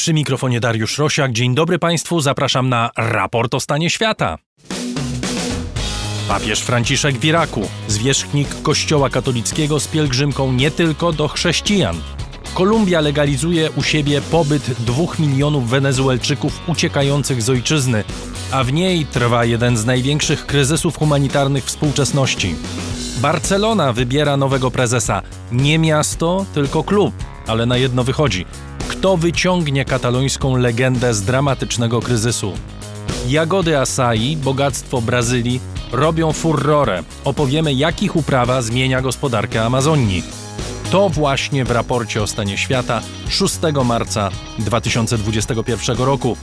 Przy mikrofonie Dariusz Rosiak. Dzień dobry Państwu, zapraszam na raport o stanie świata. Papież Franciszek w Iraku, zwierzchnik Kościoła katolickiego z pielgrzymką nie tylko do chrześcijan. Kolumbia legalizuje u siebie pobyt dwóch milionów Wenezuelczyków uciekających z ojczyzny, a w niej trwa jeden z największych kryzysów humanitarnych współczesności. Barcelona wybiera nowego prezesa. Nie miasto, tylko klub, ale na jedno wychodzi. Kto wyciągnie katalońską legendę z dramatycznego kryzysu? Jagody acai, bogactwo Brazylii, robią furorę. Opowiemy, jakich uprawa zmienia gospodarkę Amazonii. To właśnie w raporcie o stanie świata 6 marca 2021 roku.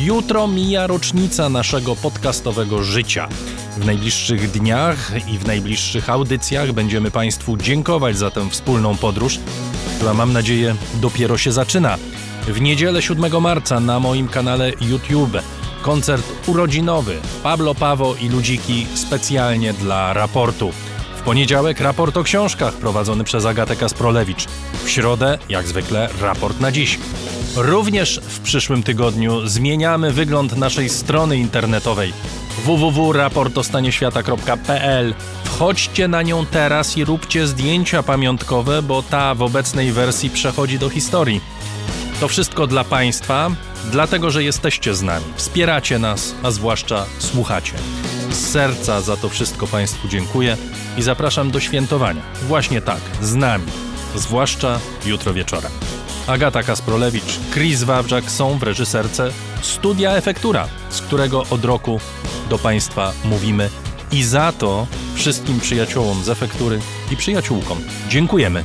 Jutro mija rocznica naszego podcastowego życia. W najbliższych dniach i w najbliższych audycjach będziemy Państwu dziękować za tę wspólną podróż, która mam nadzieję dopiero się zaczyna. W niedzielę 7 marca na moim kanale YouTube koncert urodzinowy Pablo Pawo i Ludziki specjalnie dla raportu. Poniedziałek raport o książkach prowadzony przez Agatę Kasprolewicz. W środę, jak zwykle, raport na dziś. Również w przyszłym tygodniu zmieniamy wygląd naszej strony internetowej www.raportostanieświata.pl Wchodźcie na nią teraz i róbcie zdjęcia pamiątkowe, bo ta w obecnej wersji przechodzi do historii. To wszystko dla Państwa, dlatego że jesteście z nami, wspieracie nas, a zwłaszcza słuchacie. Z serca za to wszystko Państwu dziękuję i zapraszam do świętowania. Właśnie tak, z nami, zwłaszcza jutro wieczorem. Agata Kasprolewicz, Chris Wawrzak są w reżyserce Studia Efektura, z którego od roku do Państwa mówimy i za to wszystkim przyjaciołom z Efektury i przyjaciółkom dziękujemy.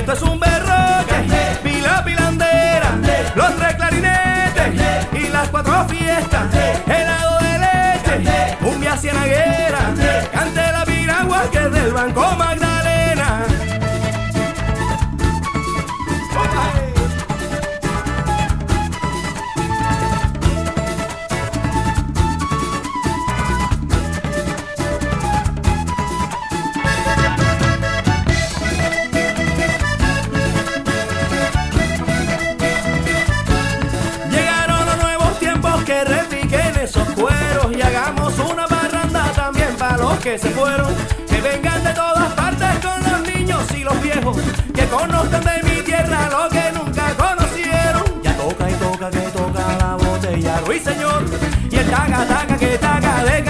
Esto es un berroque, pila pilandera, los tres clarinetes y las cuatro fiestas. Helado de leche, cumbia cienaguera, cante la piragua que es del Banco Magdalena. Que se fueron. Que vengan de todas partes con los niños y los viejos, que conozcan de mi tierra lo que nunca conocieron. Ya toca y toca que toca la botella, ruiseñor, y el taca taca que taca de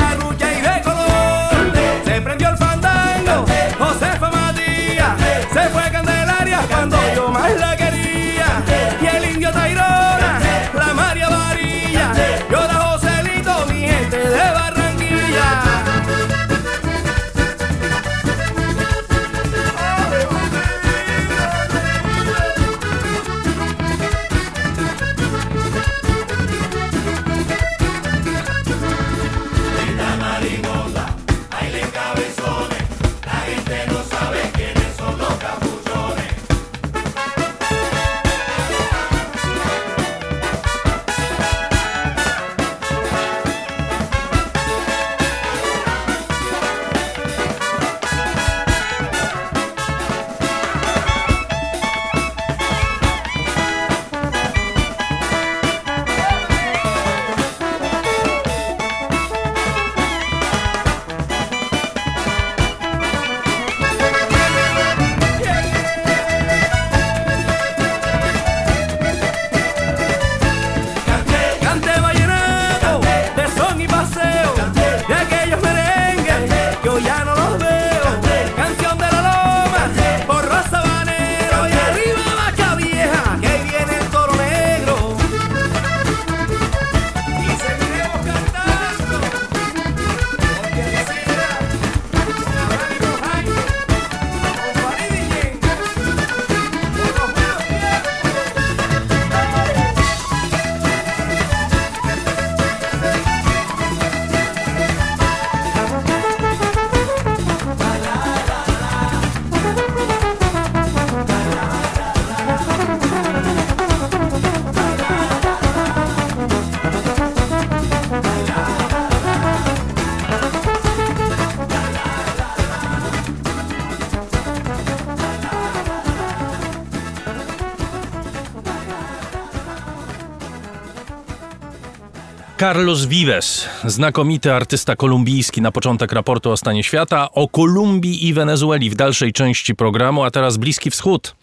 Carlos Vives, znakomity artysta kolumbijski na początek raportu o stanie świata, o Kolumbii i Wenezueli w dalszej części programu, a teraz Bliski Wschód.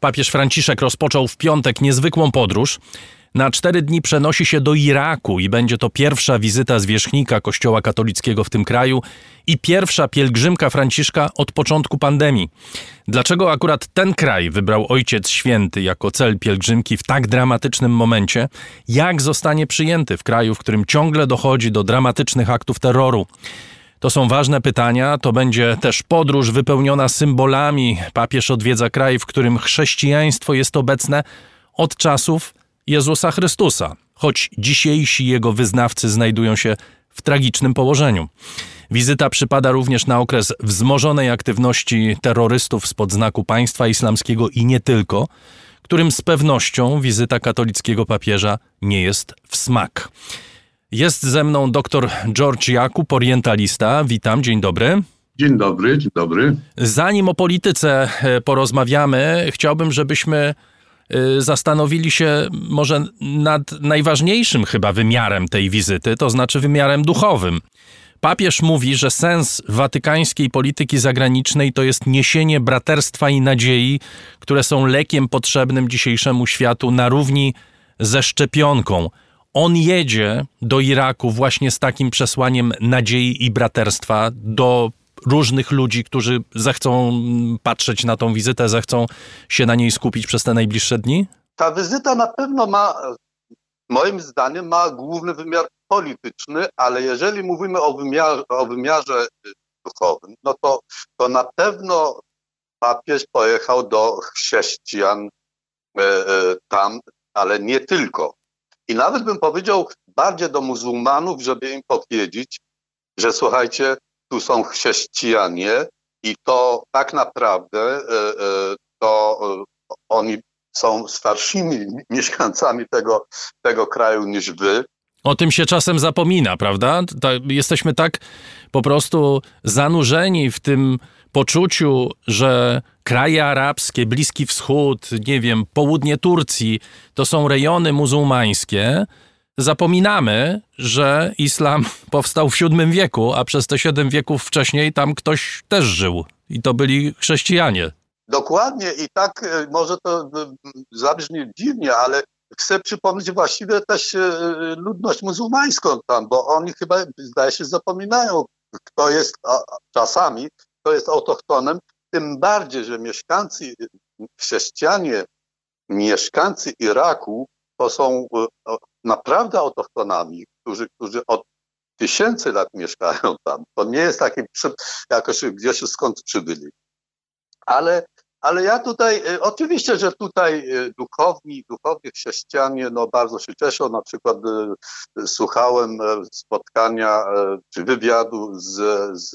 Papież Franciszek rozpoczął w piątek niezwykłą podróż. Na cztery dni przenosi się do Iraku i będzie to pierwsza wizyta zwierzchnika Kościoła katolickiego w tym kraju i pierwsza pielgrzymka Franciszka od początku pandemii. Dlaczego akurat ten kraj wybrał Ojciec Święty jako cel pielgrzymki w tak dramatycznym momencie? Jak zostanie przyjęty w kraju, w którym ciągle dochodzi do dramatycznych aktów terroru? To są ważne pytania. To będzie też podróż wypełniona symbolami. Papież odwiedza kraj, w którym chrześcijaństwo jest obecne od czasów Jezusa Chrystusa, choć dzisiejsi jego wyznawcy znajdują się w tragicznym położeniu. Wizyta przypada również na okres wzmożonej aktywności terrorystów spod znaku państwa islamskiego i nie tylko, którym z pewnością wizyta katolickiego papieża nie jest w smak. Jest ze mną dr George Jakub, orientalista. Witam, dzień dobry. Dzień dobry, dzień dobry. Zanim o polityce e, porozmawiamy, chciałbym, żebyśmy zastanowili się może nad najważniejszym chyba wymiarem tej wizyty, to znaczy wymiarem duchowym. Papież mówi, że sens watykańskiej polityki zagranicznej to jest niesienie braterstwa i nadziei, które są lekiem potrzebnym dzisiejszemu światu na równi ze szczepionką. On jedzie do Iraku właśnie z takim przesłaniem nadziei i braterstwa do różnych ludzi, którzy zechcą patrzeć na tą wizytę, zechcą się na niej skupić przez te najbliższe dni? Ta wizyta na pewno ma, moim zdaniem, ma główny wymiar polityczny, ale jeżeli mówimy o wymiarze, o wymiarze duchowym, no to, to na pewno papież pojechał do chrześcijan e, e, tam, ale nie tylko. I nawet bym powiedział bardziej do muzułmanów, żeby im powiedzieć, że słuchajcie, tu są chrześcijanie i to tak naprawdę e, e, to e, oni są starszymi mieszkańcami tego, tego kraju niż wy. O tym się czasem zapomina, prawda? Jesteśmy tak po prostu zanurzeni w tym poczuciu, że kraje arabskie, Bliski Wschód, nie wiem, południe Turcji to są rejony muzułmańskie, zapominamy, że islam powstał w VII wieku, a przez te siedem wieków wcześniej tam ktoś też żył. I to byli chrześcijanie. Dokładnie. I tak e, może to e, zabrzmi dziwnie, ale chcę przypomnieć właściwie też e, ludność muzułmańską tam, bo oni chyba, zdaje się, zapominają, kto jest czasami, kto jest autochtonem, tym bardziej, że mieszkańcy, chrześcijanie, mieszkańcy Iraku to są naprawdę autochtonami, którzy, którzy od tysięcy lat mieszkają tam. To nie jest takie jakoś gdzieś skąd przybyli. Ale, ale ja tutaj, e, oczywiście, że tutaj e, duchowni, duchowni chrześcijanie no bardzo się cieszą. Na przykład e, słuchałem spotkania czy wywiadu z, z,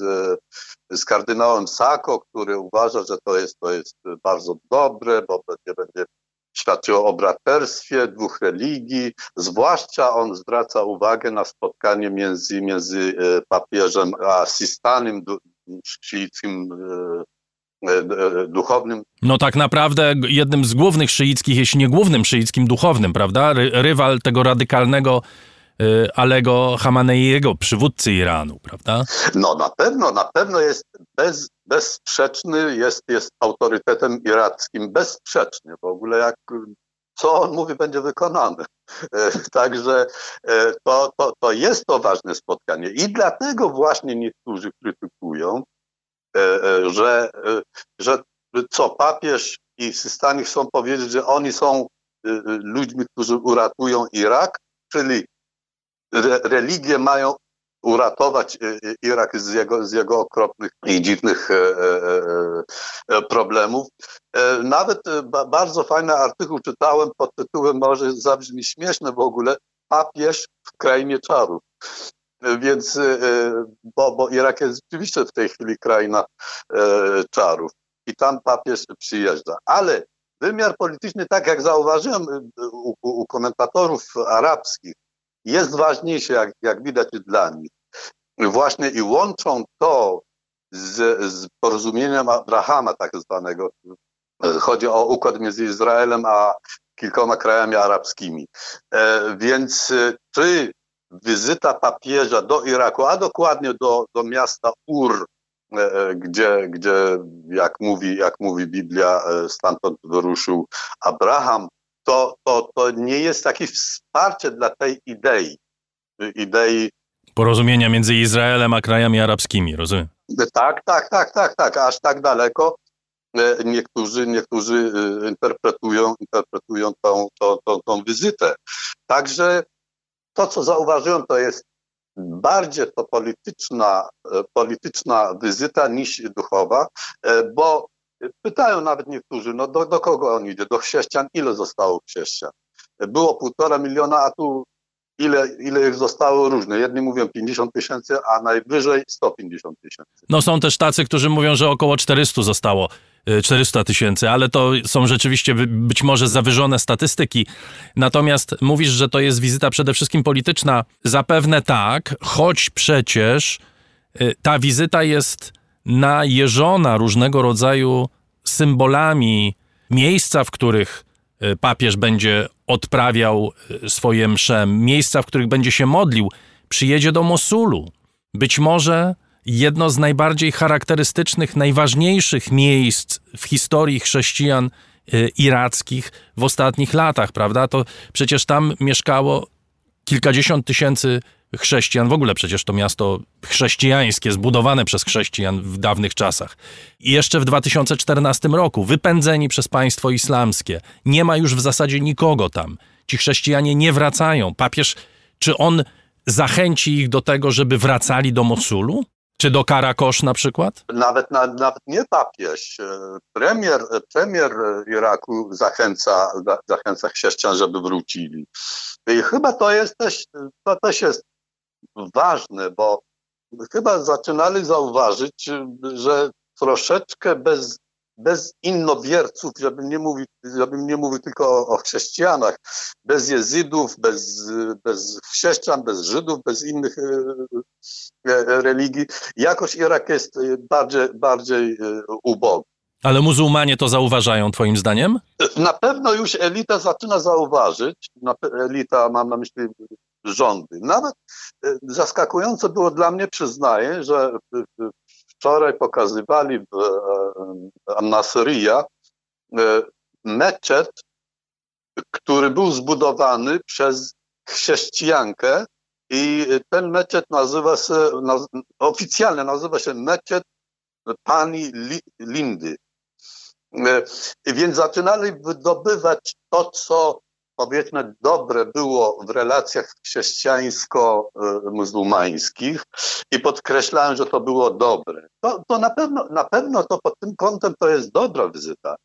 z kardynałem Sako, który uważa, że to jest, to jest bardzo dobre, bo będzie, będzie świadczyło o braterstwie dwóch religii, zwłaszcza on zwraca uwagę na spotkanie między, między e, papieżem a Sistanem, szyickim e, e, duchownym. No tak naprawdę jednym z głównych szyickich, jeśli nie głównym szyickim duchownym, prawda? Rywal tego radykalnego Alego Hamaneiego, przywódcy Iranu, prawda? No na pewno, na pewno jest bez, bezsprzeczny, jest, jest autorytetem irackim, bezsprzecznie w ogóle jak co on mówi będzie wykonane. E, także e, to, to, to jest to ważne spotkanie i dlatego właśnie niektórzy krytykują, e, że, że co papież i Systani chcą powiedzieć, że oni są ludźmi, którzy uratują Irak, czyli religie mają uratować e, e, Irak z jego, z jego okropnych i dziwnych e, problemów. Nawet bardzo fajny artykuł czytałem pod tytułem, może zabrzmi śmieszne w ogóle, papież w krainie czarów. Więc, bo, bo Irak jest rzeczywiście w tej chwili kraina czarów i tam papież przyjeżdża. Ale wymiar polityczny, tak jak zauważyłem u, u komentatorów arabskich, jest ważniejsze, jak, jak widać dla nich. Właśnie i łączą to z, z porozumieniem Abrahama tak zwanego. Chodzi o układ między Izraelem a kilkoma krajami arabskimi. E, więc e, czy wizyta papieża do Iraku, a dokładnie do, do miasta Ur, gdzie, gdzie jak, mówi, jak mówi Biblia, stamtąd wyruszył Abraham, to, to, to nie jest takie wsparcie dla tej idei. Idei porozumienia między Izraelem a krajami arabskimi, rozumiem? Tak, tak, tak, tak, tak, aż tak daleko. E, niektórzy, niektórzy e, interpretują, interpretują tą, tą, tą, tą wizytę. Także to, co zauważyłem, to jest bardziej to polityczna, e, polityczna wizyta niż duchowa, bo pytają nawet niektórzy, no do, do kogo on idzie? Do chrześcijan? Ile zostało chrześcijan? Było półtora miliona, a tu ile, ile ich zostało różne. Jedni mówią 50 tysięcy, a najwyżej 150 tysięcy. No są też tacy, którzy mówią, że około 400 zostało. 400 y, tysięcy, ale to są rzeczywiście być może zawyżone statystyki. Natomiast mówisz, że to jest wizyta przede wszystkim polityczna. Zapewne tak, choć przecież y, ta wizyta jest najeżona różnego rodzaju symbolami miejsca, w których y, papież będzie odprawiał e, swoje msze, miejsca, w których będzie się modlił, przyjedzie do Mosulu. Być może jedno z najbardziej charakterystycznych, najważniejszych miejsc w historii chrześcijan e, irackich w ostatnich latach, prawda? To przecież tam mieszkało kilkadziesiąt tysięcy chrześcijan, w ogóle przecież to miasto chrześcijańskie, zbudowane przez chrześcijan w dawnych czasach. I jeszcze w 2014 roku, wypędzeni przez państwo islamskie, nie ma już w zasadzie nikogo tam. Ci chrześcijanie nie wracają. Papież, czy on zachęci ich do tego, żeby wracali do Mosulu? Czy do Karakosz na przykład? Nawet, na, nawet nie papież. Premier, premier Iraku zachęca, zachęca chrześcijan, żeby wrócili. I chyba to jest też, to też jest ważne, bo chyba zaczynali zauważyć, że troszeczkę bez, bez innowierców, żebym nie mówił, żebym nie mówił tylko o, o chrześcijanach, bez jezydów, bez, bez chrześcijan, bez Żydów, bez innych e, e, religii, jakoś Irak jest bardziej, bardziej e, ubogi. Ale muzułmanie to zauważają, Twoim zdaniem? Na pewno już elita zaczyna zauważyć. Elita, mam na myśli rządy. Nawet e, zaskakujące było dla mnie, przyznaję, że wczoraj pokazywali w e, e, meczet, który był zbudowany przez chrześcijankę i ten meczet nazywa się, oficjalnie nazywa się meczet pani Lindy. Więc zaczynali wydobywać to, co powiedzmy dobre było w relacjach chrześcijańsko-muzułmańskich i podkreślałem, że to było dobre. To, to na, pewno, na pewno to pod tym kątem to jest dobra wizyta,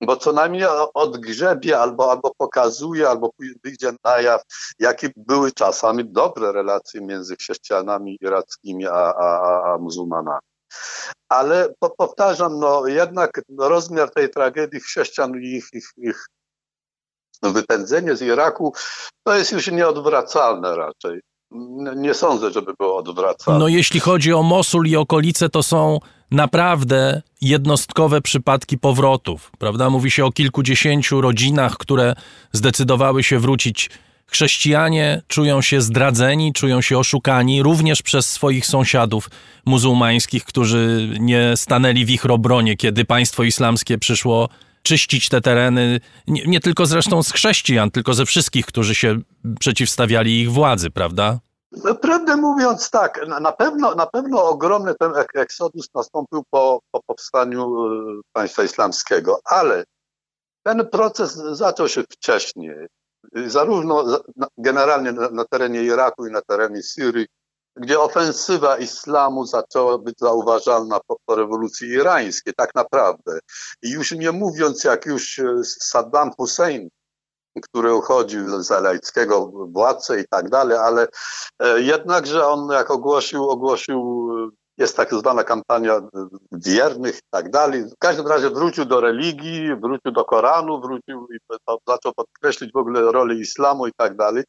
bo co najmniej odgrzebie albo, albo pokazuje, albo wyjdzie na jaw, jakie były czasami dobre relacje między chrześcijanami irackimi a, a, a muzułmanami. Ale powtarzam, no jednak rozmiar tej tragedii chrześcijan i ich, ich, ich wypędzenie z Iraku to jest już nieodwracalne raczej. Nie sądzę, żeby było odwracalne. No jeśli chodzi o Mosul i okolice, to są naprawdę jednostkowe przypadki powrotów, prawda? Mówi się o kilkudziesięciu rodzinach, które zdecydowały się wrócić. Chrześcijanie czują się zdradzeni, czują się oszukani również przez swoich sąsiadów muzułmańskich, którzy nie stanęli w ich obronie, kiedy państwo islamskie przyszło czyścić te tereny, nie, nie, tylko zresztą z chrześcijan, tylko ze wszystkich, którzy się przeciwstawiali ich władzy, prawda? No, prawdę mówiąc tak, na pewno, na pewno ogromny ten eksodus nastąpił po, po powstaniu e, państwa islamskiego, ale ten proces zaczął się wcześniej. Zarówno generalnie na, na terenie Iraku i na terenie Syrii, gdzie ofensywa islamu zaczęła być zauważalna po, po, rewolucji irańskiej, tak naprawdę. I już nie mówiąc, jak już e, Saddam Hussein, który uchodził za laickiego władcę i tak dalej, ale e, jednakże on jak ogłosił, ogłosił jest tak zwana kampania wiernych i tak dalej. W każdym razie wrócił do religii, wrócił do Koranu, wrócił i zaczął podkreślić w ogóle rolę islamu i tak dalej.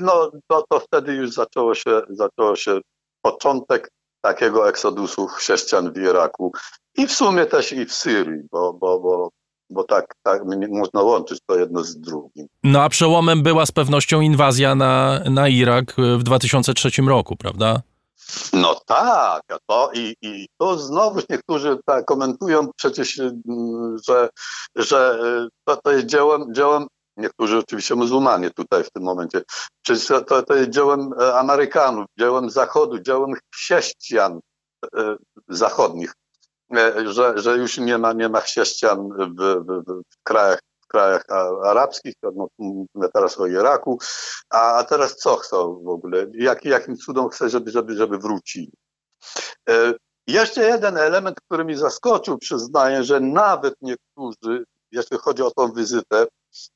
No to, to wtedy już zaczęło się, zaczęło się początek takiego eksodusu chrześcijan w Iraku i w sumie też i w Syrii, bo, bo, bo bo tak, tak można łączyć to jedno z drugim. No a przełomem była z pewnością inwazja na, na Irak w 2003 roku, prawda? No tak, a to i, i to znowu niektórzy tak komentują przecież, mm, że, że y, to, to jest dziełem, dziełem, niektórzy oczywiście muzułmanie tutaj w tym momencie, przecież to, to jest dziełem e, Amerykanów, dziełem Zachodu, dziełem chrześcijan e, zachodnich, e, że, że już nie ma, nie ma chrześcijan w, w, w krajach krajach arabskich, no, teraz o Iraku, a, teraz co chcą w ogóle? Jak, jakim cudem chce, żeby, żeby, żeby wrócili? E, jeszcze jeden element, który mi zaskoczył, przyznaję, że nawet niektórzy, jeśli chodzi o tą wizytę,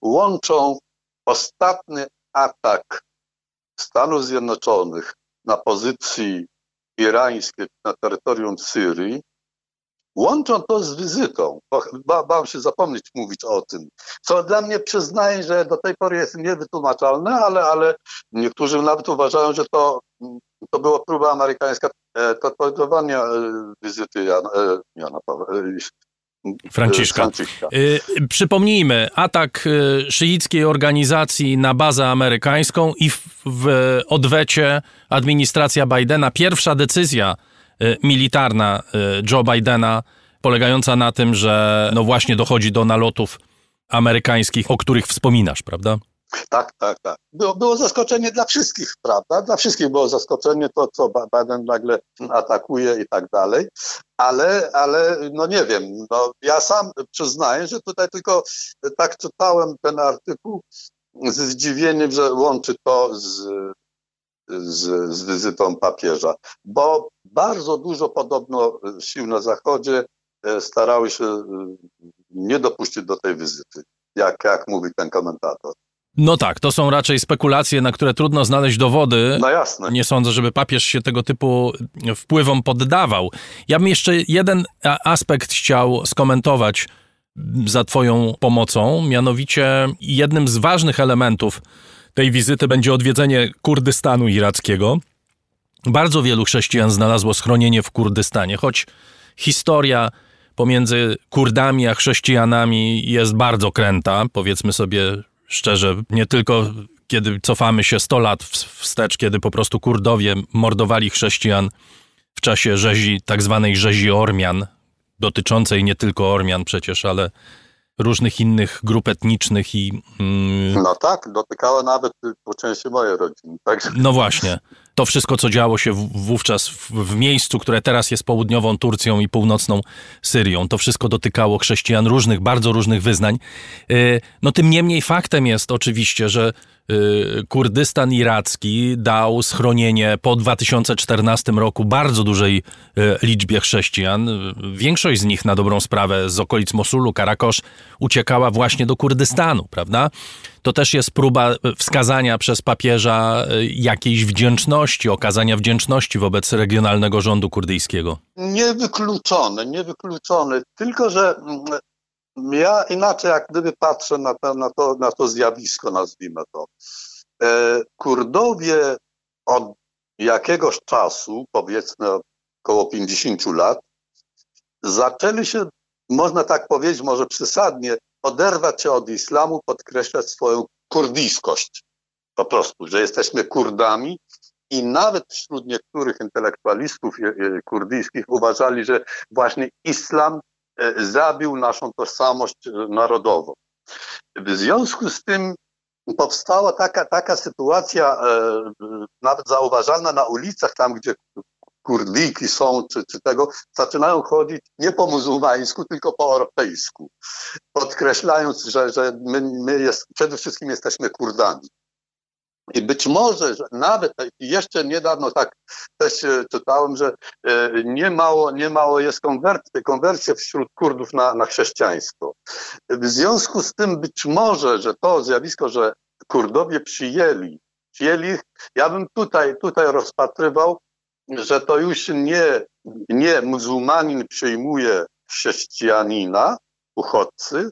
łączą ostatni atak Stanów Zjednoczonych na pozycji irańskie na terytorium Syrii Łączą to z wizytą. Ba, bałem się zapomnieć mówić o tym. Co dla mnie przyznaję, że do tej pory jest niewytłumaczalne, ale, ale niektórzy nawet uważają, że to, to była próba amerykańska e, torpedowania e, wizyty Jana, e, Jana Pawła. Franciszka. Franciszka. Przypomnijmy, atak szyickiej organizacji na bazę amerykańską i w, w odwecie administracja Bidena. Pierwsza decyzja militarna y, Joe Bidena, polegająca na tym, że no właśnie dochodzi do nalotów amerykańskich, o których wspominasz, prawda? Tak, tak, tak. Było, było zaskoczenie dla wszystkich, prawda? Dla wszystkich było zaskoczenie to, co Biden nagle atakuje i tak dalej, ale, ale no nie wiem, no ja sam przyznaję, że tutaj tylko tak czytałem ten artykuł ze zdziwieniem, że łączy to z z, z wizytą papieża, bo bardzo dużo podobno sił na Zachodzie e, starały się e, nie dopuścić do tej wizyty, jak, jak mówi ten komentator. No tak, to są raczej spekulacje, na które trudno znaleźć dowody. No jasne. Nie sądzę, żeby papież się tego typu wpływom poddawał. Ja bym jeszcze jeden aspekt chciał skomentować za Twoją pomocą, mianowicie jednym z ważnych elementów tej wizyty będzie odwiedzenie Kurdystanu irackiego. Bardzo wielu chrześcijan znalazło schronienie w Kurdystanie, choć historia pomiędzy Kurdami a chrześcijanami jest bardzo kręta, powiedzmy sobie szczerze, nie tylko kiedy cofamy się 100 lat wstecz, kiedy po prostu Kurdowie mordowali chrześcijan w czasie rzezi, tak zwanej rzezi Ormian, dotyczącej nie tylko Ormian przecież, ale różnych innych grup etnicznych i... Mm, no tak, dotykała nawet po części mojej rodziny. Także... No właśnie. To wszystko, co działo się wówczas w, w, miejscu, które teraz jest południową Turcją i północną Syrią, to wszystko dotykało chrześcijan różnych, bardzo różnych wyznań. Y, no tym niemniej faktem jest oczywiście, że Kurdystan iracki dał schronienie po 2014 roku bardzo dużej y, liczbie chrześcijan. Większość z nich, na dobrą sprawę, z okolic Mosulu, Karakosz, uciekała właśnie do Kurdystanu, prawda? To też jest próba y, wskazania przez papieża jakiejś wdzięczności, okazania wdzięczności wobec regionalnego rządu kurdyjskiego. Niewykluczone, niewykluczone. Tylko, że mm, ja inaczej jak gdyby patrzę na, to, na, to, na to zjawisko, nazwijmy to. E, Kurdowie od jakiegoś czasu, powiedzmy około 50 lat, zaczęli się, można tak powiedzieć, może przesadnie, oderwać się od islamu, podkreślać swoją kurdyjskość. Po prostu, że jesteśmy Kurdami i nawet wśród niektórych intelektualistów kurdyjskich uważali, że właśnie islam E, zabił naszą tożsamość e, narodową. W związku z tym powstała taka, taka sytuacja, e, nawet zauważalna na ulicach, tam gdzie kurdyjki są, czy, czy tego, zaczynają chodzić nie po muzułmańsku, tylko po europejsku, podkreślając, że, że my, my jest, przede wszystkim jesteśmy Kurdami. I być może, że nawet jeszcze niedawno tak też e, czytałem, że e, nie mało, nie mało jest konwersji, konwersji wśród Kurdów na, na chrześcijaństwo. W związku z tym być może, że to zjawisko, że Kurdowie przyjęli, przyjęli ja bym tutaj, tutaj rozpatrywał, że to już nie, nie muzułmanin przyjmuje chrześcijanina, uchodźcy,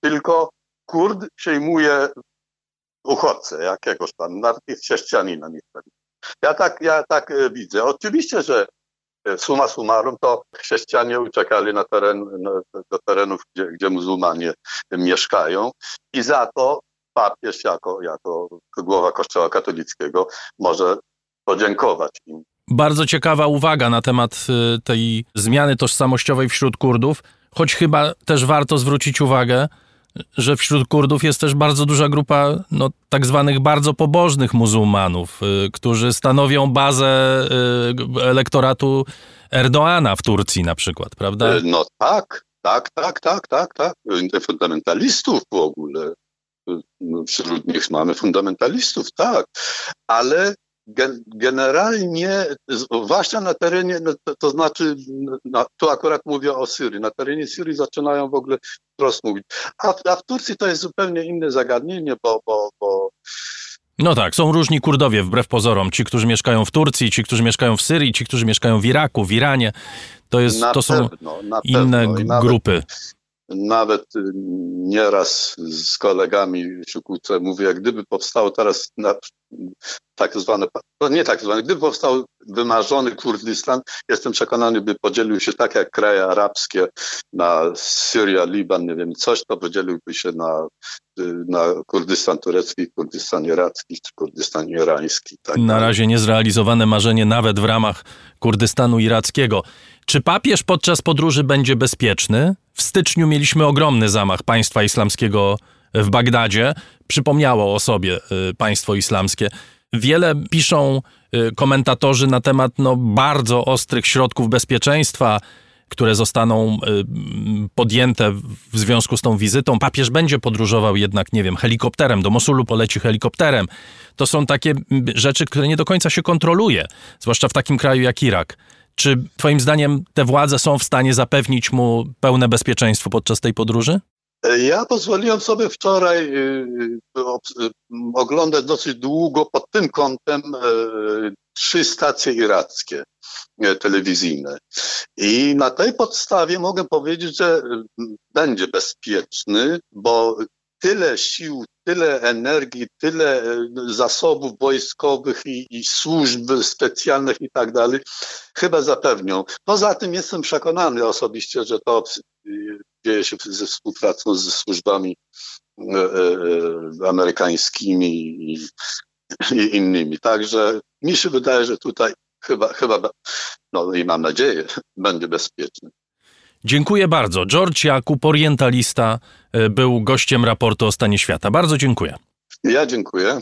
tylko Kurd przyjmuje uchodźcę jakiegoś tam, nawet chrześcijanina Ja tak, ja tak e, widzę. Oczywiście, że suma summarum to chrześcijanie uciekali na teren, do terenów, gdzie, gdzie muzułmanie mieszkają i za to papież jako, jako głowa Kościoła katolickiego może podziękować im. Bardzo ciekawa uwaga na temat y, tej zmiany tożsamościowej wśród Kurdów, choć chyba też warto zwrócić uwagę, że wśród Kurdów jest też bardzo duża grupa no, tak zwanych bardzo pobożnych muzułmanów, y, którzy stanowią bazę y, elektoratu Erdoana w Turcji na przykład, prawda? No tak, tak, tak, tak, tak, tak. Fundamentalistów w ogóle. Wśród nich mamy fundamentalistów, tak, ale generalnie, zwłaszcza na terenie, no to, znaczy, no, tu akurat mówię o Syrii, na terenie Syrii zaczynają w ogóle wprost mówić. A, a w Turcji to jest zupełnie inne zagadnienie, bo, bo, bo no tak, są różni Kurdowie, wbrew pozorom. Ci, którzy mieszkają w Turcji, ci, którzy mieszkają w Syrii, ci, którzy mieszkają w Iraku, w Iranie. To, jest, to są pewno, inne grupy. Nawet y, nieraz z kolegami się kłócę, mówię, jak gdyby powstało teraz na, tak zwane, no nie tak zwane, gdyby powstał wymarzony Kurdystan, jestem przekonany, by podzielił się tak jak kraje arabskie na Syria, Liban, nie wiem, coś, to podzieliłby się na, y, na Kurdystan turecki, Kurdystan iracki czy Kurdystan irański. Tak na razie niezrealizowane marzenie nawet w ramach Kurdystanu irackiego. Czy papież podczas podróży będzie bezpieczny? W styczniu mieliśmy ogromny zamach państwa islamskiego w Bagdadzie. Przypomniało o sobie y, państwo islamskie. Wiele piszą y, komentatorzy na temat no, bardzo ostrych środków bezpieczeństwa, które zostaną y, podjęte w związku z tą wizytą. Papież będzie podróżował jednak, nie wiem, helikopterem, do Mosulu poleci helikopterem. To są takie rzeczy, które nie do końca się kontroluje, zwłaszcza w takim kraju jak Irak. Czy Twoim zdaniem te władze są w stanie zapewnić mu pełne bezpieczeństwo podczas tej podróży? Ja pozwoliłem sobie wczoraj y, y, oglądać dosyć długo pod tym kątem y, trzy stacje irackie telewizyjne. I na tej podstawie mogę powiedzieć, że będzie bezpieczny, bo tyle sił, tyle energii, tyle e, zasobów wojskowych i, i służb specjalnych i tak dalej, chyba zapewnią. Poza tym jestem przekonany osobiście, że to e, dzieje się ze współpracą ze służbami e, amerykańskimi i, i innymi. Także mi się wydaje, że tutaj chyba, chyba no i mam nadzieję, będzie bezpieczny. Dziękuję bardzo. George Jakub, orientalista, e, był gościem raportu o stanie świata. Bardzo dziękuję. Ja dziękuję.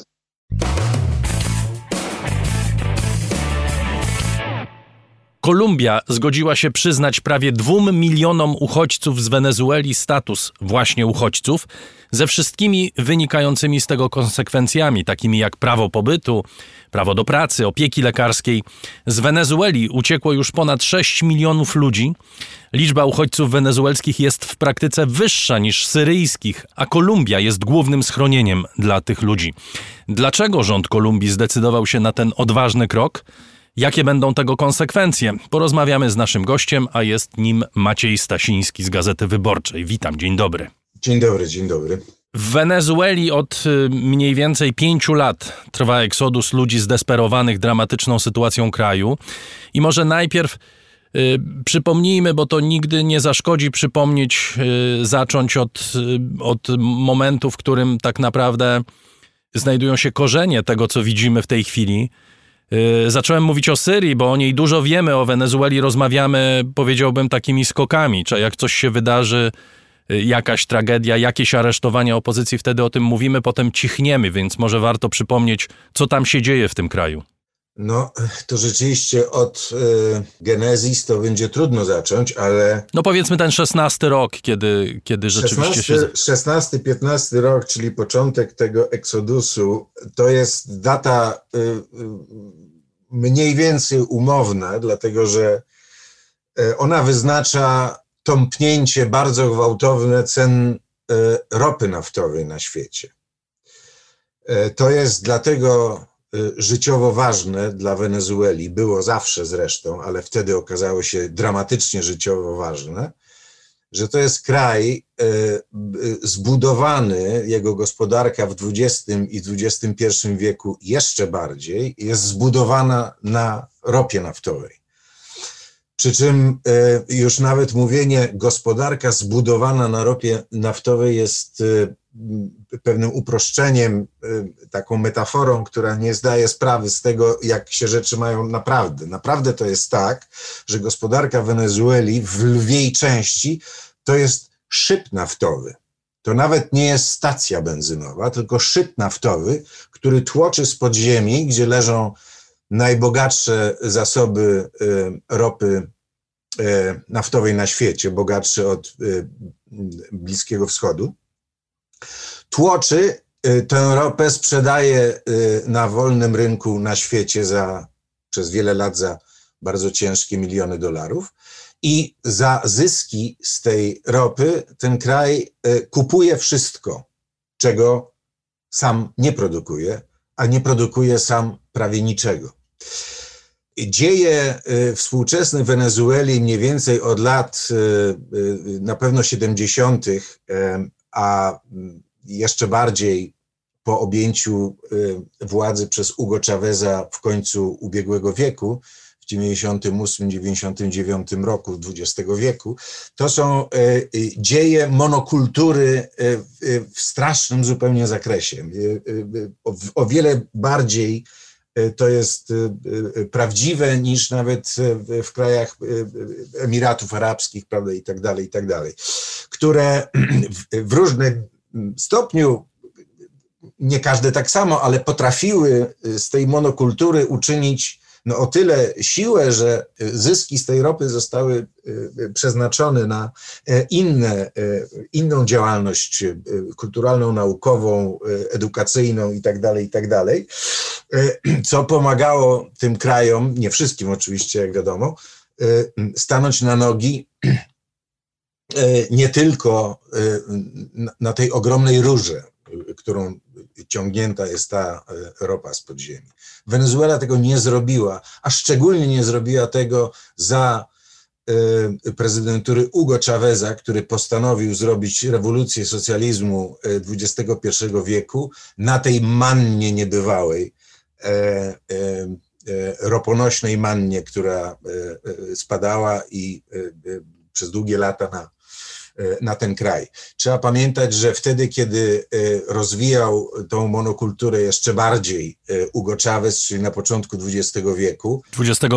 Kolumbia zgodziła się przyznać prawie dwóm milionom uchodźców z Wenezueli status właśnie uchodźców, ze wszystkimi wynikającymi z tego konsekwencjami, takimi jak prawo pobytu, prawo do pracy, opieki lekarskiej. Z Wenezueli uciekło już ponad 6 milionów ludzi. Liczba uchodźców wenezuelskich jest w praktyce wyższa niż syryjskich, a Kolumbia jest głównym schronieniem dla tych ludzi. Dlaczego rząd Kolumbii zdecydował się na ten odważny krok? Jakie będą tego konsekwencje? Porozmawiamy z naszym gościem, a jest nim Maciej Stasiński z Gazety Wyborczej. Witam, dzień dobry. Dzień dobry, dzień dobry. W Wenezueli od y, mniej więcej pięciu lat trwa eksodus ludzi zdesperowanych dramatyczną sytuacją kraju. I może najpierw y, przypomnijmy, bo to nigdy nie zaszkodzi przypomnieć, y, zacząć od, y, od momentu, w którym tak naprawdę znajdują się korzenie tego, co widzimy w tej chwili. Y, zacząłem mówić o Syrii, bo o niej dużo wiemy, o Wenezueli rozmawiamy, powiedziałbym, takimi skokami. Czy jak coś się wydarzy, y, jakaś tragedia, jakieś aresztowania opozycji, wtedy o tym mówimy, potem cichniemy, więc może warto przypomnieć, co tam się dzieje w tym kraju. No, to rzeczywiście od y, genezis to będzie trudno zacząć, ale... No powiedzmy ten szesnasty rok, kiedy, kiedy rzeczywiście 16, się... 15 rok, czyli początek tego eksodusu, to jest data y, y, mniej więcej umowna, dlatego że y, ona wyznacza tąpnięcie bardzo gwałtowne cen y, ropy naftowej na świecie. Y, to jest dlatego życiowo ważne dla Wenezueli, było zawsze zresztą, ale wtedy okazało się dramatycznie życiowo ważne, że to jest kraj y, zbudowany, jego gospodarka w XX i XXI wieku jeszcze bardziej jest zbudowana na ropie naftowej. Przy czym e, już nawet mówienie gospodarka zbudowana na ropie naftowej jest e, pewnym uproszczeniem, e, taką metaforą, która nie zdaje sprawy z tego, jak się rzeczy mają naprawdę. Naprawdę to jest tak, że gospodarka Wenezueli w lwiej części to jest szyb naftowy. To nawet nie jest stacja benzynowa, tylko szyb naftowy, który tłoczy z podziemi, gdzie leżą najbogatsze zasoby ropy naftowej na świecie, bogatsze od Bliskiego Wschodu. Tłoczy tę ropę, sprzedaje na wolnym rynku na świecie za, przez wiele lat za bardzo ciężkie miliony dolarów. I za zyski z tej ropy ten kraj kupuje wszystko, czego sam nie produkuje, a nie produkuje sam prawie niczego. Dzieje y, współczesne Wenezueli mniej więcej od lat y, y, na pewno 70., a jeszcze bardziej po objęciu władzy przez Hugo Chaveza w końcu ubiegłego wieku, w 98-99 roku XX wieku, to są dzieje monokultury w strasznym zupełnie zakresie. O wiele bardziej to jest e, e, prawdziwe niż nawet w krajach Emiratów Arabskich, prawda, i tak dalej, i tak dalej, które w różnym stopniu, nie każde tak samo, ale potrafiły z tej monokultury uczynić no, o tyle siłę, że zyski z tej ropy zostały e, przeznaczone na e, inne, e, inną działalność kulturalną, naukową, edukacyjną itd., tak itd., tak co pomagało tym krajom, nie wszystkim oczywiście, jak wiadomo, stanąć na nogi nie tylko na tej ogromnej rurze, którą ciągnięta jest ta e, ropa z podziemi. Wenezuela tego nie zrobiła, a szczególnie nie zrobiła tego za e, prezydentury Hugo Chaveza, który postanowił zrobić rewolucję socjalizmu XXI e, wieku na tej mannie niebywałej, roponośnej mannie, która spadała i przez długie lata na E, na ten kraj. Trzeba pamiętać, że wtedy, kiedy e, rozwijał tą monokulturę jeszcze bardziej e, Hugo Chavez, czyli na początku XX wieku. XXI.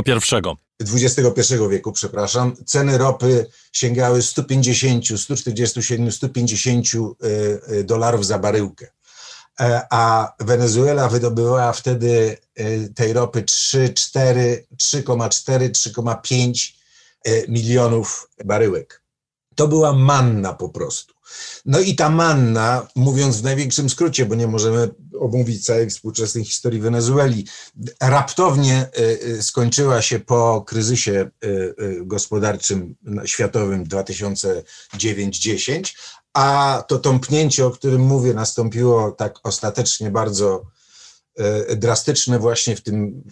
XXI wieku, przepraszam, ceny ropy sięgały 150, 147, 150 dolarów za baryłkę. A Wenezuela wydobywała wtedy tej ropy 3, 4, 3,4, 3,5 milionów baryłek. To była manna po prostu. No i ta manna, mówiąc w największym skrócie, bo nie możemy omówić całej współczesnej historii Wenezueli, raptownie y, y, skończyła się po kryzysie y, gospodarczym światowym 2009-10, a to tąpnięcie, o którym mówię, nastąpiło tak ostatecznie bardzo drastyczne właśnie w tym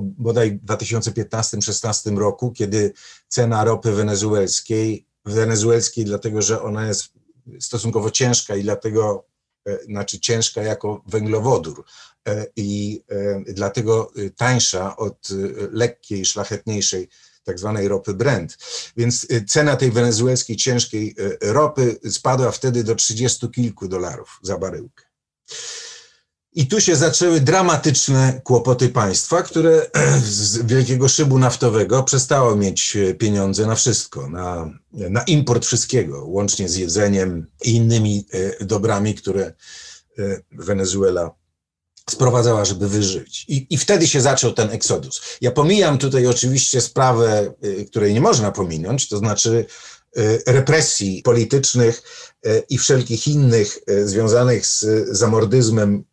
bodaj 2015-16 roku, kiedy cena ropy wenezuelskiej wenezuelskiej, dlatego że ona jest stosunkowo ciężka i dlatego, e, znaczy ciężka jako węglowodór e, i e, dlatego tańsza od lekkiej, szlachetniejszej tak zwanej ropy Brent. Więc cena tej wenezuelskiej ciężkiej ropy spadła wtedy do trzydziestu kilku dolarów za baryłkę. I tu się zaczęły dramatyczne kłopoty państwa, które z wielkiego szybu naftowego przestało mieć pieniądze na wszystko, na, na import wszystkiego, łącznie z jedzeniem i innymi e, dobrami, które e, Wenezuela sprowadzała, żeby wyżyć. I, I wtedy się zaczął ten eksodus. Ja pomijam tutaj oczywiście sprawę, e, której nie można pominąć, to znaczy represji politycznych i wszelkich innych związanych z zamordyzmem,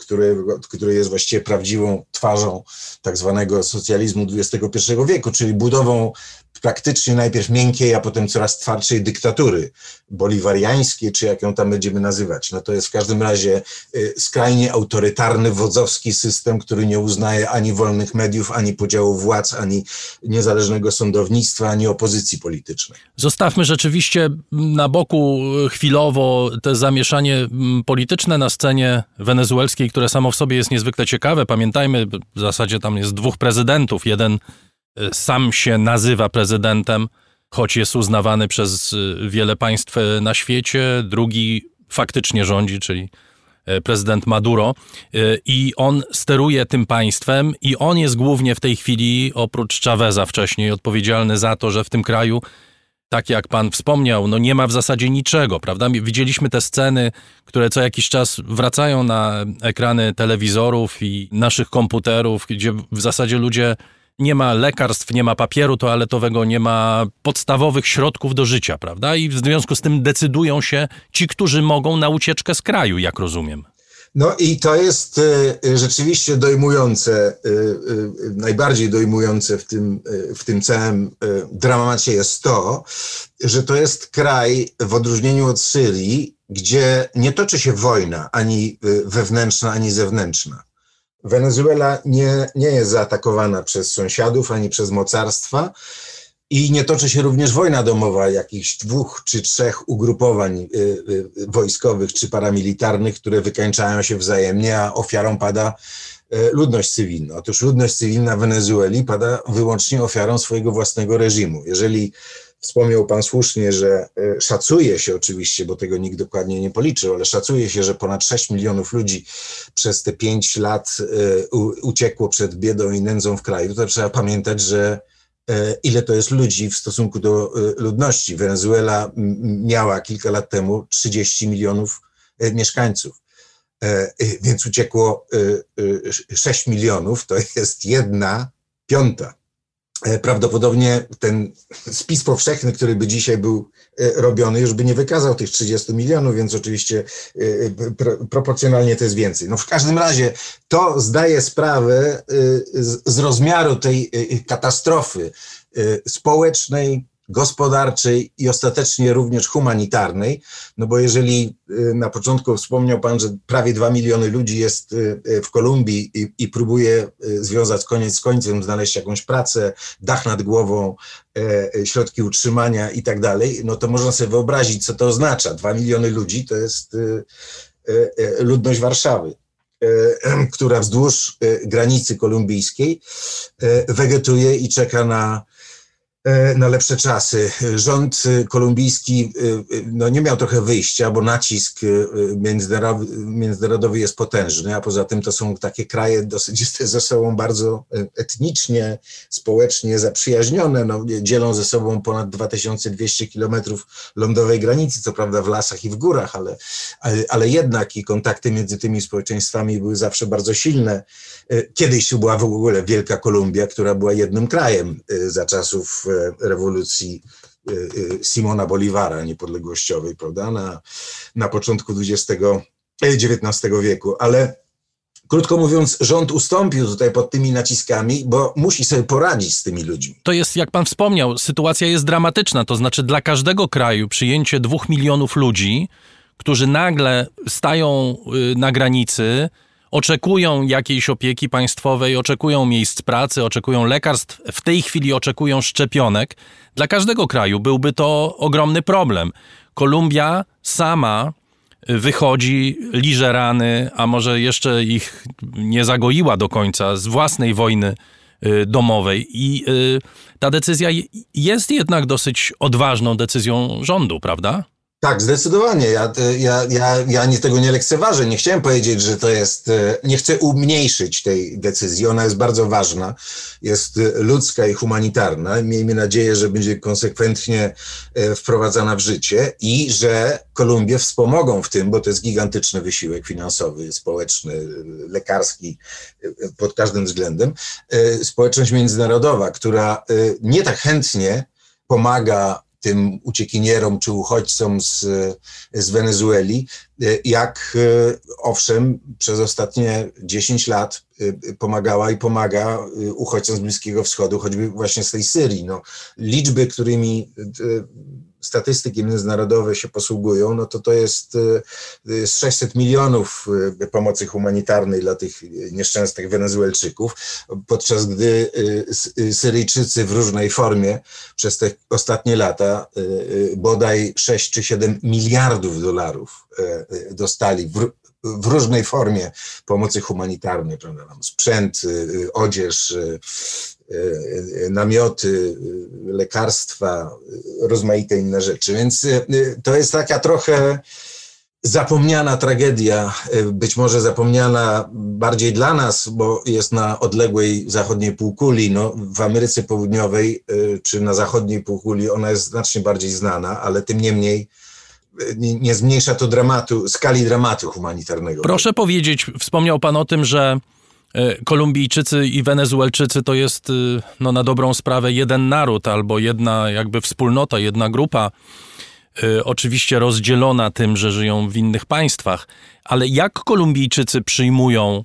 który, który jest właściwie prawdziwą twarzą tak zwanego socjalizmu XXI wieku, czyli budową praktycznie najpierw miękkiej, a potem coraz twardszej dyktatury boliwariańskiej, czy jak ją tam będziemy nazywać. No to jest w każdym razie y, skrajnie autorytarny, wodzowski system, który nie uznaje ani wolnych mediów, ani podziału władz, ani niezależnego sądownictwa, ani opozycji politycznej. Zostawmy rzeczywiście na boku chwilowo te zamieszanie mm, polityczne na scenie wenezuelskiej, które samo w sobie jest niezwykle ciekawe. Pamiętajmy, w zasadzie tam jest dwóch prezydentów. Jeden sam się nazywa prezydentem, choć jest uznawany przez wiele państw na świecie. Drugi faktycznie rządzi, czyli prezydent Maduro i on steruje tym państwem i on jest głównie w tej chwili, oprócz Chaveza wcześniej, odpowiedzialny za to, że w tym kraju tak jak pan wspomniał, no nie ma w zasadzie niczego, prawda? Widzieliśmy te sceny, które co jakiś czas wracają na ekrany telewizorów i naszych komputerów, gdzie w zasadzie ludzie nie ma lekarstw, nie ma papieru toaletowego, nie ma podstawowych środków do życia, prawda? I w związku z tym decydują się ci, którzy mogą na ucieczkę z kraju, jak rozumiem. No i to jest e, rzeczywiście dojmujące, e, e, najbardziej dojmujące w tym, w tym całym dramacie jest to, że to jest kraj w odróżnieniu od Syrii, gdzie nie toczy się wojna ani wewnętrzna, ani zewnętrzna. Wenezuela nie, nie jest zaatakowana przez sąsiadów ani przez mocarstwa i nie toczy się również wojna domowa jakichś dwóch czy trzech ugrupowań y, y, wojskowych czy paramilitarnych, które wykańczają się wzajemnie, a ofiarą pada y, ludność cywilna. Otóż ludność cywilna Wenezueli pada wyłącznie ofiarą swojego własnego reżimu. Jeżeli wspomniał Pan słusznie, że szacuje się oczywiście, bo tego nikt dokładnie nie policzył, ale szacuje się, że ponad 6 milionów ludzi przez te 5 lat uciekło przed biedą i nędzą w kraju, to trzeba pamiętać, że E, ile to jest ludzi w stosunku do e, ludności. Wenezuela miała kilka lat temu 30 milionów e, mieszkańców, więc uciekło 6 milionów, to jest jedna piąta. E, prawdopodobnie ten spis powszechny, który by dzisiaj był e, robiony, już by nie wykazał tych 30 milionów, więc oczywiście e, proporcjonalnie to jest więcej. No w każdym razie to zdaje sprawę z rozmiaru tej katastrofy społecznej, gospodarczej i ostatecznie również humanitarnej, no bo jeżeli y, na początku wspomniał Pan, że prawie dwa miliony ludzi jest y, y, w Kolumbii i, i próbuje związać koniec z końcem, znaleźć jakąś pracę, dach nad głową, e, e, środki utrzymania i tak dalej, no to można sobie wyobrazić, co to oznacza. Dwa miliony ludzi to jest e, ludność Warszawy która wzdłuż granicy kolumbijskiej wegetuje i czeka na na lepsze czasy. Rząd e, kolumbijski e, no, nie miał trochę wyjścia, bo nacisk międzynarodowy, jest potężny, a poza tym to są takie kraje dosyć ze sobą bardzo etnicznie, społecznie zaprzyjaźnione. No, dzielą ze sobą ponad 2200 kilometrów lądowej granicy, co prawda w lasach i w górach, ale, ale, ale jednak i kontakty między tymi społeczeństwami były zawsze bardzo silne. Kiedyś była w ogóle Wielka Kolumbia, która była jednym krajem za czasów rewolucji y, y, Simona Bolivara niepodległościowej, prawda, na, na początku XX, XIX e, wieku, ale Krótko mówiąc, rząd ustąpił tutaj pod tymi naciskami, bo musi sobie poradzić z tymi ludźmi. To jest, jak pan wspomniał, sytuacja jest dramatyczna. To znaczy, dla każdego kraju przyjęcie dwóch milionów ludzi, którzy nagle stają y, na granicy, oczekują jakiejś opieki państwowej, oczekują miejsc pracy, oczekują lekarstw, w tej chwili oczekują szczepionek. Dla każdego kraju byłby to ogromny problem. Kolumbia sama wychodzi, liże rany, a może jeszcze ich nie zagoiła do końca z własnej wojny y, domowej. I y, ta decyzja jest jednak dosyć odważną decyzją rządu, prawda? Tak, zdecydowanie. Ja, ja, ja, ja nie, tego nie lekceważę. Nie chciałem powiedzieć, że to jest. E, nie chcę umniejszyć tej decyzji. Ona jest bardzo ważna. Jest e, ludzka i humanitarna. Miejmy nadzieję, że będzie konsekwentnie wprowadzana w życie i że Kolumbię wspomogą w tym, bo to jest gigantyczny wysiłek finansowy, społeczny, lekarski pod każdym względem. Społeczność międzynarodowa, która nie tak chętnie pomaga tym uciekinierom czy uchodźcom z, z Wenezueli, jak e, owszem przez ostatnie 10 lat e, pomagała i pomaga e, uchodźcom z Bliskiego Wschodu, choćby właśnie z tej Syrii. No, liczby, którymi statystyki międzynarodowe się posługują, no to to jest 600 milionów pomocy humanitarnej dla tych nieszczęsnych Wenezuelczyków, podczas gdy Syryjczycy w różnej formie przez te ostatnie lata bodaj 6 czy 7 miliardów dolarów dostali w, w różnej formie pomocy humanitarnej, prawda? sprzęt, odzież, namioty, lekarstwa, rozmaite inne rzeczy. Więc to jest taka trochę zapomniana tragedia, być może zapomniana bardziej dla nas, bo jest na odległej zachodniej półkuli. No, w Ameryce Południowej czy na zachodniej półkuli ona jest znacznie bardziej znana, ale tym niemniej nie, nie zmniejsza to dramatu, skali dramatu humanitarnego. Proszę powiedzieć, wspomniał Pan o tym, że e, Kolumbijczycy i Wenezuelczycy to jest e, no, na dobrą sprawę jeden naród albo jedna jakby wspólnota, jedna grupa, e, oczywiście rozdzielona tym, że żyją w innych państwach. Ale jak Kolumbijczycy przyjmują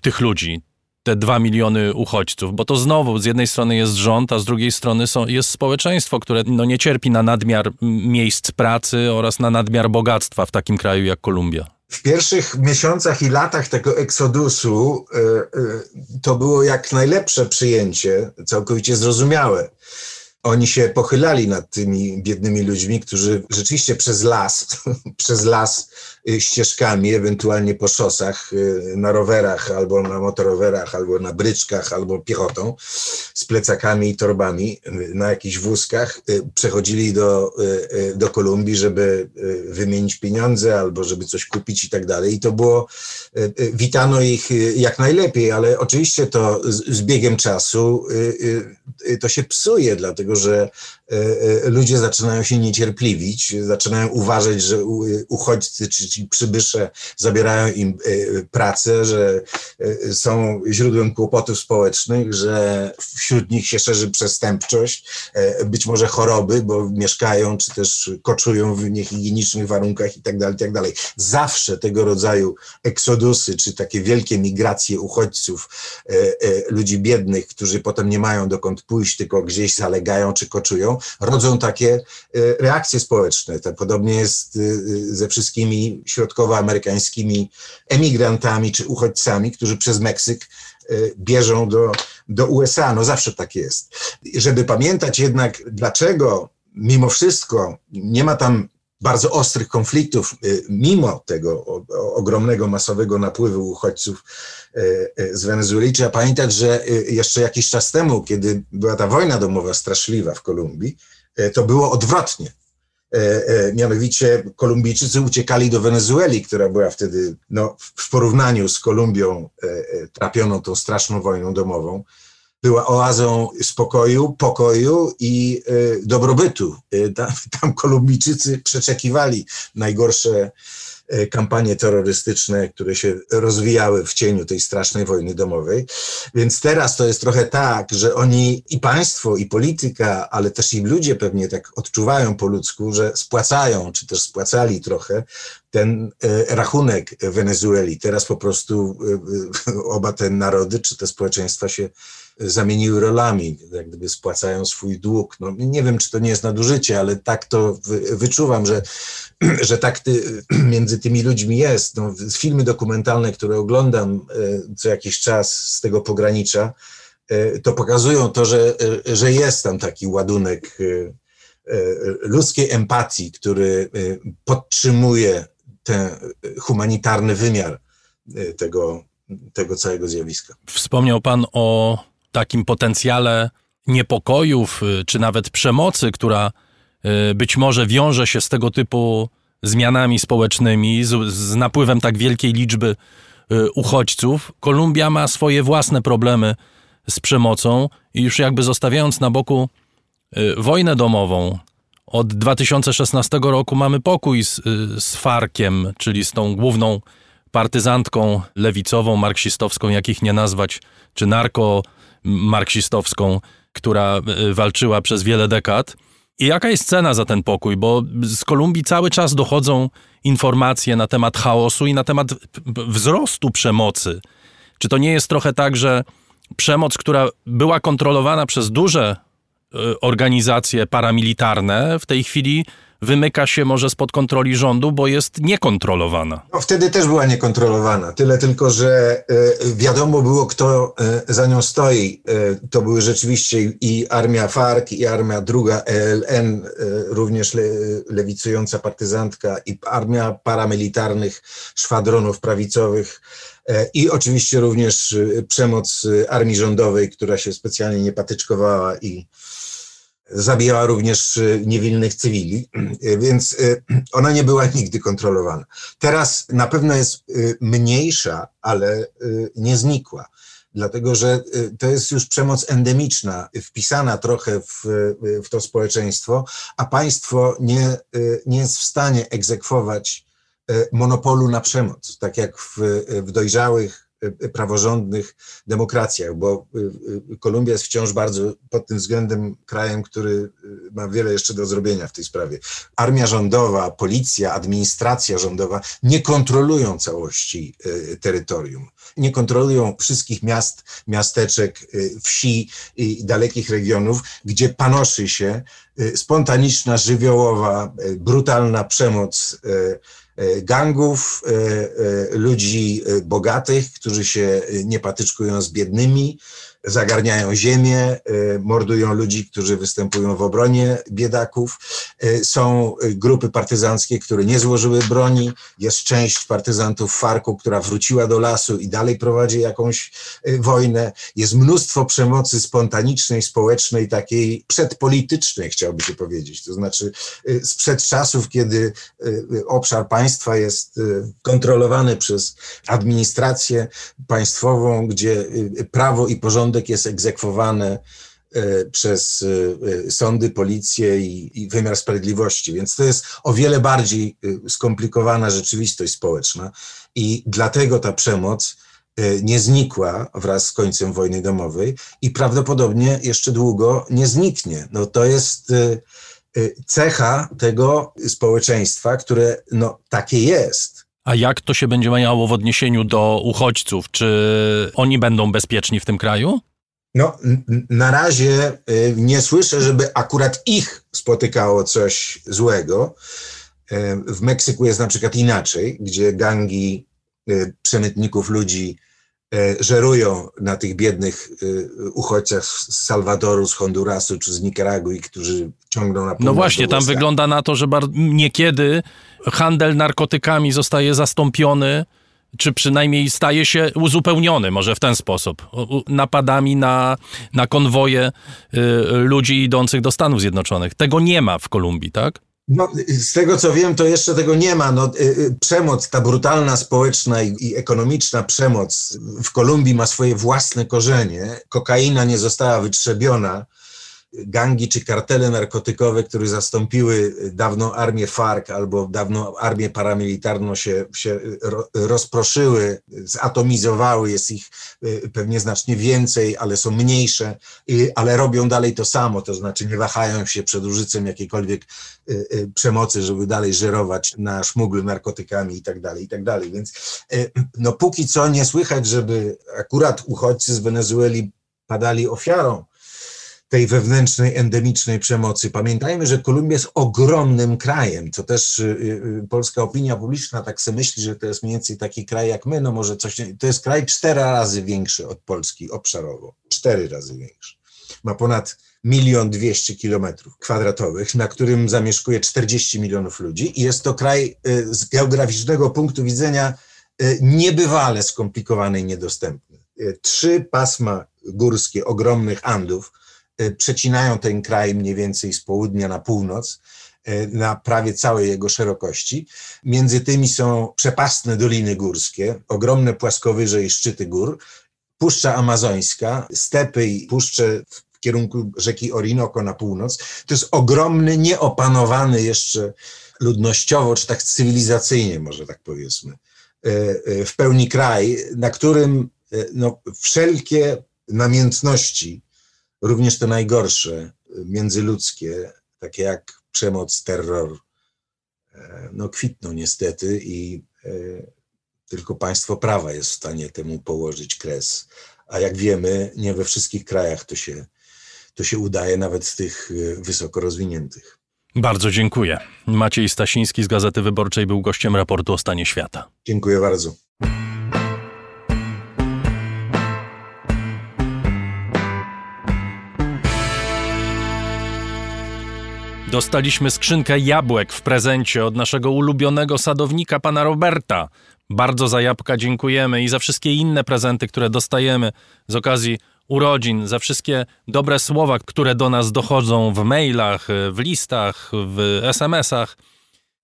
tych ludzi, te dwa miliony uchodźców, bo to znowu z jednej strony jest rząd, a z drugiej strony są, jest społeczeństwo, które no, nie cierpi na nadmiar miejsc pracy oraz na nadmiar bogactwa w takim kraju jak Kolumbia. W pierwszych miesiącach i latach tego eksodusu y, y, to było jak najlepsze przyjęcie, całkowicie zrozumiałe. Oni się pochylali nad tymi biednymi ludźmi, którzy rzeczywiście przez las, przez las ścieżkami, ewentualnie po szosach, y, na rowerach, albo na motorowerach, albo na bryczkach, albo piechotą, z plecakami i torbami y, na jakichś wózkach, przechodzili do, do Kolumbii, żeby wymienić pieniądze, albo żeby coś kupić i tak dalej. I to było, witano ich jak najlepiej, ale oczywiście to z, z biegiem czasu to się psuje, dlatego że ludzie zaczynają się niecierpliwić, zaczynają uważać, że uchodźcy czy, czy przybysze zabierają im pracę, że są źródłem kłopotów społecznych, że wśród nich się szerzy przestępczość, być może choroby, bo mieszkają czy też koczują w niehigienicznych warunkach itd., tak itd. Tak Zawsze tego rodzaju eksodusy, czy takie wielkie migracje uchodźców, ludzi biednych, którzy potem nie mają dokąd pójść, tylko gdzieś zalegają czy koczują, rodzą takie y, reakcje społeczne. To podobnie jest y, y, ze wszystkimi środkowoamerykańskimi emigrantami czy uchodźcami, którzy przez Meksyk bierzą do, do USA. No zawsze tak jest. Żeby pamiętać jednak, dlaczego mimo wszystko nie ma tam bardzo ostrych konfliktów, mimo tego ogromnego, masowego napływu uchodźców z Wenezueli. Trzeba pamiętać, że jeszcze jakiś czas temu, kiedy była ta wojna domowa straszliwa w Kolumbii, to było odwrotnie. Mianowicie Kolumbijczycy uciekali do Wenezueli, która była wtedy no, w porównaniu z Kolumbią trapioną tą straszną wojną domową była oazą spokoju, pokoju i y, dobrobytu. Y, tam, tam Kolumbijczycy przeczekiwali najgorsze y, kampanie terrorystyczne, które się rozwijały w cieniu tej strasznej wojny domowej. Więc teraz to jest trochę tak, że oni i państwo, i polityka, ale też i ludzie pewnie tak odczuwają po ludzku, że spłacają, czy też spłacali trochę ten rachunek Wenezueli. Teraz po prostu oba te narody, czy te społeczeństwa się zamieniły rolami, jak gdyby spłacają swój dług. No, nie wiem, czy to nie jest nadużycie, ale tak to wyczuwam, że, że tak ty, między tymi ludźmi jest. No, filmy dokumentalne, które oglądam e, co jakiś czas z tego pogranicza, e, to pokazują to, że, e, że jest tam taki ładunek ludzkiej empatii, który podtrzymuje ten humanitarny wymiar tego, tego całego zjawiska. Wspomniał Pan o takim potencjale niepokojów y, czy nawet przemocy, która y, być może wiąże się z tego typu zmianami społecznymi, z, z napływem tak wielkiej liczby y, uchodźców. Kolumbia ma swoje własne problemy z przemocą i już jakby zostawiając na boku wojnę domową, od 2016 roku mamy pokój z, z Farkiem, czyli z tą główną partyzantką lewicową, marksistowską, jakich nie nazwać, czy narko marksistowską, która e, walczyła przez wiele dekad. I jaka jest cena za ten pokój? Bo z Kolumbii cały czas dochodzą informacje na temat chaosu i na temat wzrostu przemocy. Czy to nie jest trochę tak, że przemoc, która była kontrolowana przez duże e, organizacje paramilitarne, w tej chwili wymyka się może spod kontroli rządu, bo jest niekontrolowana. No, wtedy też była niekontrolowana. Tyle tylko, że e, wiadomo było, kto e, za nią stoi. E, to były rzeczywiście i armia FARC, i armia druga ELN, również le, lewicująca partyzantka, i armia paramilitarnych szwadronów prawicowych. I oczywiście również przemoc armii rządowej, która się specjalnie nie patyczkowała i zabijała również y, niewinnych cywili, y, więc y, ona nie była nigdy kontrolowana. Teraz na pewno jest mniejsza, ale nie znikła. Dlatego, że to jest już przemoc endemiczna, wpisana trochę w, w to społeczeństwo, a państwo nie, nie jest w stanie egzekwować monopolu na przemoc, tak jak w, w dojrzałych praworządnych demokracjach, bo y, y, Kolumbia jest wciąż bardzo pod tym względem krajem, który ma wiele jeszcze do zrobienia w tej sprawie. Armia rządowa, policja, administracja rządowa nie kontrolują całości terytorium, nie kontrolują wszystkich miast, miasteczek, wsi i dalekich regionów, gdzie panoszy się spontaniczna, żywiołowa, brutalna przemoc gangów, e, e, ludzi bogatych, którzy się nie patyczkują z biednymi, zagarniają ziemię, e, mordują ludzi, którzy występują w obronie biedaków. E, są grupy partyzanckie, które nie złożyły broni. Jest część partyzantów Farku, która wróciła do lasu i dalej prowadzi jakąś wojnę. Jest mnóstwo przemocy spontanicznej, społecznej, takiej przedpolitycznej, chciałby się powiedzieć. To znaczy sprzed czasów, kiedy obszar państwa jest kontrolowany przez administrację państwową, gdzie prawo i porządek jest egzekwowany e, przez e, sądy, policję i, i, wymiar sprawiedliwości. Więc to jest o wiele bardziej e, skomplikowana rzeczywistość społeczna i dlatego ta przemoc nie znikła wraz z końcem wojny domowej i prawdopodobnie jeszcze długo nie zniknie. No to jest cecha tego społeczeństwa, które no, takie jest. A jak to się będzie miało w odniesieniu do uchodźców? Czy oni będą bezpieczni w tym kraju? No, na razie y, nie słyszę, żeby akurat ich spotykało coś złego. Y, w Meksyku jest na przykład inaczej, gdzie gangi y, przemytników ludzi żerują na tych biednych uchodźcach z Salwadoru, z Hondurasu czy z Nikaragui, którzy ciągną na No właśnie, tam wygląda na to, że niekiedy handel narkotykami zostaje zastąpiony czy przynajmniej staje się uzupełniony, może w ten sposób, napadami na, na konwoje y, ludzi idących do Stanów Zjednoczonych. Tego nie ma w Kolumbii, tak? No, z tego co wiem, to jeszcze tego nie ma. No, y, y, przemoc, ta brutalna społeczna i, i, ekonomiczna przemoc w Kolumbii ma swoje własne korzenie. Kokaina nie została wytrzebiona gangi czy kartele narkotykowe, które zastąpiły dawną armię FARC albo dawną armię paramilitarną się, się rozproszyły, zatomizowały, jest ich y, pewnie znacznie więcej, ale są mniejsze, ale robią dalej to samo, to znaczy nie wahają się przed użyciem jakiejkolwiek y, y, przemocy, żeby dalej żerować na szmuglu narkotykami i tak dalej, i tak. Więc no póki co nie słychać, żeby akurat uchodźcy z Wenezueli padali ofiarą tej wewnętrznej, endemicznej przemocy. Pamiętajmy, że Kolumbia jest ogromnym krajem, co też y, y, polska opinia publiczna tak sobie myśli, że to jest mniej więcej taki kraj jak my, no może coś, to jest kraj cztery razy większy od Polski obszarowo, cztery razy większy. Ma ponad milion dwieście kilometrów kwadratowych, na którym zamieszkuje 40 milionów ludzi i jest to kraj y, z geograficznego punktu widzenia niebywale skomplikowany i niedostępny. Trzy pasma górskie ogromnych Andów, przecinają ten kraj mniej więcej z południa na północ y, na prawie całej jego szerokości. Między tymi są przepastne doliny górskie, ogromne płaskowyże i szczyty gór, Puszcza Amazońska, stepy i puszcze w kierunku rzeki Orinoco na północ. To jest ogromny, nieopanowany jeszcze ludnościowo, czy tak cywilizacyjnie, może tak powiedzmy, y, w pełni kraj, na którym no, wszelkie namiętności również te najgorsze, międzyludzkie, takie jak przemoc, terror, e, no kwitną niestety i e, tylko państwo prawa jest w stanie temu położyć kres. A jak wiemy, nie we wszystkich krajach to się, to się udaje, nawet w tych e, wysoko rozwiniętych. Bardzo dziękuję. Maciej Stasiński z Gazety Wyborczej był gościem raportu o stanie świata. Dziękuję bardzo. Dostaliśmy skrzynkę jabłek w prezencie od naszego ulubionego sadownika, pana Roberta. Bardzo za jabłka dziękujemy i za wszystkie inne prezenty, które dostajemy z okazji urodzin, za wszystkie dobre słowa, które do nas dochodzą w mailach, w listach, w SMS-ach.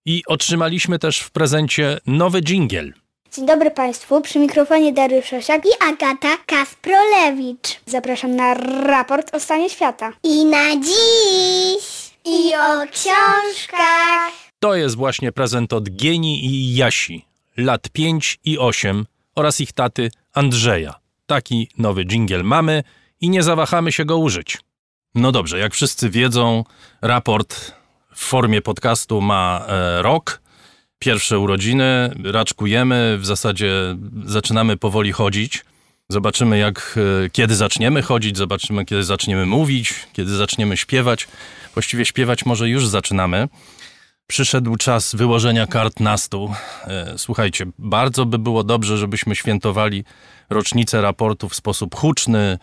I otrzymaliśmy też w prezencie nowy dżingiel. Dzień dobry Państwu, przy mikrofonie Dariusz Osiak i Agata Kasprolewicz. Zapraszam na raport o stanie świata. I na dziś! I o książkach! To jest właśnie prezent od Gieni i Jasi, lat 5 i 8 oraz ich taty Andrzeja. Taki nowy dżingiel mamy i nie zawahamy się go użyć. No dobrze, jak wszyscy wiedzą, raport w formie podcastu ma e, rok. Pierwsze urodziny, raczkujemy, w zasadzie zaczynamy powoli chodzić. Zobaczymy, jak, e, kiedy zaczniemy chodzić, zobaczymy, kiedy zaczniemy mówić, kiedy zaczniemy śpiewać. Właściwie śpiewać może już zaczynamy. Przyszedł czas wyłożenia kart na stół. E, Słuchajcie, bardzo by było dobrze, żebyśmy świętowali rocznicę raportu w sposób huczny,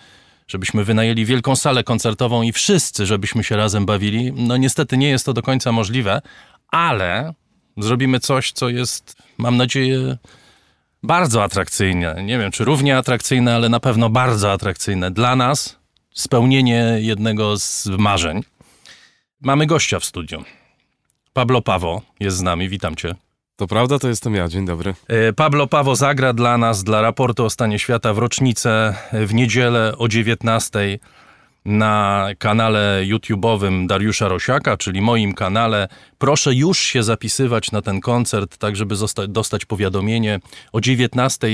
żebyśmy wynajęli wielką salę koncertową i wszyscy, żebyśmy się razem bawili. No niestety nie jest to do końca możliwe, ale zrobimy coś, co jest, mam nadzieję, bardzo atrakcyjne. Nie wiem, czy równie atrakcyjne, ale na pewno bardzo atrakcyjne dla nas. Spełnienie jednego z marzeń. Mamy gościa w studiu. Pablo Pawo jest z nami, witam cię. To prawda, to jestem ja. Dzień dobry. E, Pablo Pawo zagra dla nas, dla raportu o stanie świata w rocznicę w niedzielę o 19 na kanale YouTube'owym Dariusza Rosiaka, czyli moim kanale. Proszę już się zapisywać na ten koncert, tak żeby zosta- dostać powiadomienie. O 19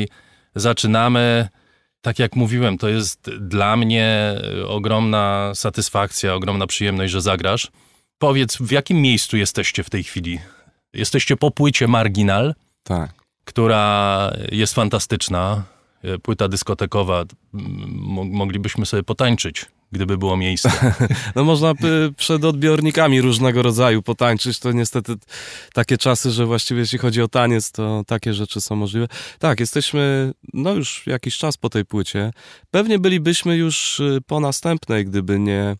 zaczynamy. Tak jak mówiłem, to jest dla mnie ogromna satysfakcja, ogromna przyjemność, że zagrasz. Powiedz, w jakim miejscu jesteście w tej chwili? Jesteście po płycie Marginal, Tak. która jest fantastyczna. E, Płyta dyskotekowa. Moglibyśmy sobie potańczyć, gdyby było miejsce. No można przed odbiornikami różnego rodzaju potańczyć. To niestety takie czasy, że właściwie jeśli chodzi o taniec, to takie rzeczy są możliwe. Tak, jesteśmy no już jakiś czas po tej płycie. Pewnie bylibyśmy już y, po następnej, gdyby nie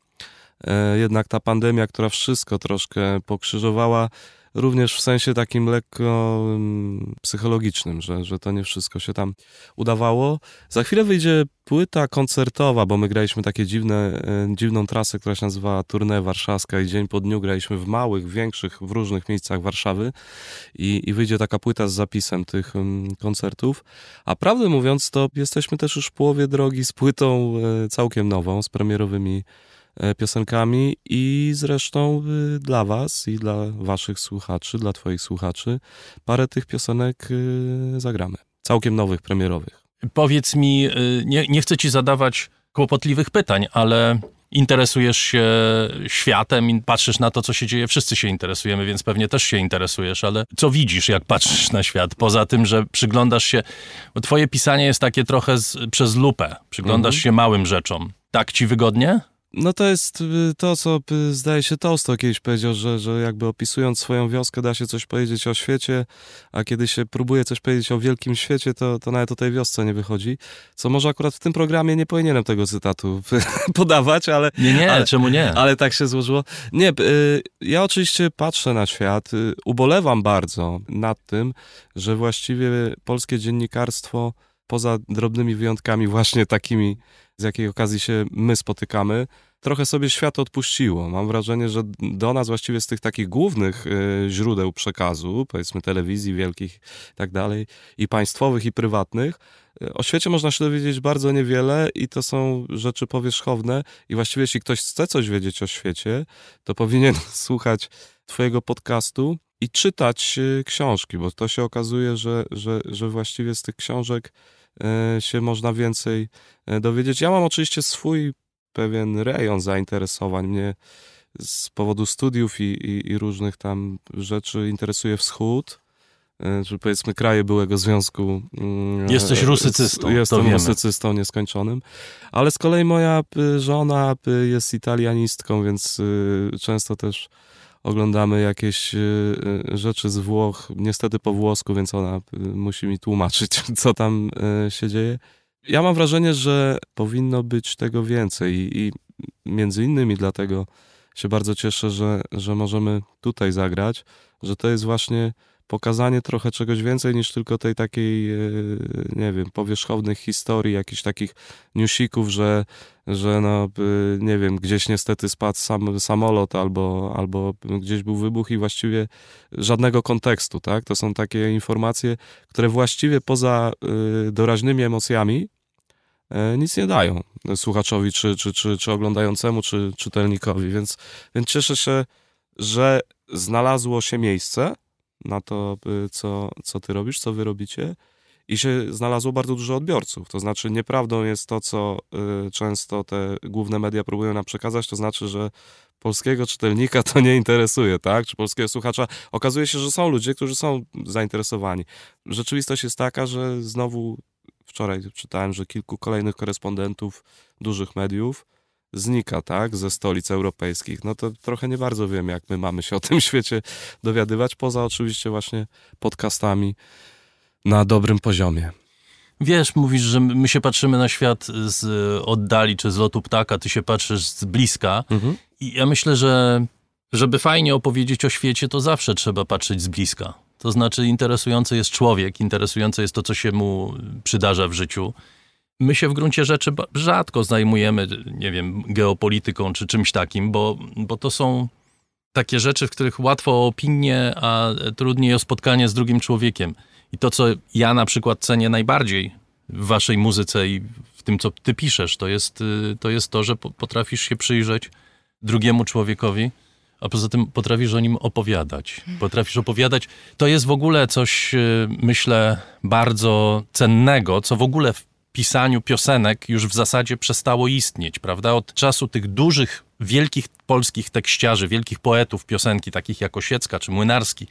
e, jednak ta pandemia, która wszystko troszkę pokrzyżowała. Również w sensie takim lekko mm, psychologicznym, że, że to nie wszystko się tam udawało. Za chwilę wyjdzie płyta koncertowa, bo my graliśmy takie dziwne, e, dziwną trasę, która się nazywa Tournée Warszawska i dzień po dniu graliśmy w małych, większych, w różnych miejscach Warszawy i, i wyjdzie taka płyta z zapisem tych mm, koncertów. A prawdę mówiąc, to jesteśmy też już w połowie drogi z płytą e, całkiem nową, z premierowymi piosenkami i zresztą y, dla was i dla waszych słuchaczy, dla twoich słuchaczy parę tych piosenek y, zagramy. Całkiem nowych, premierowych. Powiedz mi, y, nie, nie chcę ci zadawać kłopotliwych pytań, ale interesujesz się światem i patrzysz na to, co się dzieje. Wszyscy się interesujemy, więc pewnie też się interesujesz, ale co widzisz, jak patrzysz na świat? Poza tym, że przyglądasz się, bo twoje pisanie jest takie trochę z, przez lupę. Przyglądasz się małym rzeczom. Tak ci wygodnie? No to jest y, to, co y, zdaje się Tolstoj kiedyś powiedział, że, że jakby opisując swoją wioskę da się coś powiedzieć o świecie, a kiedy się próbuje coś powiedzieć o wielkim świecie, to, to nawet o tej wiosce nie wychodzi. Co może akurat w tym programie nie powinienem tego cytatu podawać, ale, Nie, nie, Ale- czemu nie? ale tak się złożyło. Nie, y, ja oczywiście patrzę na świat, ubolewam bardzo nad tym, że właściwie polskie dziennikarstwo, poza drobnymi wyjątkami właśnie takimi, z jakiej okazji się my spotykamy, trochę sobie świat odpuściło. Mam wrażenie, że do nas właściwie z tych takich głównych y, źródeł przekazu, powiedzmy telewizji wielkich i tak dalej, i państwowych, i prywatnych, y, o świecie można się dowiedzieć bardzo niewiele i to są rzeczy powierzchowne i właściwie jeśli ktoś chce coś wiedzieć o świecie, to powinien słuchać twojego podcastu i czytać y, książki, bo to się okazuje, że, że, że właściwie z tych książek się można więcej y, dowiedzieć. Ja mam oczywiście swój pewien rejon zainteresowań. Mnie z powodu studiów i, i, i różnych tam rzeczy interesuje wschód, y, czy powiedzmy kraje byłego związku. mm, Jesteś e, rusycystą, Jestem rusycystą nieskończonym. Ale z kolei moja żona jest italianistką, więc często też oglądamy jakieś y, y, rzeczy z Włoch, niestety po włosku, więc ona y, musi mi tłumaczyć, co tam się dzieje. Ja mam wrażenie, że powinno być tego więcej i, między innymi dlatego się bardzo cieszę, że, że możemy tutaj zagrać, że to jest właśnie pokazanie trochę czegoś więcej niż tylko tej takiej, e, nie wiem, powierzchownych historii, jakichś takich newsików, że, że no, nie wiem, gdzieś niestety spadł sam, samolot albo, albo gdzieś był wybuch i właściwie żadnego kontekstu, tak? To są takie informacje, które właściwie poza e, doraźnymi emocjami e, nic nie dają słuchaczowi, czy, czy, czy, czy oglądającemu, czy czytelnikowi, więc, więc cieszę się, że znalazło się miejsce na to, co, co ty robisz, co wy robicie. I się znalazło bardzo dużo odbiorców. To znaczy, nieprawdą jest to, co y, często te główne media próbują nam przekazać, to znaczy, że polskiego czytelnika to nie interesuje, tak? Czy polskiego słuchacza. Okazuje się, że są ludzie, którzy są zainteresowani. Rzeczywistość jest taka, że znowu wczoraj czytałem, że kilku kolejnych korespondentów dużych mediów znika, tak, ze stolic europejskich, no to trochę nie bardzo wiem, jak my mamy się o tym świecie dowiadywać, poza oczywiście właśnie podcastami na dobrym poziomie. Wiesz, mówisz, że my się patrzymy na świat z oddali czy z lotu ptaka, ty się patrzysz z bliska. Mhm. I ja myślę, że żeby fajnie opowiedzieć o świecie, to zawsze trzeba patrzeć z bliska. To znaczy, interesujący jest człowiek, interesujące jest to, co się mu przydarza w życiu my się w gruncie rzeczy rzadko zajmujemy, nie wiem, geopolityką czy czymś takim, bo, bo to są takie rzeczy, w których łatwo o opinię, a trudniej o spotkanie z drugim człowiekiem. I to, co ja na przykład cenię najbardziej w waszej muzyce i w tym, co ty piszesz, to jest y, to, jest to że potrafisz się przyjrzeć drugiemu człowiekowi, a poza tym potrafisz o nim opowiadać. Potrafisz opowiadać. To jest w ogóle coś, y, myślę, bardzo cennego, co w ogóle w pisaniu piosenek już w zasadzie przestało istnieć, prawda? Od czasu tych dużych, wielkich polskich tekściarzy, wielkich poetów piosenki, takich jak Osiecka czy Młynarski,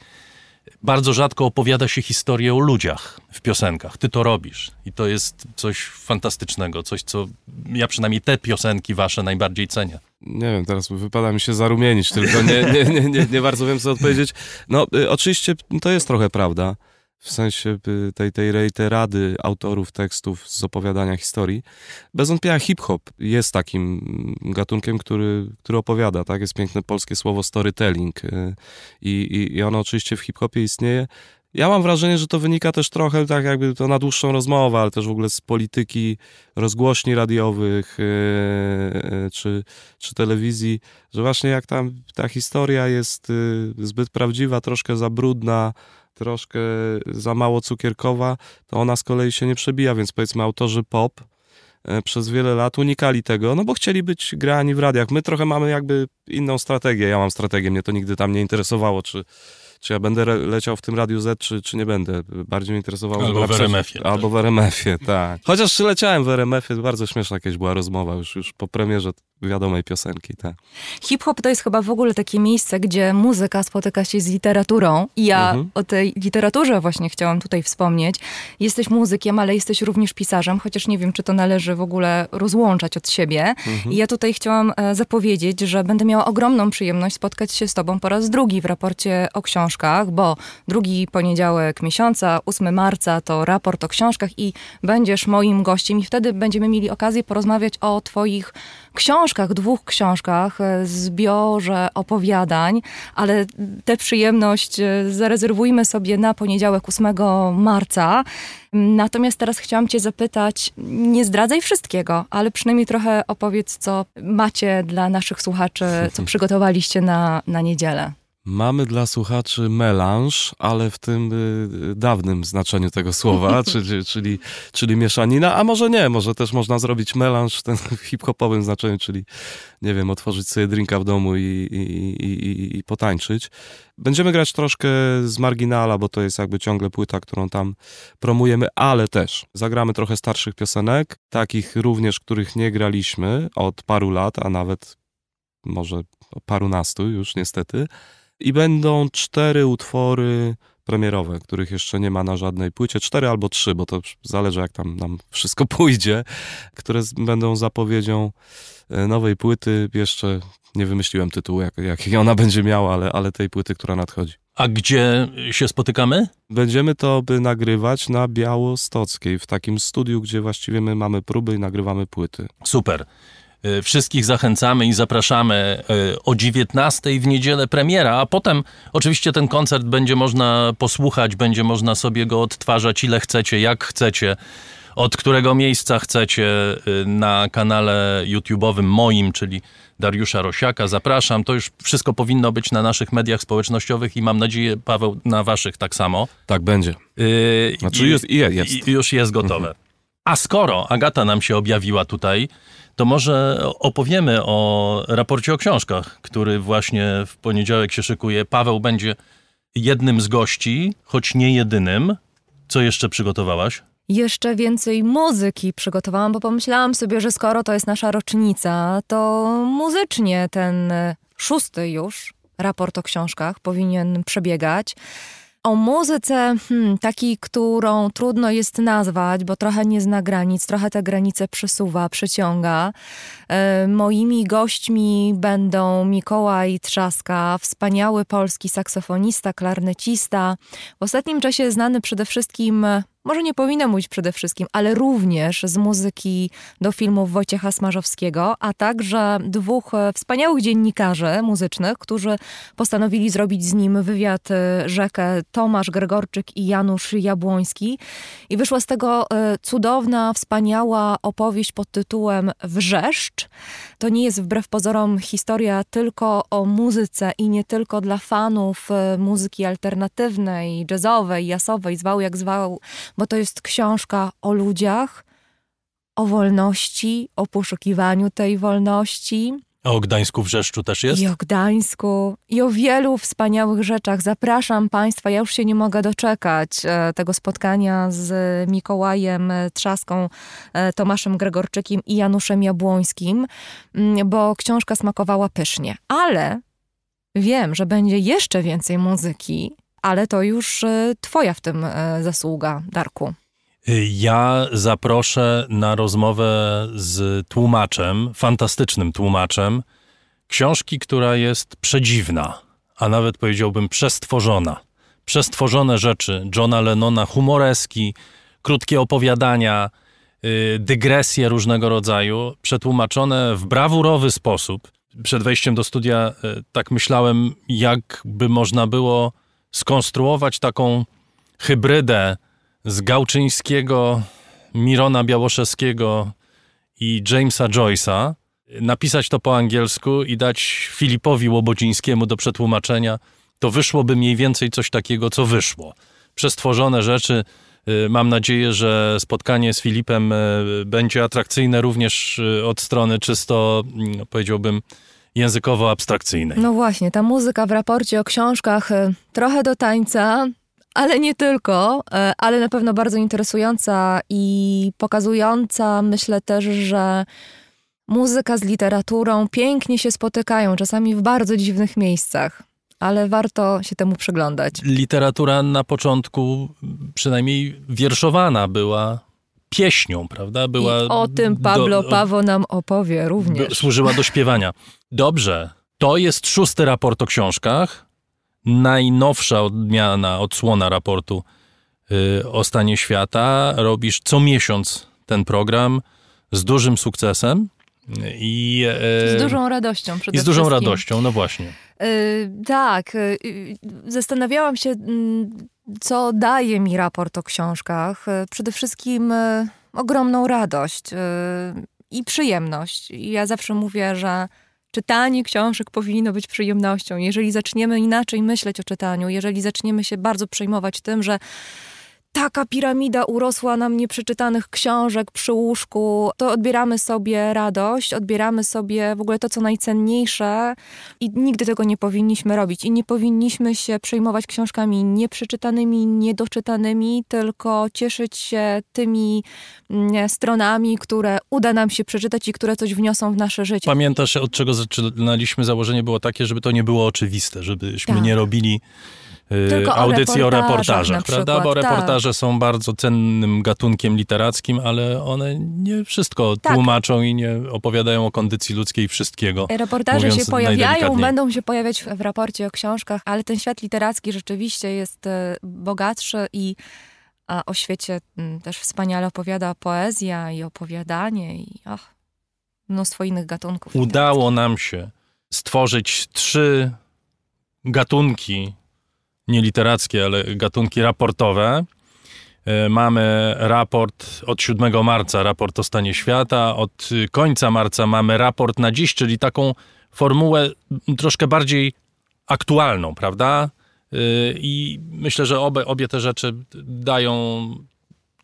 bardzo rzadko opowiada się historię o ludziach w piosenkach. Ty to robisz i to jest coś fantastycznego, coś, co ja przynajmniej te piosenki wasze najbardziej cenię. Nie wiem, teraz wypada mi się zarumienić, tylko nie, nie, nie, nie, bardzo wiem, co odpowiedzieć. No, y, oczywiście to jest trochę prawda w sensie tej, tej reiterady autorów tekstów z opowiadania historii. Bez wątpienia hip-hop jest takim gatunkiem, który, który opowiada, tak? Jest piękne polskie słowo storytelling y, i, i, i ono oczywiście w hip-hopie istnieje. Ja mam wrażenie, że to wynika też trochę, tak jakby to na dłuższą rozmowę, ale też w ogóle z polityki rozgłośni radiowych yy, czy, czy telewizji, że właśnie jak tam ta historia jest zbyt prawdziwa, troszkę za brudna, troszkę za mało cukierkowa, to ona z kolei się nie przebija, więc powiedzmy autorzy pop e, przez wiele lat unikali tego, no bo chcieli być grani w radiach. My trochę mamy jakby inną strategię. Ja mam strategię, mnie to nigdy tam nie interesowało, czy czy ja będę leciał w tym Radiu Z, czy, czy nie będę. Bardziej mnie interesowało, Albo w RMF-ie. Albo w RMF-ie, tak. Chociaż leciałem w RMF-ie, bardzo śmieszna jakaś była rozmowa już, już po premierze wiadomej piosenki, tak. Hip-hop to jest chyba w ogóle takie miejsce, gdzie muzyka spotyka się z literaturą. I ja mhm. o tej literaturze właśnie chciałam tutaj wspomnieć. Jesteś muzykiem, ale jesteś również pisarzem, chociaż nie wiem, czy to należy w ogóle rozłączać od siebie. Mhm. I ja tutaj chciałam e, zapowiedzieć, że będę miała ogromną przyjemność spotkać się z tobą po raz drugi w raporcie o książkach, bo drugi poniedziałek miesiąca, 8 marca to raport o książkach i będziesz moim gościem i wtedy będziemy mieli okazję porozmawiać o twoich książkach, dwóch książkach, e, zbiorze opowiadań, ale tę przyjemność e, zarezerwujmy sobie na poniedziałek 8 marca. Natomiast teraz chciałam Cię zapytać, nie zdradzaj wszystkiego, ale przynajmniej trochę opowiedz, co macie dla naszych słuchaczy, co przygotowaliście na, na niedzielę. Mamy dla słuchaczy melanż, ale w tym y, dawnym znaczeniu tego słowa, czyli, czyli, czyli mieszanina, a może nie, może też można zrobić melanż w tym hip-hopowym znaczeniu, czyli nie wiem, otworzyć sobie drinka w domu i, i, i, i potańczyć. Będziemy grać troszkę z marginala, bo to jest jakby ciągle płyta, którą tam promujemy, ale też zagramy trochę starszych piosenek, takich również, których nie graliśmy od paru lat, a nawet może parunastu już niestety i będą cztery utwory premierowe, których jeszcze nie ma na żadnej płycie. Cztery albo trzy, bo to zależy jak tam nam wszystko pójdzie, które będą zapowiedzią e, nowej płyty. Jeszcze nie wymyśliłem tytułu, jak, jaki ona będzie miała, ale, ale tej płyty, która nadchodzi. A gdzie się spotykamy? Będziemy to by nagrywać na Białostockiej, w takim studiu, gdzie właściwie my mamy próby i nagrywamy płyty. Super. E, wszystkich zachęcamy i zapraszamy e, o 19 w niedzielę premiera, a potem oczywiście ten koncert będzie można posłuchać, będzie można sobie go odtwarzać ile chcecie, jak chcecie, od którego miejsca chcecie e, na kanale YouTube'owym moim, czyli Dariusza Rosiaka. Zapraszam. To już wszystko powinno być na naszych mediach społecznościowych i mam nadzieję, Paweł, na waszych tak samo. Tak będzie. Znaczy jest, jest. Już jest gotowe. Mhm. A skoro Agata nam się objawiła tutaj, to może opowiemy o raporcie o książkach, który właśnie w poniedziałek się szykuje. Paweł będzie jednym z gości, choć nie jedynym. Co jeszcze przygotowałaś? Jeszcze więcej muzyki przygotowałam, bo pomyślałam sobie, że skoro to jest nasza rocznica, to muzycznie ten szósty już raport o książkach powinien przebiegać o muzyce, hmm, takiej, którą trudno jest nazwać, bo trochę nie zna granic, trochę te granice przesuwa, przeciąga. E, moimi gośćmi będą Mikołaj Trzaska, wspaniały polski saksofonista, klarnecista, w ostatnim czasie znany przede wszystkim może nie powinna mówić przede wszystkim, ale również z muzyki do filmów Wojciecha Smarzowskiego, a także dwóch e, wspaniałych dziennikarzy muzycznych, którzy postanowili zrobić z nim wywiad e, rzekę Tomasz Gregorczyk i Janusz Jabłoński. I wyszła z tego e, cudowna, wspaniała opowieść pod tytułem Wrzeszcz. To nie jest wbrew pozorom historia tylko o muzyce i nie tylko dla fanów muzyki alternatywnej, jazzowej, jasowej, zwał jak zwał bo to jest książka o ludziach, o wolności, o poszukiwaniu tej wolności. A o Gdańsku Wrzeszczu też jest? I o Gdańsku, i o wielu wspaniałych rzeczach. Zapraszam Państwa, ja już się nie mogę doczekać e, tego spotkania z Mikołajem Trzaską, e, Tomaszem Gregorczykiem i Januszem Jabłońskim, mm, bo książka smakowała pysznie. Ale wiem, że będzie jeszcze więcej muzyki, ale to już e, Twoja w tym e, zasługa, Darku. Ja zaproszę na rozmowę z tłumaczem, fantastycznym tłumaczem, książki, która jest przedziwna, a nawet powiedziałbym przestworzona. Przestworzone rzeczy Johna Lennona, humoreski, krótkie opowiadania, y, dygresje różnego rodzaju, przetłumaczone w brawurowy sposób. Przed wejściem do studia y, tak myślałem, jakby można było skonstruować taką hybrydę z Gałczyńskiego, Mirona Białoszewskiego i Jamesa Joyce'a, napisać to po angielsku i dać Filipowi Łobodzińskiemu do przetłumaczenia, to wyszłoby mniej więcej coś takiego, co wyszło. Przestworzone rzeczy. Y, mam nadzieję, że spotkanie z Filipem y, będzie atrakcyjne również y, od strony czysto, mm, powiedziałbym, językowo-abstrakcyjnej. No właśnie, ta muzyka w raporcie o książkach y, trochę do tańca, ale nie tylko, y, ale na pewno bardzo interesująca i pokazująca, myślę też, że muzyka z literaturą pięknie się spotykają, czasami w bardzo dziwnych miejscach. Ale warto się temu przyglądać. Literatura na początku, przynajmniej wierszowana, była pieśnią, prawda? Była I o tym Pablo do, Pawo nam opowie również. Służyła do śpiewania. Dobrze, to jest szósty raport o książkach. Najnowsza odmiana, odsłona raportu y, o stanie świata. Robisz co miesiąc ten program z dużym sukcesem. I, y, z dużą radością przede I z dużą radością, no właśnie. Yy, tak, zastanawiałam się, yy, co daje mi raport o książkach. Przede wszystkim ogromną radość i przyjemność. Ja zawsze mówię, że czytanie książek powinno być przyjemnością. Jeżeli zaczniemy inaczej myśleć o czytaniu, jeżeli zaczniemy się bardzo przejmować tym, że taka piramida urosła nam nieprzeczytanych książek przy łóżku, to odbieramy sobie radość, odbieramy sobie w ogóle to, co najcenniejsze i nigdy tego nie powinniśmy robić. I nie powinniśmy się przejmować książkami nieprzeczytanymi, niedoczytanymi, tylko cieszyć się tymi mm, stronami, które uda nam się przeczytać i które coś wniosą w nasze życie. Pamiętasz, od czego zaczynaliśmy? Założenie było takie, żeby to nie było oczywiste, żebyśmy tak. nie robili Tylko audycji o o reportażach reportażach, na prawda? przykład, Bo tak. reportaże są bardzo cennym gatunkiem literackim, ale one nie wszystko Tak. tłumaczą i nie opowiadają o kondycji ludzkiej wszystkiego. Reportaże się pojawiają, będą się pojawiać w raporcie o książkach, ale ten świat literacki rzeczywiście jest e, bogatszy i a o świecie też wspaniale opowiada poezja i opowiadanie i ach, mnóstwo innych gatunków. Udało nam się stworzyć trzy gatunki, nie literackie, ale gatunki raportowe. E, Mamy raport od 7 marca, raport o stanie świata. Od końca marca mamy raport na dziś, czyli taką formułę troszkę bardziej aktualną, prawda? Y, I myślę, że obie, obie te rzeczy dają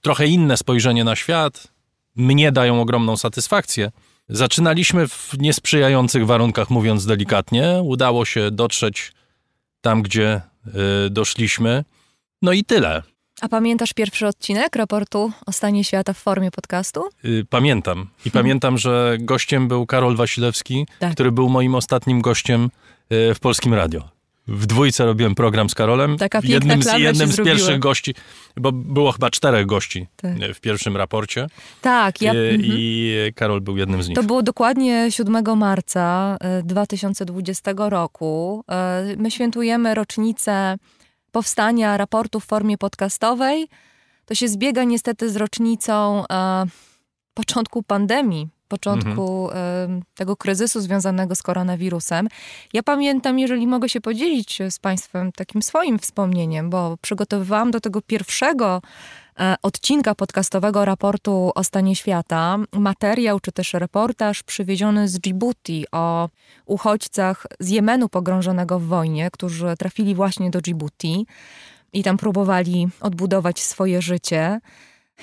trochę inne spojrzenie na świat. Mnie dają ogromną satysfakcję. Zaczynaliśmy w niesprzyjających warunkach, mówiąc delikatnie. Udało się dotrzeć tam, gdzie doszliśmy. No i tyle. A pamiętasz pierwszy odcinek raportu o stanie świata w formie podcastu? Y, Pamiętam. I pamiętam, że gościem był Karol Wasilewski, Tak. który był moim ostatnim gościem y, w Polskim Radio. W dwójce robiłem program z Karolem. Taka piękna jednym z, jednym z zrobiła. pierwszych gości, bo było chyba czterech gości Tak. w pierwszym raporcie. Tak, ja, Y, mhm. I Karol był jednym z nich. To było dokładnie 7 marca e, 2020 roku. E, My świętujemy rocznicę powstania raportu w formie podcastowej. To się zbiega niestety z rocznicą e, początku pandemii, początku e, tego kryzysu związanego z koronawirusem. Ja pamiętam, jeżeli mogę się podzielić z Państwem takim swoim wspomnieniem, bo przygotowywałam do tego pierwszego e, odcinka podcastowego raportu o stanie świata materiał czy też reportaż przywieziony z Djibouti o uchodźcach z Jemenu pogrążonego w wojnie, którzy trafili właśnie do Djibouti i tam próbowali odbudować swoje życie.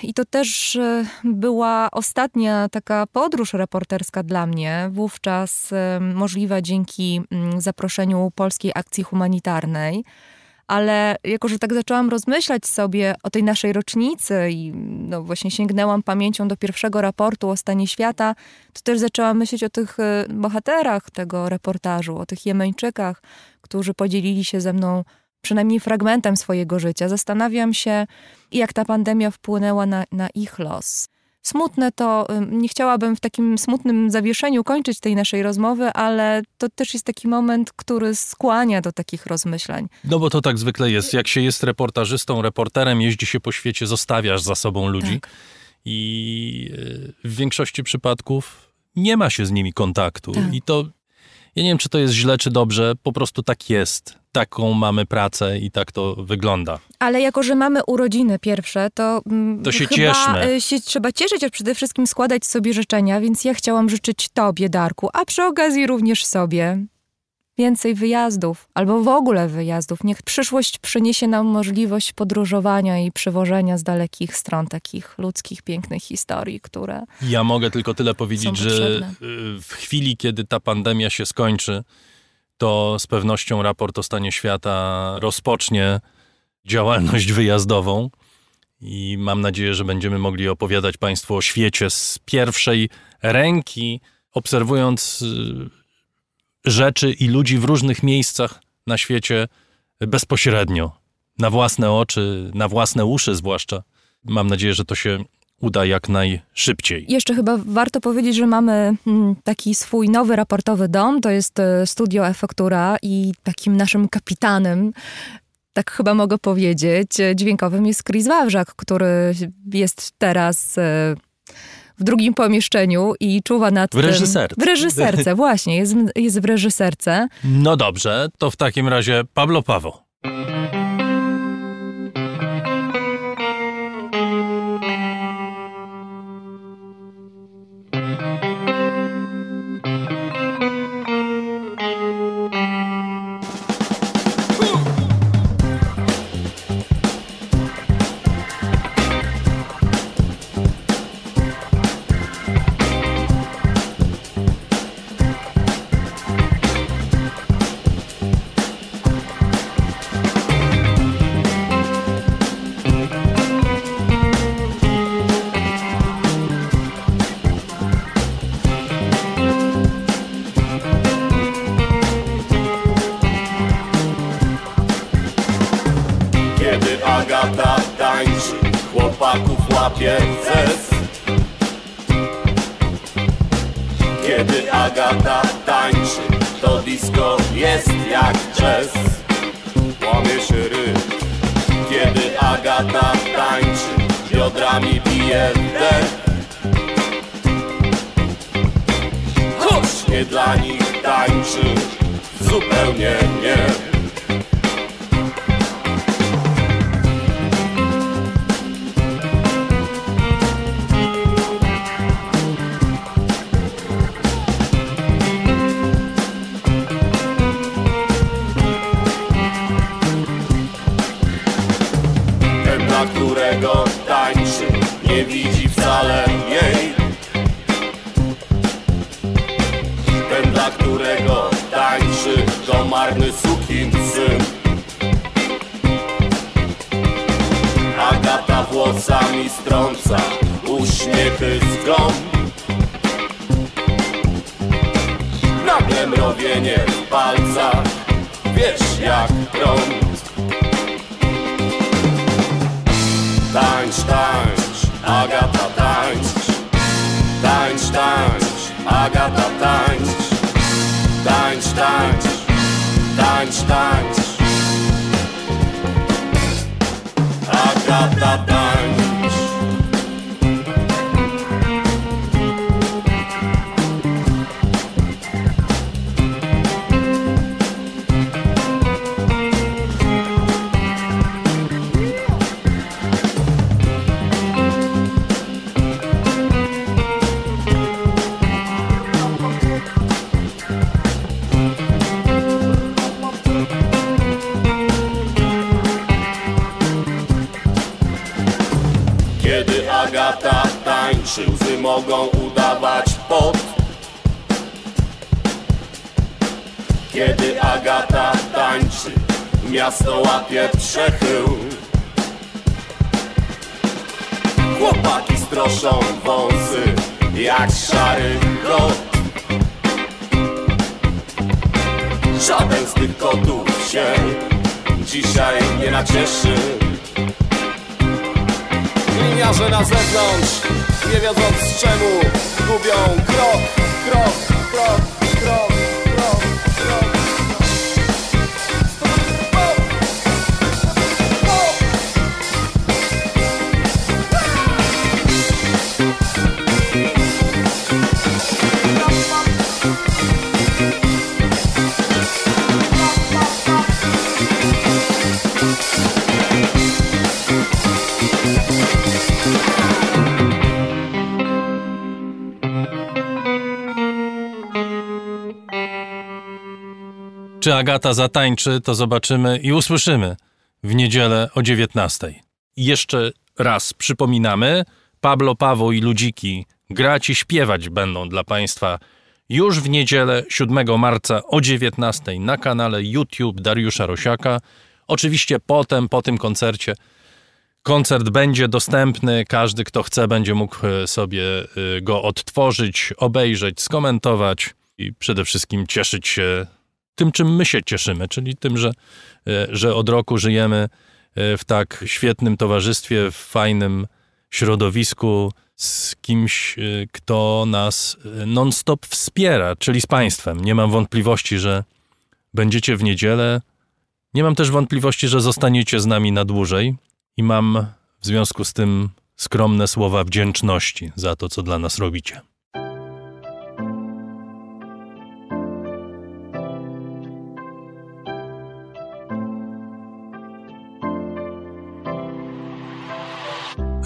I to też e, była ostatnia taka podróż reporterska dla mnie, wówczas e, możliwa dzięki mm, zaproszeniu Polskiej Akcji Humanitarnej. Ale jako, że tak zaczęłam rozmyślać sobie o tej naszej rocznicy i no właśnie sięgnęłam pamięcią do pierwszego raportu o stanie świata, to też zaczęłam myśleć o tych e, bohaterach tego reportażu, o tych Jemeńczykach, którzy podzielili się ze mną przynajmniej fragmentem swojego życia. Zastanawiam się, jak ta pandemia wpłynęła na, na ich los. Smutne to, nie chciałabym w takim smutnym zawieszeniu kończyć tej naszej rozmowy, ale to też jest taki moment, który skłania do takich rozmyślań. No bo to tak zwykle jest. Jak się jest reportażystą, reporterem, jeździ się po świecie, zostawiasz za sobą ludzi. Tak. I y, w większości przypadków nie ma się z nimi kontaktu. Tak. I to, ja nie wiem, czy to jest źle, czy dobrze, po prostu tak jest. Taką mamy pracę i tak to wygląda. Ale jako, że mamy urodziny pierwsze, to, mm, To się cieszmy. y, się trzeba cieszyć, a przede wszystkim składać sobie życzenia, więc ja chciałam życzyć Tobie, Darku, a przy okazji również sobie więcej wyjazdów, albo w ogóle wyjazdów. Niech przyszłość przyniesie nam możliwość podróżowania i przywożenia z dalekich stron takich ludzkich, pięknych historii, które... Ja mogę tylko tyle powiedzieć, że y, w chwili, kiedy ta pandemia się skończy, to z pewnością raport o stanie świata rozpocznie działalność wyjazdową i mam nadzieję, że będziemy mogli opowiadać Państwu o świecie z pierwszej ręki, obserwując y, rzeczy i ludzi w różnych miejscach na świecie bezpośrednio, na własne oczy, na własne uszy zwłaszcza. Mam nadzieję, że to się uda jak najszybciej. Jeszcze chyba warto powiedzieć, że mamy mm, taki swój nowy raportowy dom, to jest e, studio Efektura i takim naszym kapitanem, tak chyba mogę powiedzieć, e, dźwiękowym jest Chris Wawrzak, który jest teraz e, w drugim pomieszczeniu i czuwa nad W tym. reżyserce. W reżyserce, właśnie, jest, jest w reżyserce. No dobrze, to w takim razie Pablo Paweł. Nacieszy Liniarze na zewnątrz nie wiedząc czemu gubią krok, krok, krok, krok, Czy Agata zatańczy, to zobaczymy i usłyszymy w niedzielę o 19. I jeszcze raz przypominamy, Pablo, Paweł i Ludziki grać i śpiewać będą dla Państwa już w niedzielę 7 marca o 19 na kanale YouTube Dariusza Rosiaka. Oczywiście potem, po tym koncercie, koncert będzie dostępny. Każdy, kto chce, będzie mógł e, sobie e, go odtworzyć, obejrzeć, skomentować i przede wszystkim cieszyć się tym, czym my się cieszymy, czyli tym, że, e, że od roku żyjemy e, w tak świetnym towarzystwie, w fajnym środowisku, z kimś, e, kto nas non-stop wspiera, czyli z Państwem. Nie mam wątpliwości, że będziecie w niedzielę. Nie mam też wątpliwości, że zostaniecie z nami na dłużej i mam w związku z tym skromne słowa wdzięczności za to, co dla nas robicie.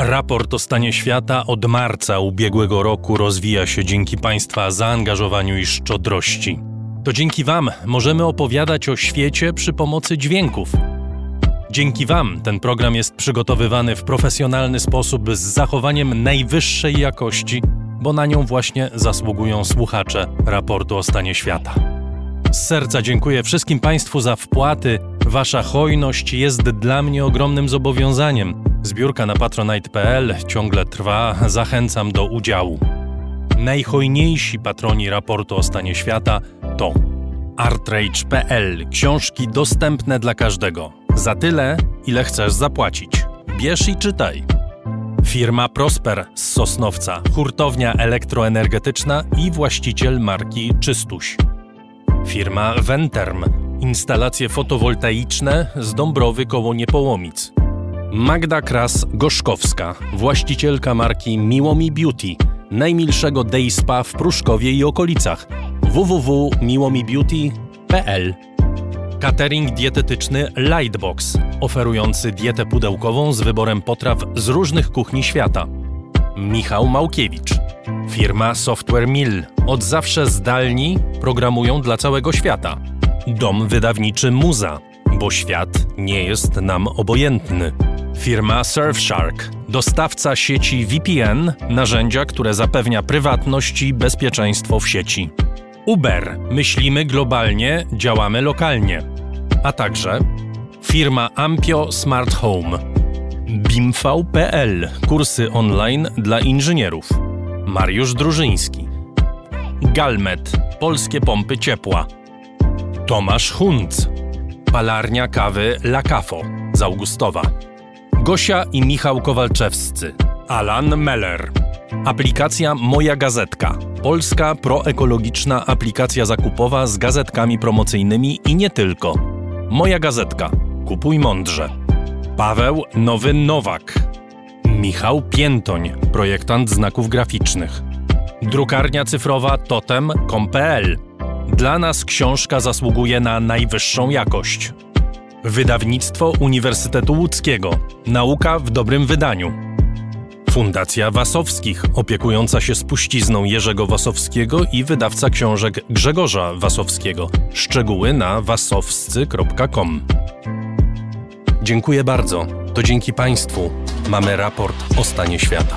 Raport o stanie świata od marca ubiegłego roku rozwija się dzięki Państwa zaangażowaniu i szczodrości. To dzięki Wam możemy opowiadać o świecie przy pomocy dźwięków. Dzięki Wam ten program jest przygotowywany w profesjonalny sposób z zachowaniem najwyższej jakości, bo na nią właśnie zasługują słuchacze raportu o stanie świata. Z serca dziękuję wszystkim Państwu za wpłaty. Wasza hojność jest dla mnie ogromnym zobowiązaniem. Zbiórka na patronite.pl ciągle trwa, zachęcam do udziału. Najhojniejsi patroni raportu o stanie świata to artrage.pl książki dostępne dla każdego. Za tyle, ile chcesz zapłacić. Bierz i czytaj. Firma Prosper z Sosnowca, hurtownia elektroenergetyczna i właściciel marki Czystuś. Firma Venterm, instalacje fotowoltaiczne z Dąbrowy koło Niepołomic. Magda Kras-Gorzkowska, właścicielka marki Miłomi Beauty, najmilszego day spa w Pruszkowie i okolicach www.miłomibeauty.pl Catering dietetyczny Lightbox, oferujący dietę pudełkową z wyborem potraw z różnych kuchni świata. Michał Małkiewicz. Firma Software Mill. Od zawsze zdalni programują dla całego świata. Dom wydawniczy Muza, bo świat nie jest nam obojętny. Firma Surfshark. Dostawca sieci VPN, narzędzia, które zapewnia prywatność i bezpieczeństwo w sieci. Uber. Myślimy globalnie, działamy lokalnie. A także firma Ampio Smart Home. BIMV.pl. Kursy online dla inżynierów. Mariusz Drużyński. Galmet. Polskie pompy ciepła. Tomasz Hunc. Palarnia kawy La Cafo z Augustowa. Gosia i Michał Kowalczewscy. Alan Meller. Aplikacja Moja Gazetka. Polska proekologiczna aplikacja zakupowa z gazetkami promocyjnymi i nie tylko. Moja Gazetka. Kupuj mądrze. Paweł Nowy Nowak. Michał Piętoń, projektant znaków graficznych. Drukarnia cyfrowa totem.com.pl. Dla nas książka zasługuje na najwyższą jakość. Wydawnictwo Uniwersytetu Łódzkiego. Nauka w dobrym wydaniu. Fundacja Wasowskich, opiekująca się spuścizną Jerzego Wasowskiego i wydawca książek Grzegorza Wasowskiego. Szczegóły na wasowscy.com. Dziękuję bardzo. To dzięki Państwu mamy raport o stanie świata.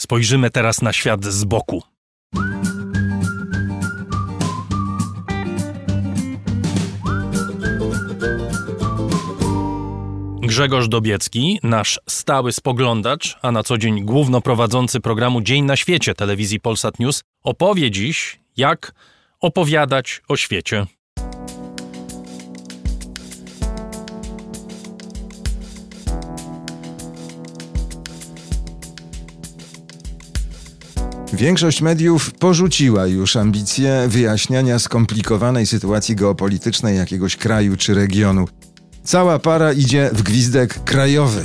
Spojrzymy teraz na świat z boku. Grzegorz Dobiecki, nasz stały spoglądacz, a na co dzień głównoprowadzący programu Dzień na świecie telewizji Polsat News, opowie dziś, jak opowiadać o świecie. Większość mediów porzuciła już ambicje wyjaśniania skomplikowanej sytuacji geopolitycznej jakiegoś kraju czy regionu. Cała para idzie w gwizdek krajowy.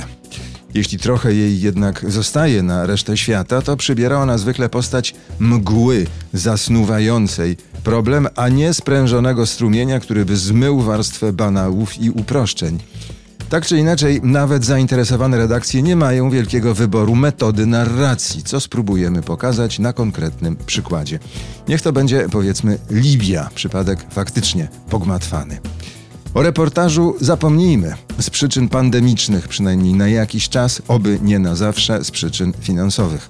Jeśli trochę jej jednak zostaje na resztę świata, to przybiera ona zwykle postać mgły zasnuwającej problem, a nie sprężonego strumienia, który by zmył warstwę banałów i uproszczeń. Tak czy inaczej, nawet zainteresowane redakcje nie mają wielkiego wyboru metody narracji, co spróbujemy pokazać na konkretnym przykładzie. Niech to będzie, powiedzmy, Libia, przypadek faktycznie pogmatwany. O reportażu zapomnijmy, z przyczyn pandemicznych, przynajmniej na jakiś czas, oby nie na zawsze, z przyczyn finansowych.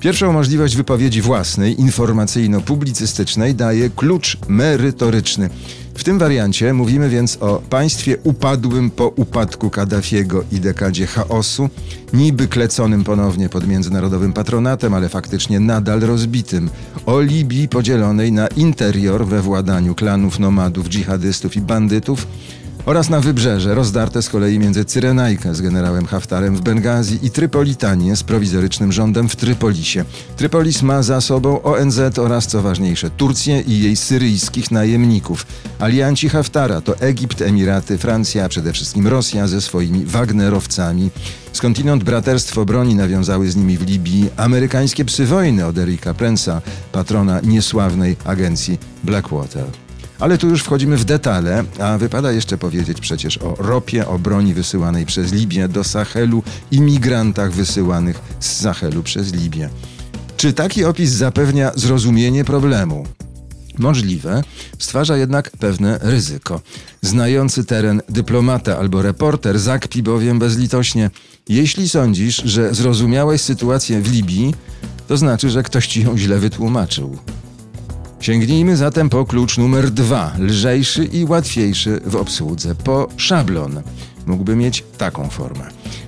Pierwszą możliwość wypowiedzi własnej, informacyjno-publicystycznej daje klucz merytoryczny. W tym wariancie mówimy więc o państwie upadłym po upadku Kaddafiego i dekadzie chaosu, niby kleconym ponownie pod międzynarodowym patronatem, ale faktycznie nadal rozbitym, o Libii podzielonej na interior we władaniu klanów nomadów, dżihadystów i bandytów, oraz na wybrzeże, rozdarte z kolei między Cyrenajkę z generałem Haftarem w Bengazji i Trypolitanię z prowizorycznym rządem w Trypolisie. Trypolis ma za sobą ONZ oraz, co ważniejsze, Turcję i jej syryjskich najemników. Alianci Haftara to Egipt, Emiraty, Francja, a przede wszystkim Rosja ze swoimi Wagnerowcami. Skądinąd braterstwo broni nawiązały z nimi w Libii amerykańskie psy wojny od Erika Prensa, patrona niesławnej agencji Blackwater. Ale tu już wchodzimy w detale, a wypada jeszcze powiedzieć przecież o ropie, o broni wysyłanej przez Libię do Sahelu i migrantach wysyłanych z Sahelu przez Libię. Czy taki opis zapewnia zrozumienie problemu? Możliwe, stwarza jednak pewne ryzyko. Znający teren dyplomata albo reporter zakpi bowiem bezlitośnie: Jeśli sądzisz, że zrozumiałeś sytuację w Libii, to znaczy, że ktoś ci ją źle wytłumaczył. Sięgnijmy zatem po klucz numer dwa, lżejszy i łatwiejszy w obsłudze, po szablon. Mógłby mieć taką formę.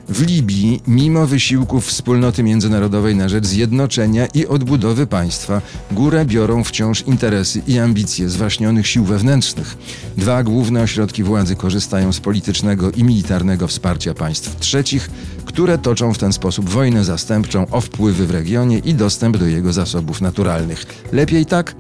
W Libii, mimo wysiłków wspólnoty międzynarodowej na rzecz zjednoczenia i odbudowy państwa, górę biorą wciąż interesy i ambicje zwaśnionych sił wewnętrznych. Dwa główne ośrodki władzy korzystają z politycznego i militarnego wsparcia państw trzecich, które toczą w ten sposób wojnę zastępczą o wpływy w regionie i dostęp do jego zasobów naturalnych. Lepiej tak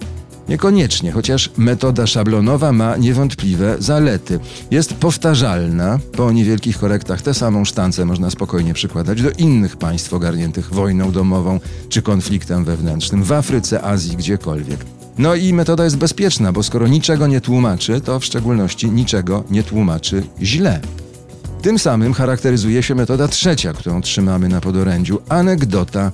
Niekoniecznie, chociaż metoda szablonowa ma niewątpliwe zalety. Jest powtarzalna, po niewielkich korektach tę samą sztancę można spokojnie przykładać do innych państw ogarniętych wojną domową czy konfliktem wewnętrznym w Afryce, Azji, gdziekolwiek. No i metoda jest bezpieczna, bo skoro niczego nie tłumaczy, to w szczególności niczego nie tłumaczy źle. Tym samym charakteryzuje się metoda trzecia, którą trzymamy na podorędziu anegdota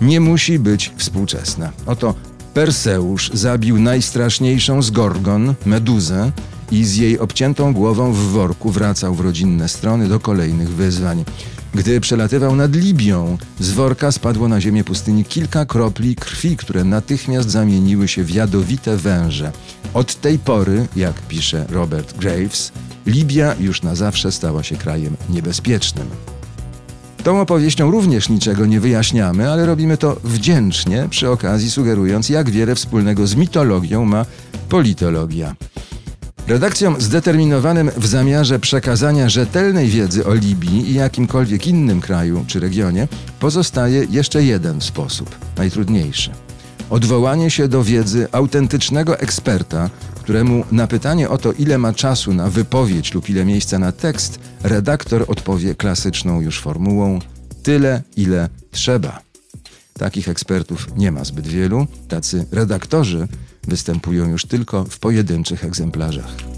nie musi być współczesna. Oto Perseusz zabił najstraszniejszą z Gorgon, Meduzę, i z jej obciętą głową w worku wracał w rodzinne strony do kolejnych wyzwań. Gdy przelatywał nad Libią, z worka spadło na ziemię pustyni kilka kropli krwi, które natychmiast zamieniły się w jadowite węże. Od tej pory, jak pisze Robert Graves, Libia już na zawsze stała się krajem niebezpiecznym. Tą opowieścią również niczego nie wyjaśniamy, ale robimy to wdzięcznie, przy okazji sugerując, jak wiele wspólnego z mitologią ma politologia. Redakcjom zdeterminowanym w zamiarze przekazania rzetelnej wiedzy o Libii i jakimkolwiek innym kraju czy regionie pozostaje jeszcze jeden sposób, najtrudniejszy. Odwołanie się do wiedzy autentycznego eksperta, któremu na pytanie o to, ile ma czasu na wypowiedź lub ile miejsca na tekst, redaktor odpowie klasyczną już formułą: tyle, ile trzeba. Takich ekspertów nie ma zbyt wielu, tacy redaktorzy występują już tylko w pojedynczych egzemplarzach.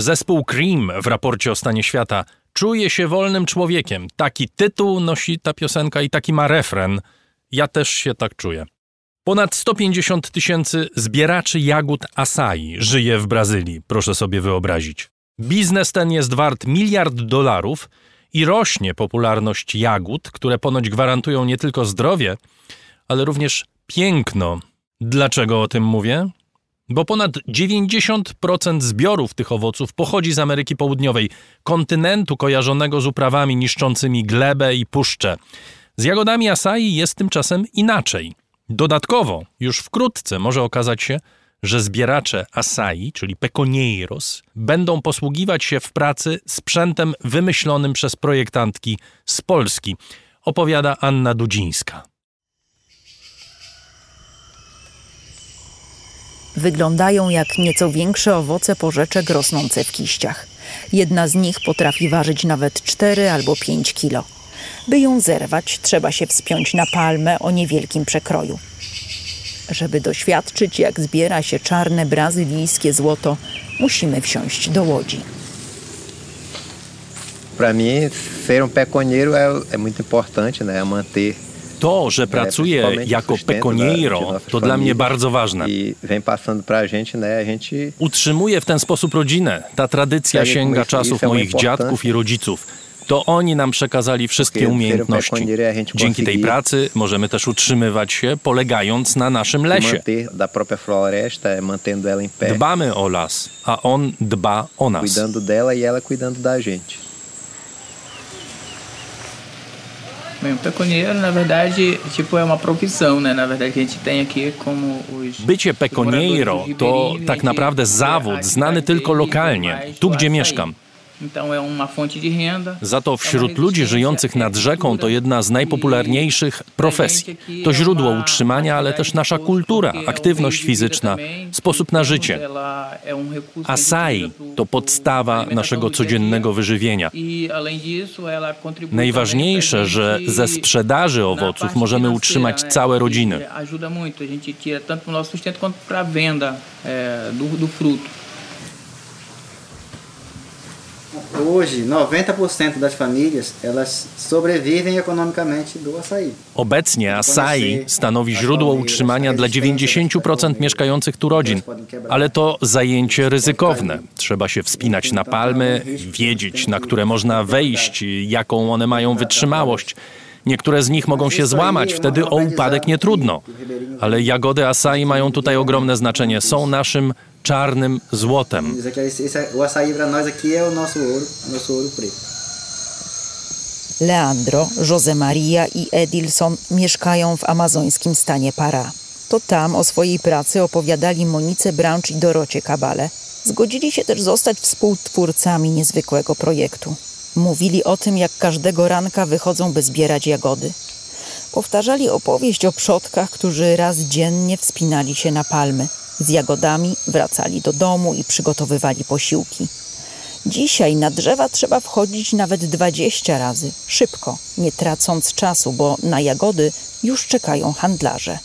Zespół Cream w raporcie o stanie świata czuje się wolnym człowiekiem. Taki tytuł nosi ta piosenka i taki ma refren. Ja też się tak czuję. Ponad 150 tysięcy zbieraczy jagód acai żyje w Brazylii, proszę sobie wyobrazić. Biznes ten jest wart miliard dolarów i rośnie popularność jagód, które ponoć gwarantują nie tylko zdrowie, ale również piękno. Dlaczego o tym mówię? Bo ponad 90% zbiorów tych owoców pochodzi z Ameryki Południowej, kontynentu kojarzonego z uprawami niszczącymi glebę i puszczę. Z jagodami acai jest tymczasem inaczej. Dodatkowo, już wkrótce może okazać się, że zbieracze acai, czyli peconieiros, będą posługiwać się w pracy sprzętem wymyślonym przez projektantki z Polski, opowiada Anna Dudzińska. Wyglądają jak nieco większe owoce porzeczek rosnące w kiściach. Jedna z nich potrafi ważyć nawet 4 albo 5 kilo. By ją zerwać, trzeba się wspiąć na palmę o niewielkim przekroju. Żeby doświadczyć, jak zbiera się czarne brazylijskie złoto, musimy wsiąść do łodzi. Para mim, ser um peconeiro é, é muito importante, né? Manter to, że pracuję jako peconiero, to dla mnie bardzo ważne. Utrzymuję w ten sposób rodzinę. Ta tradycja sięga czasów moich dziadków i rodziców. To oni nam przekazali wszystkie umiejętności. Dzięki tej pracy możemy też utrzymywać się, polegając na naszym lesie. Dbamy o las, a on dba o nas. Bycie peconiero to tak naprawdę zawód znany tylko lokalnie, tu gdzie mieszkam. Za to wśród ludzi żyjących nad rzeką to jedna z najpopularniejszych profesji. To źródło utrzymania, ale też nasza kultura, aktywność fizyczna, sposób na życie. Asai to podstawa naszego codziennego wyżywienia. Najważniejsze, że ze sprzedaży owoców możemy utrzymać całe rodziny. do fruto. Hoje, 90% das famílias, elas sobrevivem ekonomikamente do açaí. Obecnie acai stanowi źródło utrzymania dla 90% mieszkających tu rodzin, ale to zajęcie ryzykowne. Trzeba się wspinać na palmy, wiedzieć, na które można wejść, jaką one mają wytrzymałość. Niektóre z nich mogą się złamać, wtedy o upadek nie trudno. Ale jagody acai mają tutaj ogromne znaczenie. Są naszym czarnym złotem. Leandro, José Maria i Edilson mieszkają w amazońskim stanie Para. To tam o swojej pracy opowiadali Monice Branch i Dorocie Kabale. Zgodzili się też zostać współtwórcami niezwykłego projektu. Mówili o tym, jak każdego ranka wychodzą, by zbierać jagody. Powtarzali opowieść o przodkach, którzy raz dziennie wspinali się na palmy – z jagodami, wracali do domu i przygotowywali posiłki. Dzisiaj na drzewa trzeba wchodzić nawet 20 razy, szybko, nie tracąc czasu, bo na jagody już czekają handlarze.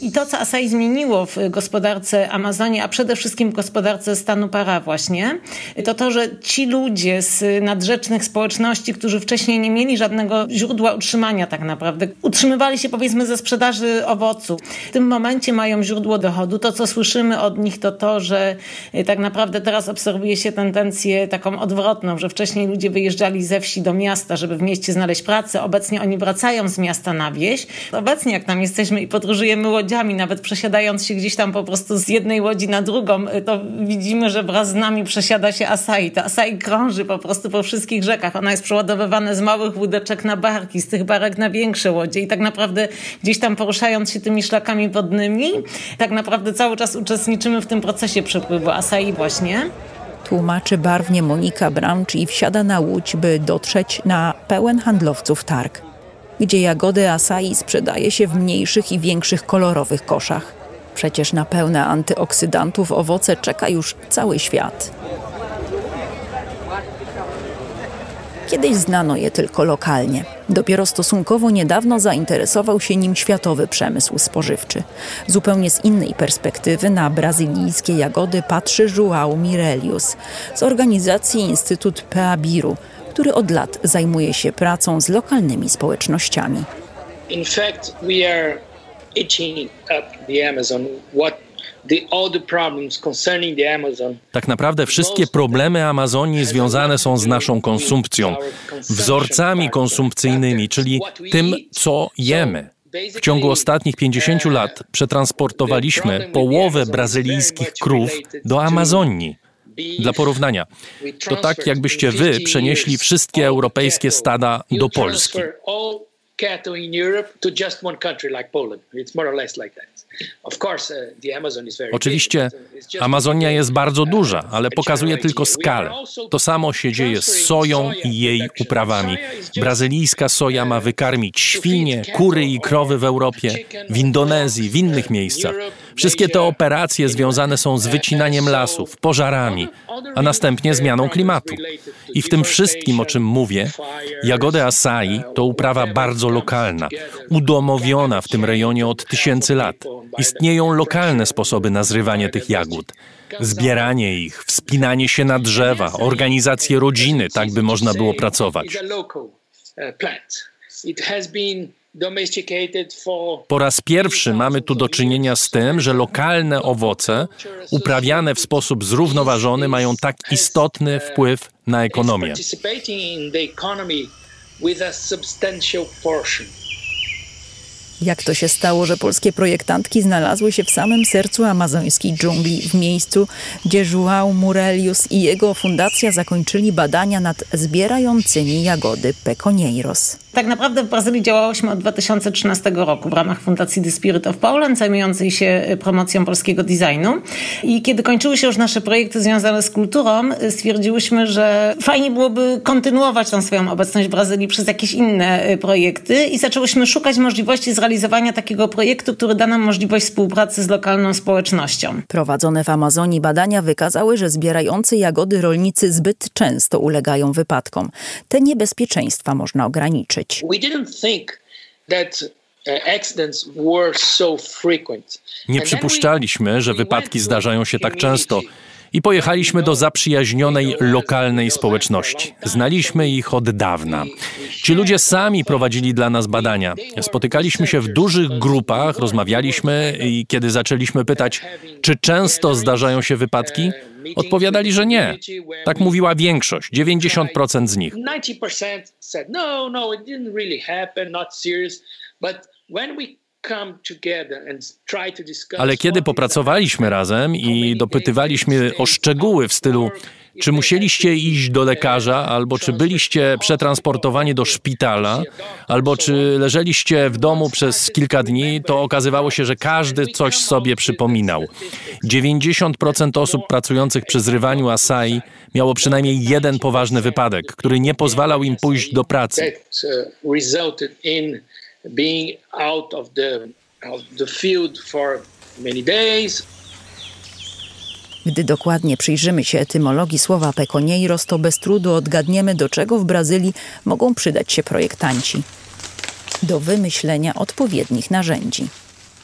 I to, co Asai zmieniło w gospodarce Amazonii, a przede wszystkim w gospodarce stanu Para właśnie, to to, że ci ludzie z nadrzecznych społeczności, którzy wcześniej nie mieli żadnego źródła utrzymania tak naprawdę, utrzymywali się powiedzmy ze sprzedaży owoców. W tym momencie mają źródło dochodu. To, co słyszymy od nich, to to, że tak naprawdę teraz obserwuje się tendencję taką odwrotną, że wcześniej ludzie wyjeżdżali ze wsi do miasta, żeby w mieście znaleźć pracę. Obecnie oni wracają z miasta na wieś. Obecnie, jak tam jesteśmy i podróżujemy łodziami, nawet przesiadając się gdzieś tam po prostu z jednej łodzi na drugą, y, to widzimy, że wraz z nami przesiada się Asai. Ta Asai krąży po prostu po wszystkich rzekach. Ona jest przeładowywana z małych łódeczek na barki, z tych barek na większe łodzie i tak naprawdę gdzieś tam poruszając się tymi szlakami wodnymi, tak naprawdę cały czas uczestniczymy w tym procesie przepływu Asai właśnie. Tłumaczy barwnie Monika Bramcz i wsiada na łódź, by dotrzeć na pełen handlowców targ gdzie jagody acai sprzedaje się w mniejszych i większych kolorowych koszach. Przecież na pełne antyoksydantów owoce czeka już cały świat. Kiedyś znano je tylko lokalnie. Dopiero stosunkowo niedawno zainteresował się nim światowy przemysł spożywczy. Zupełnie z innej perspektywy na brazylijskie jagody patrzy João Mirelius z organizacji Instytut Peabiru, który od lat zajmuje się pracą z lokalnymi społecznościami. In fact, we are eating up the Amazon. What Tak naprawdę wszystkie problemy Amazonii związane są z naszą konsumpcją, wzorcami konsumpcyjnymi, czyli tym, co jemy. W ciągu ostatnich 50 lat przetransportowaliśmy połowę brazylijskich krów do Amazonii. Dla porównania, to tak jakbyście wy przenieśli wszystkie europejskie stada do Polski. Uh, Oczywiście Amazonia jest bardzo duża, ale pokazuje tylko skalę. To samo się dzieje z soją i jej uprawami. Brazylijska soja ma wykarmić świnie, kury i krowy w Europie, w Indonezji, w innych miejscach. Wszystkie te operacje związane są z wycinaniem lasów, pożarami, a następnie zmianą klimatu. I w tym wszystkim, o czym mówię, jagody acai to uprawa bardzo lokalna, udomowiona w tym rejonie od tysięcy lat. Istnieją lokalne sposoby na zrywanie tych jagód. Zbieranie ich, wspinanie się na drzewa, organizację rodziny, tak by można było pracować. Po raz pierwszy mamy tu do czynienia z tym, że lokalne owoce, uprawiane w sposób zrównoważony, mają tak istotny wpływ na ekonomię. Jak to się stało, że polskie projektantki znalazły się w samym sercu amazońskiej dżungli, w miejscu, gdzie João Murelius i jego fundacja zakończyli badania nad zbierającymi jagody Peconieiros. Tak naprawdę w Brazylii działałyśmy od 2013 roku w ramach Fundacji The Spirit of Poland, zajmującej się promocją polskiego designu. I kiedy kończyły się już nasze projekty związane z kulturą, stwierdziłyśmy, że fajnie byłoby kontynuować tą swoją obecność w Brazylii przez jakieś inne projekty i zaczęłyśmy szukać możliwości zrealizowania takiego projektu, który da nam możliwość współpracy z lokalną społecznością. Prowadzone w Amazonii badania wykazały, że zbierający jagody rolnicy zbyt często ulegają wypadkom. Te niebezpieczeństwa można ograniczyć. Nie przypuszczaliśmy, że wypadki zdarzają się tak często i pojechaliśmy do zaprzyjaźnionej lokalnej społeczności. Znaliśmy ich od dawna. Ci ludzie sami prowadzili dla nas badania. Spotykaliśmy się w dużych grupach, rozmawialiśmy i kiedy zaczęliśmy pytać, czy często zdarzają się wypadki, odpowiadali, że nie. Tak mówiła większość, 90% z nich. Ale kiedy popracowaliśmy razem i dopytywaliśmy o szczegóły w stylu, czy musieliście iść do lekarza, albo czy byliście przetransportowani do szpitala, albo czy leżeliście w domu przez kilka dni, to okazywało się, że każdy coś sobie przypominał. 90% osób pracujących przy zrywaniu asai miało przynajmniej jeden poważny wypadek, który nie pozwalał im pójść do pracy. Being out of the, the field for many days. Gdy dokładnie przyjrzymy się etymologii słowa peconieiros, to bez trudu odgadniemy, do czego w Brazylii mogą przydać się projektanci. Do wymyślenia odpowiednich narzędzi.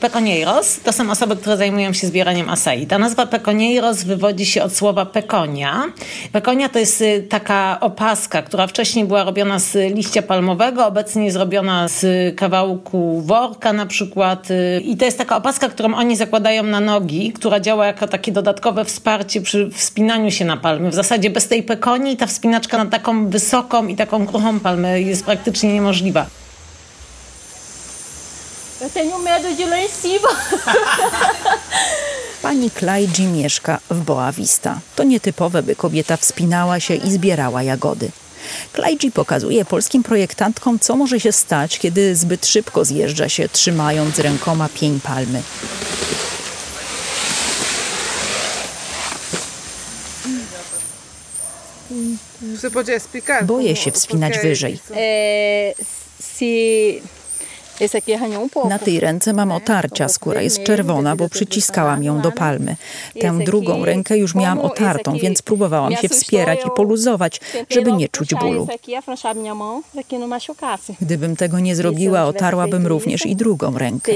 Peconieiros to są osoby, które zajmują się zbieraniem acai. Ta nazwa peconieiros wywodzi się od słowa pekonia. Pekonia to jest y, taka opaska, która wcześniej była robiona z liścia palmowego, obecnie jest robiona z kawałku worka na przykład. Y, I to jest taka opaska, którą oni zakładają na nogi, która działa jako takie dodatkowe wsparcie przy wspinaniu się na palmy. W zasadzie bez tej pekonii ta wspinaczka na taką wysoką i taką kruchą palmę jest praktycznie niemożliwa. Eu tenho medo de lá em cima. Pani Klajdzi mieszka w Boa Vista. To nietypowe, by kobieta wspinała się i zbierała jagody. Klajdzi pokazuje polskim projektantkom, co może się stać, kiedy zbyt szybko zjeżdża się, trzymając rękoma pień palmy. Boję się wspinać wyżej. Na tej ręce mam otarcia, skóra jest czerwona, bo przyciskałam ją do palmy. Tę drugą rękę już miałam otartą, więc próbowałam się wspierać i poluzować, żeby nie czuć bólu. Gdybym tego nie zrobiła, otarłabym również i drugą rękę.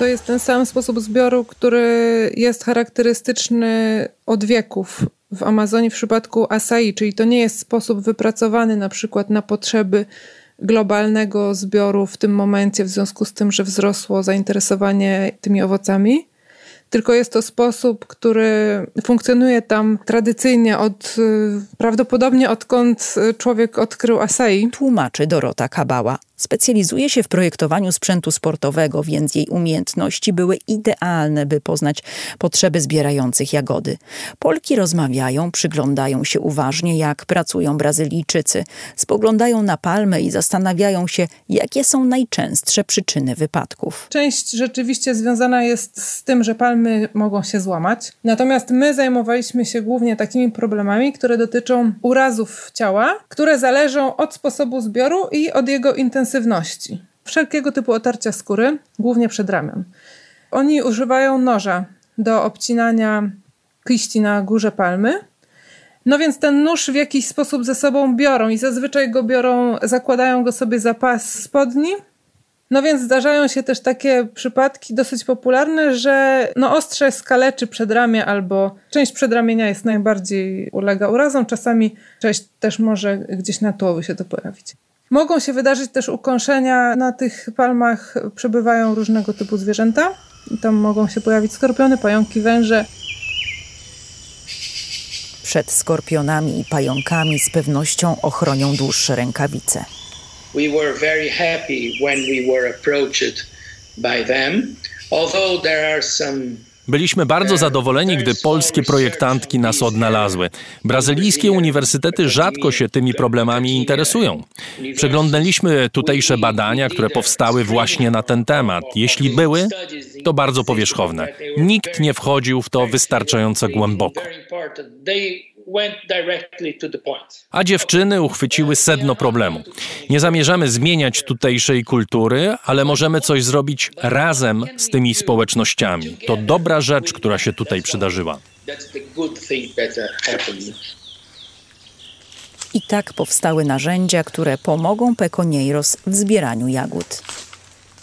To jest ten sam sposób zbioru, który jest charakterystyczny od wieków w Amazonii w przypadku acai, czyli to nie jest sposób wypracowany na przykład na potrzeby globalnego zbioru w tym momencie, w związku z tym, że wzrosło zainteresowanie tymi owocami, tylko jest to sposób, który funkcjonuje tam tradycyjnie od prawdopodobnie odkąd człowiek odkrył acai. Tłumaczy Dorota Kabała. Specjalizuje się w projektowaniu sprzętu sportowego, więc jej umiejętności były idealne, by poznać potrzeby zbierających jagody. Polki rozmawiają, przyglądają się uważnie, jak pracują Brazylijczycy. Spoglądają na palmę i zastanawiają się, jakie są najczęstsze przyczyny wypadków. Część rzeczywiście związana jest z tym, że palmy mogą się złamać. Natomiast my zajmowaliśmy się głównie takimi problemami, które dotyczą urazów ciała, które zależą od sposobu zbioru i od jego intensywności intensywności. Wszelkiego typu otarcia skóry, głównie przedramion. Oni używają noża do obcinania liści na górze palmy. No więc ten nóż w jakiś sposób ze sobą biorą i zazwyczaj go biorą, zakładają go sobie za pas spodni. No więc zdarzają się też takie przypadki dosyć popularne, że no ostrze skaleczy przedramię albo część przedramienia jest najbardziej ulega urazom. Czasami część też może gdzieś na tułowy się to pojawić. Mogą się wydarzyć też ukąszenia. Na tych palmach przebywają różnego typu zwierzęta. I tam mogą się pojawić skorpiony, pająki, węże. Przed skorpionami i pająkami z pewnością ochronią dłuższe rękawice. We were very happy when we were approached by them, although there are some Byliśmy bardzo zadowoleni, gdy polskie projektantki nas odnalazły. Brazylijskie uniwersytety rzadko się tymi problemami interesują. Przeglądaliśmy tutejsze badania, które powstały właśnie na ten temat. Jeśli były, to bardzo powierzchowne. Nikt nie wchodził w to wystarczająco głęboko. A dziewczyny uchwyciły sedno problemu. Nie zamierzamy zmieniać tutejszej kultury, ale możemy coś zrobić razem z tymi społecznościami. To dobra rzecz, która się tutaj przydarzyła. I tak powstały narzędzia, które pomogą Peconieiros w zbieraniu jagód.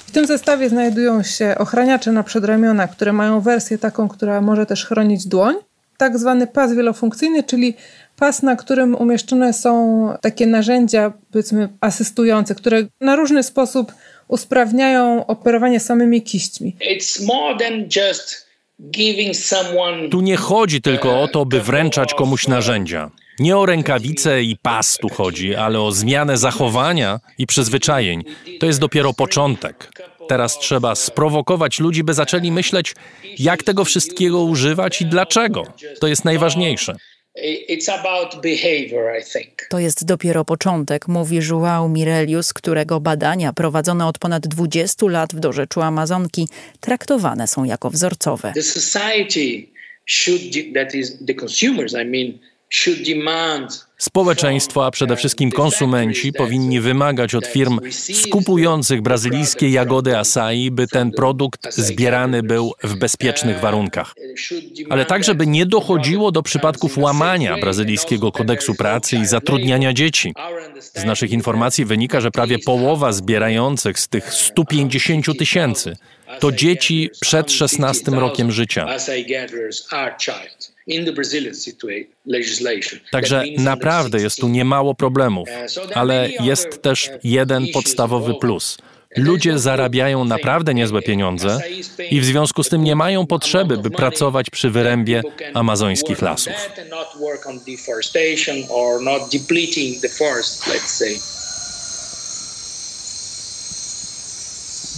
W tym zestawie znajdują się ochraniacze na przedramiona, które mają wersję taką, która może też chronić dłoń tak zwany pas wielofunkcyjny, czyli pas, na którym umieszczone są takie narzędzia, powiedzmy, asystujące, które na różny sposób usprawniają operowanie samymi kiśćmi. Tu nie chodzi tylko o to, by wręczać komuś narzędzia. Nie o rękawice i pas tu chodzi, ale o zmianę zachowania i przyzwyczajeń. To jest dopiero początek. Teraz trzeba sprowokować ludzi, by zaczęli myśleć, jak tego wszystkiego używać i dlaczego. To jest najważniejsze. To jest dopiero początek, mówi João Mirelius, którego badania prowadzone od ponad 20 lat w dorzeczu Amazonki traktowane są jako wzorcowe. The society should, that is the consumers, I mean, Społeczeństwo, a przede wszystkim konsumenci powinni wymagać od firm skupujących brazylijskie jagody acai, by ten produkt zbierany był w bezpiecznych warunkach. Ale także, by nie dochodziło do przypadków łamania brazylijskiego kodeksu pracy i zatrudniania dzieci. Z naszych informacji wynika, że prawie połowa zbierających z tych 150 tysięcy to dzieci przed 16 rokiem życia. Także naprawdę jest tu niemało problemów, uh, ale jest też jeden podstawowy plus. Ludzie zarabiają naprawdę niezłe pieniądze i w związku z tym nie mają potrzeby, by pracować przy wyrębie amazońskich lasów.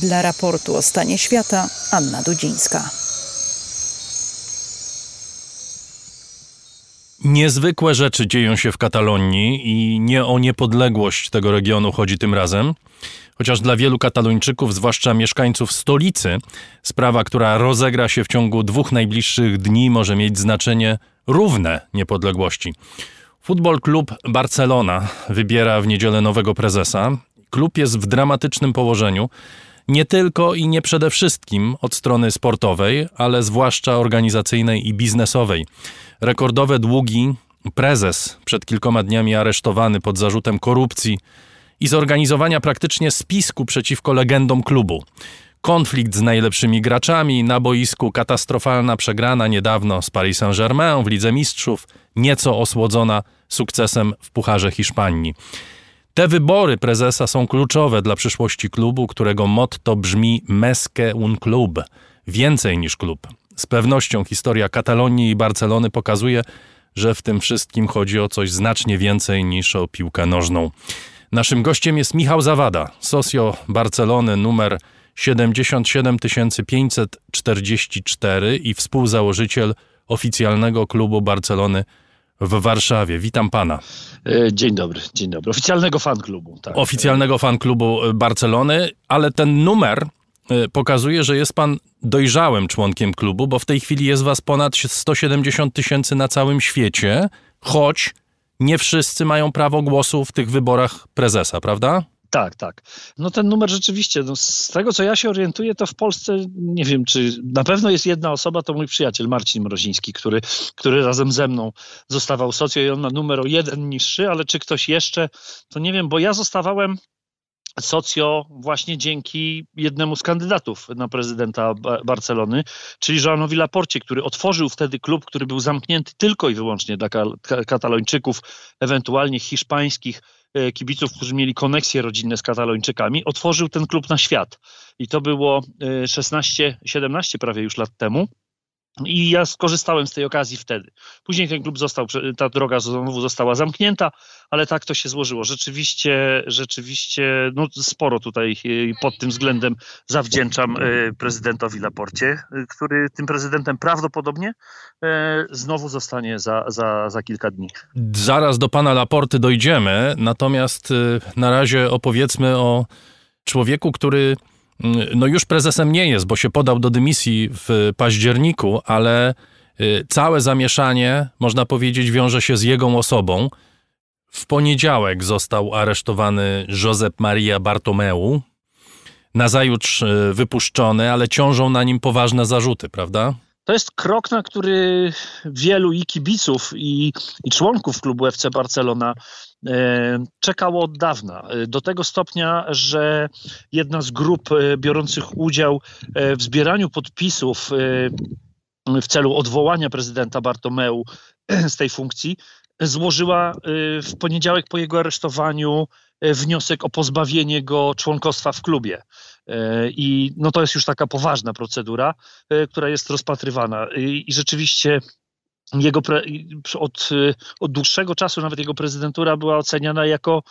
Dla raportu o stanie świata Anna Dudzińska. Niezwykłe rzeczy dzieją się w Katalonii i nie o niepodległość tego regionu chodzi tym razem. Chociaż dla wielu Katalończyków, zwłaszcza mieszkańców stolicy, sprawa, która rozegra się w ciągu dwóch najbliższych dni, może mieć znaczenie równe niepodległości. Futbol klub Barcelona wybiera w niedzielę nowego prezesa. Klub jest w dramatycznym położeniu. Nie tylko i nie przede wszystkim od strony sportowej, ale zwłaszcza organizacyjnej i biznesowej. Rekordowe długi, prezes przed kilkoma dniami aresztowany pod zarzutem korupcji i zorganizowania praktycznie spisku przeciwko legendom klubu. konflikt z najlepszymi graczami, na boisku katastrofalna przegrana niedawno z Paris Saint-Germain w Lidze Mistrzów, nieco osłodzona sukcesem w Pucharze Hiszpanii. Te wybory prezesa są kluczowe dla przyszłości klubu, którego motto brzmi Mesque un club, więcej niż klub. Z pewnością historia Katalonii i Barcelony pokazuje, że w tym wszystkim chodzi o coś znacznie więcej niż o piłkę nożną. Naszym gościem jest Michał Zawada, socjo Barcelony numer 77544 i współzałożyciel oficjalnego klubu Barcelony w Warszawie. Witam pana. E, dzień dobry, dzień dobry. Oficjalnego fan klubu. Tak. Oficjalnego fan klubu Barcelony, ale ten numer e, pokazuje, że jest pan dojrzałym członkiem klubu, bo w tej chwili jest was ponad 170 tysięcy na całym świecie, choć nie wszyscy mają prawo głosu w tych wyborach prezesa, prawda? Tak, tak. No ten numer rzeczywiście, no z tego co ja się orientuję, to w Polsce nie wiem, czy na pewno jest jedna osoba, to mój przyjaciel Marcin Mroziński, który, który razem ze mną zostawał socjo i on ma numer o jeden niższy, ale czy ktoś jeszcze, to nie wiem, bo ja zostawałem socjo właśnie dzięki jednemu z kandydatów na prezydenta Barcelony, czyli Joanowi Laporcie, który otworzył wtedy klub, który był zamknięty tylko i wyłącznie dla katalończyków, ewentualnie hiszpańskich e, kibiców, którzy mieli koneksje rodzinne z katalończykami, otworzył ten klub na świat. I to było 16-17 e, prawie już lat temu. I ja skorzystałem z tej okazji wtedy. Później ten klub został, ta droga znowu została zamknięta, ale tak to się złożyło. Rzeczywiście, rzeczywiście, no sporo tutaj e, pod tym względem zawdzięczam e, prezydentowi Laporcie, e, który tym prezydentem prawdopodobnie znowu zostanie za, za, za kilka dni. Zaraz do pana Laporty dojdziemy, natomiast na razie opowiedzmy o człowieku, który no już prezesem nie jest, bo się podał do dymisji w październiku, ale y, całe zamieszanie, można powiedzieć, wiąże się z jego osobą. W poniedziałek został aresztowany Josep Maria Bartomeu. Nazajutrz y, wypuszczony, ale ciążą na nim poważne zarzuty, prawda? To jest krok, na który wielu i kibiców, i, i członków klubu FC Barcelona e, czekało od dawna. E, do tego stopnia, że jedna z grup e, biorących udział w zbieraniu podpisów w celu odwołania prezydenta Bartomeu z tej funkcji złożyła w poniedziałek po jego aresztowaniu wniosek o pozbawienie go członkostwa w klubie. E, I no to jest już taka poważna procedura, która jest rozpatrywana. I, rzeczywiście jego pre, od, od dłuższego czasu nawet jego prezydentura była oceniana jako,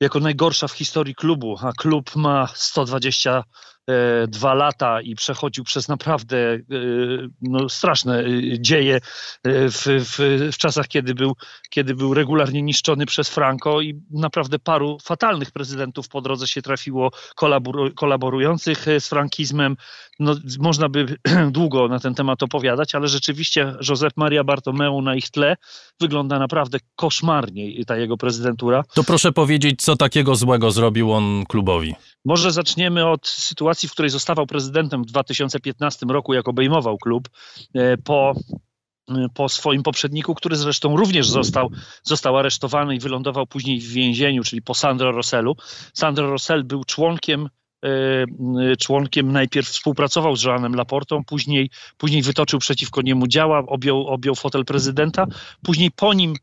jako najgorsza w historii klubu, a klub ma 120 E, dwa lata i przechodził przez naprawdę e, no, straszne e, dzieje w, w, w, czasach, kiedy był, kiedy był regularnie niszczony przez Franco i naprawdę paru fatalnych prezydentów po drodze się trafiło kolaborujących z frankizmem. No, można by długo na ten temat opowiadać, ale rzeczywiście Josep Maria Bartomeu na ich tle wygląda naprawdę koszmarnie ta jego prezydentura. To proszę powiedzieć, co takiego złego zrobił on klubowi? Może zaczniemy od sytuacji, w której zostawał prezydentem w 2015 roku, jak obejmował klub e, po e, po swoim poprzedniku, który zresztą również został, został aresztowany i wylądował później w więzieniu, czyli po Sandro Rossellu. Sandro Rossell był członkiem e, członkiem najpierw współpracował z Joanem Laportą, później, później wytoczył przeciwko niemu działa, objął, objął fotel prezydenta, później po nim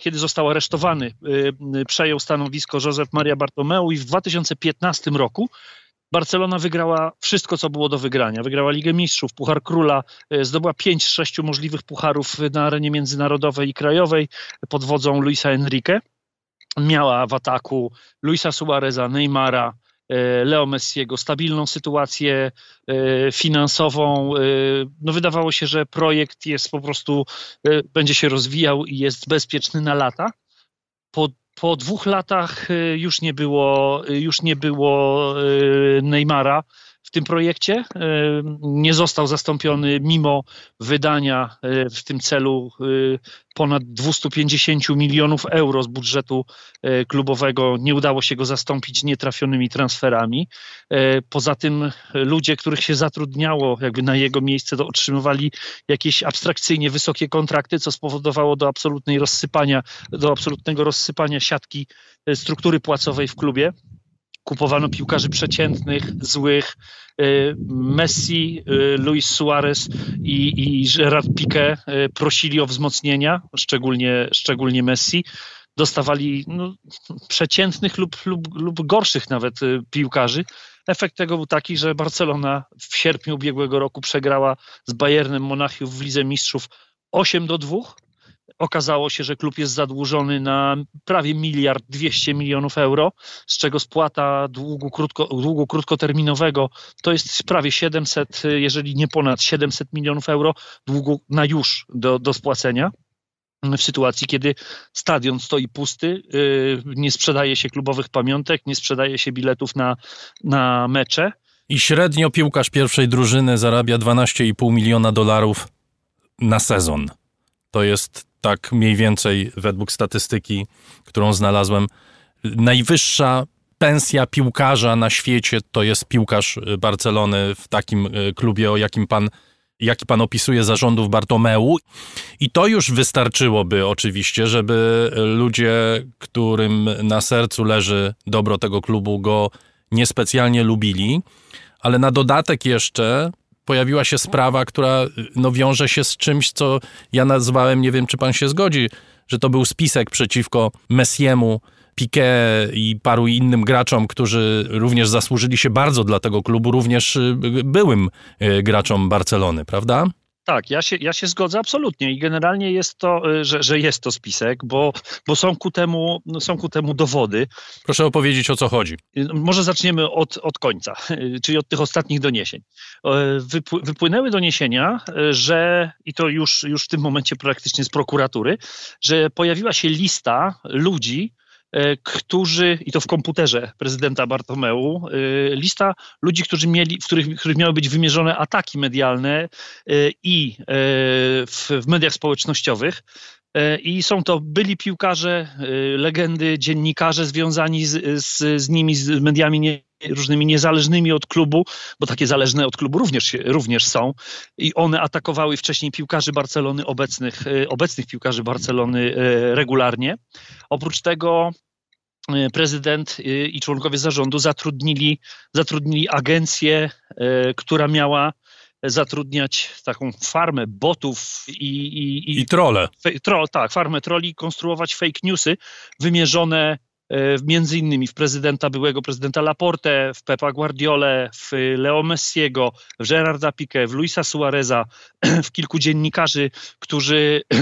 kiedy został aresztowany, przejął stanowisko Josep Maria Bartomeu i w 2015 roku Barcelona wygrała wszystko, co było do wygrania. Wygrała Ligę Mistrzów, Puchar Króla, e, zdobyła pięć z sześciu możliwych pucharów na arenie międzynarodowej i krajowej pod wodzą Luisa Enrique. Miała w ataku Luisa Suareza, Neymara, E, Leo Messiego, stabilną sytuację e, finansową. No wydawało się, że projekt jest po prostu, będzie się rozwijał i jest bezpieczny na lata. Po, po dwóch latach już nie było, już nie było Neymara. w tym projekcie. E, nie został zastąpiony mimo wydania e, w tym celu e, ponad 250 milionów euro z budżetu klubowego. Nie udało się go zastąpić nietrafionymi transferami. Poza tym ludzie, których się zatrudniało jakby na jego miejsce, to otrzymywali jakieś abstrakcyjnie wysokie kontrakty, co spowodowało do absolutnej rozsypania, do absolutnego rozsypania siatki struktury płacowej w klubie. kupowano piłkarzy przeciętnych, złych. Messi, Luis Suarez i, i Gerard Piqué prosili o wzmocnienia, szczególnie, szczególnie Messi dostawali no, przeciętnych lub, lub, lub gorszych nawet piłkarzy. Efekt tego był taki, że Barcelona w sierpniu ubiegłego roku przegrała z Bayernem Monachium w Lidze Mistrzów 8 do 2. Okazało się, że klub jest zadłużony na prawie miliard 200 milionów euro, z czego spłata długu, krótko, długu krótkoterminowego to jest prawie 700, jeżeli nie ponad 700 milionów euro długu na już do, do spłacenia w sytuacji, kiedy stadion stoi pusty, yy, nie sprzedaje się klubowych pamiątek, nie sprzedaje się biletów na, na mecze. I średnio piłkarz pierwszej drużyny zarabia 12,5 miliona dolarów na sezon. To jest tak mniej więcej według statystyki, którą znalazłem. Najwyższa pensja piłkarza na świecie to jest piłkarz Barcelony w takim y, klubie, o jakim pan jaki pan opisuje zarządów Bartomeu. I to już wystarczyłoby oczywiście, żeby ludzie, którym na sercu leży dobro tego klubu, go niespecjalnie lubili. Ale na dodatek jeszcze pojawiła się sprawa, która no, wiąże się z czymś, co ja nazwałem, nie wiem czy pan się zgodzi, że to był spisek przeciwko Messiemu, Piqué i paru innym graczom, którzy również zasłużyli się bardzo dla tego klubu, również y, byłym y, graczom Barcelony, prawda? Tak, ja się, ja się zgodzę absolutnie i generalnie jest to, y, że, że jest to spisek, bo, bo są, ku temu, no, są ku temu dowody. Proszę opowiedzieć o co chodzi. Może zaczniemy od, od końca, czyli od tych ostatnich doniesień. Wypłynęły doniesienia, że, i to już, już w tym momencie praktycznie z prokuratury, że pojawiła się lista ludzi, którzy, i to w komputerze prezydenta Bartomeu, e, lista ludzi, którzy mieli, w których, których miały być wymierzone ataki medialne e, i w, w mediach społecznościowych. I są to byli piłkarze, legendy, dziennikarze związani z, z, z nimi, z mediami nie, różnymi niezależnymi od klubu, bo takie zależne od klubu również, również są. I one atakowały wcześniej piłkarzy Barcelony, obecnych, obecnych piłkarzy Barcelony regularnie. Oprócz tego E, prezydent e, i członkowie zarządu zatrudnili, zatrudnili agencję, e, która miała zatrudniać taką farmę botów i... I, i trole. Tro, tak, farmę troli, konstruować fake newsy wymierzone między innymi w prezydenta, byłego prezydenta Laporte, w Pepa Guardiole, w Leo Messiego, w Gerarda Piqué, w Luisa Suareza, w kilku dziennikarzy, którzy e,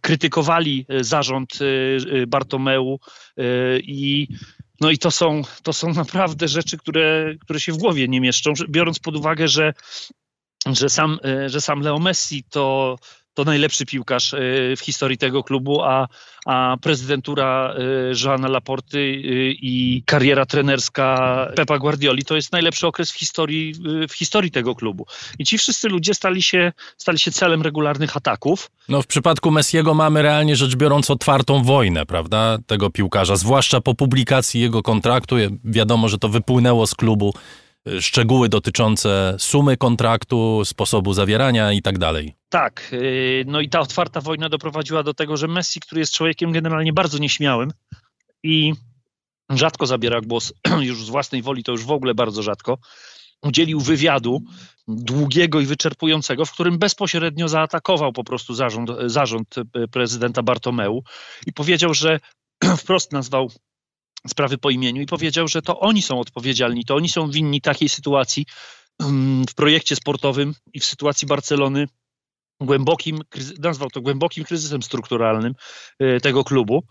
krytykowali zarząd e, Bartomeu i no i to są, to są naprawdę rzeczy, które, które się w głowie nie mieszczą, biorąc pod uwagę, że, że, sam, że sam Leo Messi to to najlepszy piłkarz e, w historii tego klubu, a, a prezydentura e, Joana Laporty e, i kariera trenerska Pepa Guardioli to jest najlepszy okres w historii, w historii tego klubu. I ci wszyscy ludzie stali się, stali się celem regularnych ataków. No w przypadku Messiego mamy realnie rzecz biorąc otwartą wojnę, prawda, tego piłkarza, zwłaszcza po publikacji jego kontraktu. Wiadomo, że to wypłynęło z klubu szczegóły dotyczące sumy kontraktu, sposobu zawierania i tak dalej. Tak, y, no i ta otwarta wojna doprowadziła do tego, że Messi, który jest człowiekiem generalnie bardzo nieśmiałym i rzadko zabiera głos już z własnej woli, to już w ogóle bardzo rzadko, udzielił wywiadu długiego i wyczerpującego, w którym bezpośrednio zaatakował po prostu zarząd, zarząd prezydenta Bartomeu i powiedział, że wprost nazwał sprawy po imieniu i powiedział, że to oni są odpowiedzialni, to oni są winni takiej sytuacji mm, w projekcie sportowym i w sytuacji Barcelony głębokim, nazwał to głębokim kryzysem strukturalnym y, tego klubu,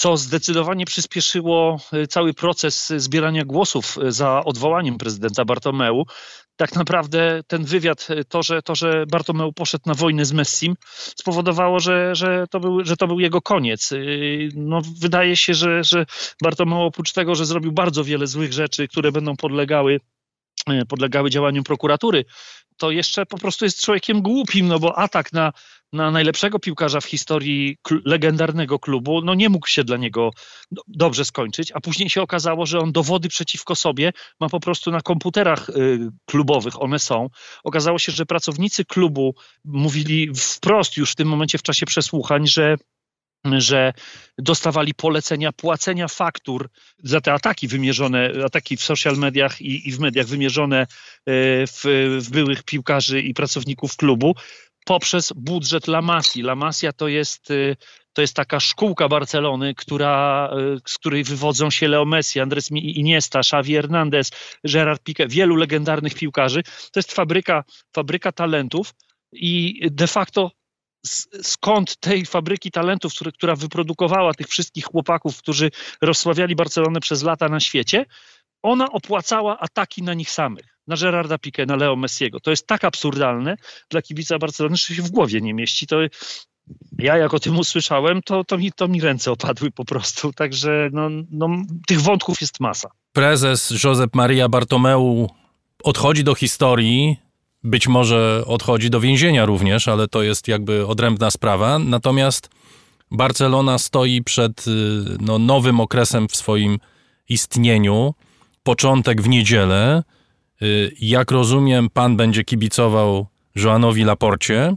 co zdecydowanie przyspieszyło y, cały proces zbierania głosów y, za odwołaniem prezydenta Bartomeu. Tak naprawdę ten wywiad, to, że, to, że Bartomeu poszedł na wojnę z Messim, spowodowało, że, że, to, był, że to był jego koniec. No, wydaje się, że, że Bartomeu oprócz tego, że zrobił bardzo wiele złych rzeczy, które będą podlegały podlegały działaniom prokuratury, to jeszcze po prostu jest człowiekiem głupim, no bo atak na, na najlepszego piłkarza w historii kl legendarnego klubu, no nie mógł się dla niego dobrze skończyć, a później się okazało, że on dowody przeciwko sobie ma po prostu na komputerach y, klubowych, one są. Okazało się, że pracownicy klubu mówili wprost już w tym momencie w czasie przesłuchań, że że dostawali polecenia płacenia faktur za te ataki wymierzone, ataki w social mediach i, i w mediach wymierzone w, w byłych piłkarzy i pracowników klubu poprzez budżet La Masia. La Masia to jest to jest taka szkółka Barcelony, która, z której wywodzą się Leo Messi, Andres Iniesta, Xavi Hernandez, Gerard Piqué, wielu legendarnych piłkarzy. To jest fabryka, fabryka talentów i de facto skąd tej fabryki talentów, która wyprodukowała tych wszystkich chłopaków, którzy rozsławiali Barcelonę przez lata na świecie, ona opłacała ataki na nich samych, na Gerarda Piqué, na Leo Messiego. To jest tak absurdalne dla kibica Barcelony, że się w głowie nie mieści. To ja jak o tym usłyszałem, to, to, mi, to mi ręce opadły po prostu. Także no, no, tych wątków jest masa. Prezes Josep Maria Bartomeu odchodzi do historii, być może odchodzi do więzienia również, ale to jest jakby odrębna sprawa. Natomiast Barcelona stoi przed y, no, nowym okresem w swoim istnieniu. Początek w niedzielę. Y, jak rozumiem, pan będzie kibicował Joanowi Laporcie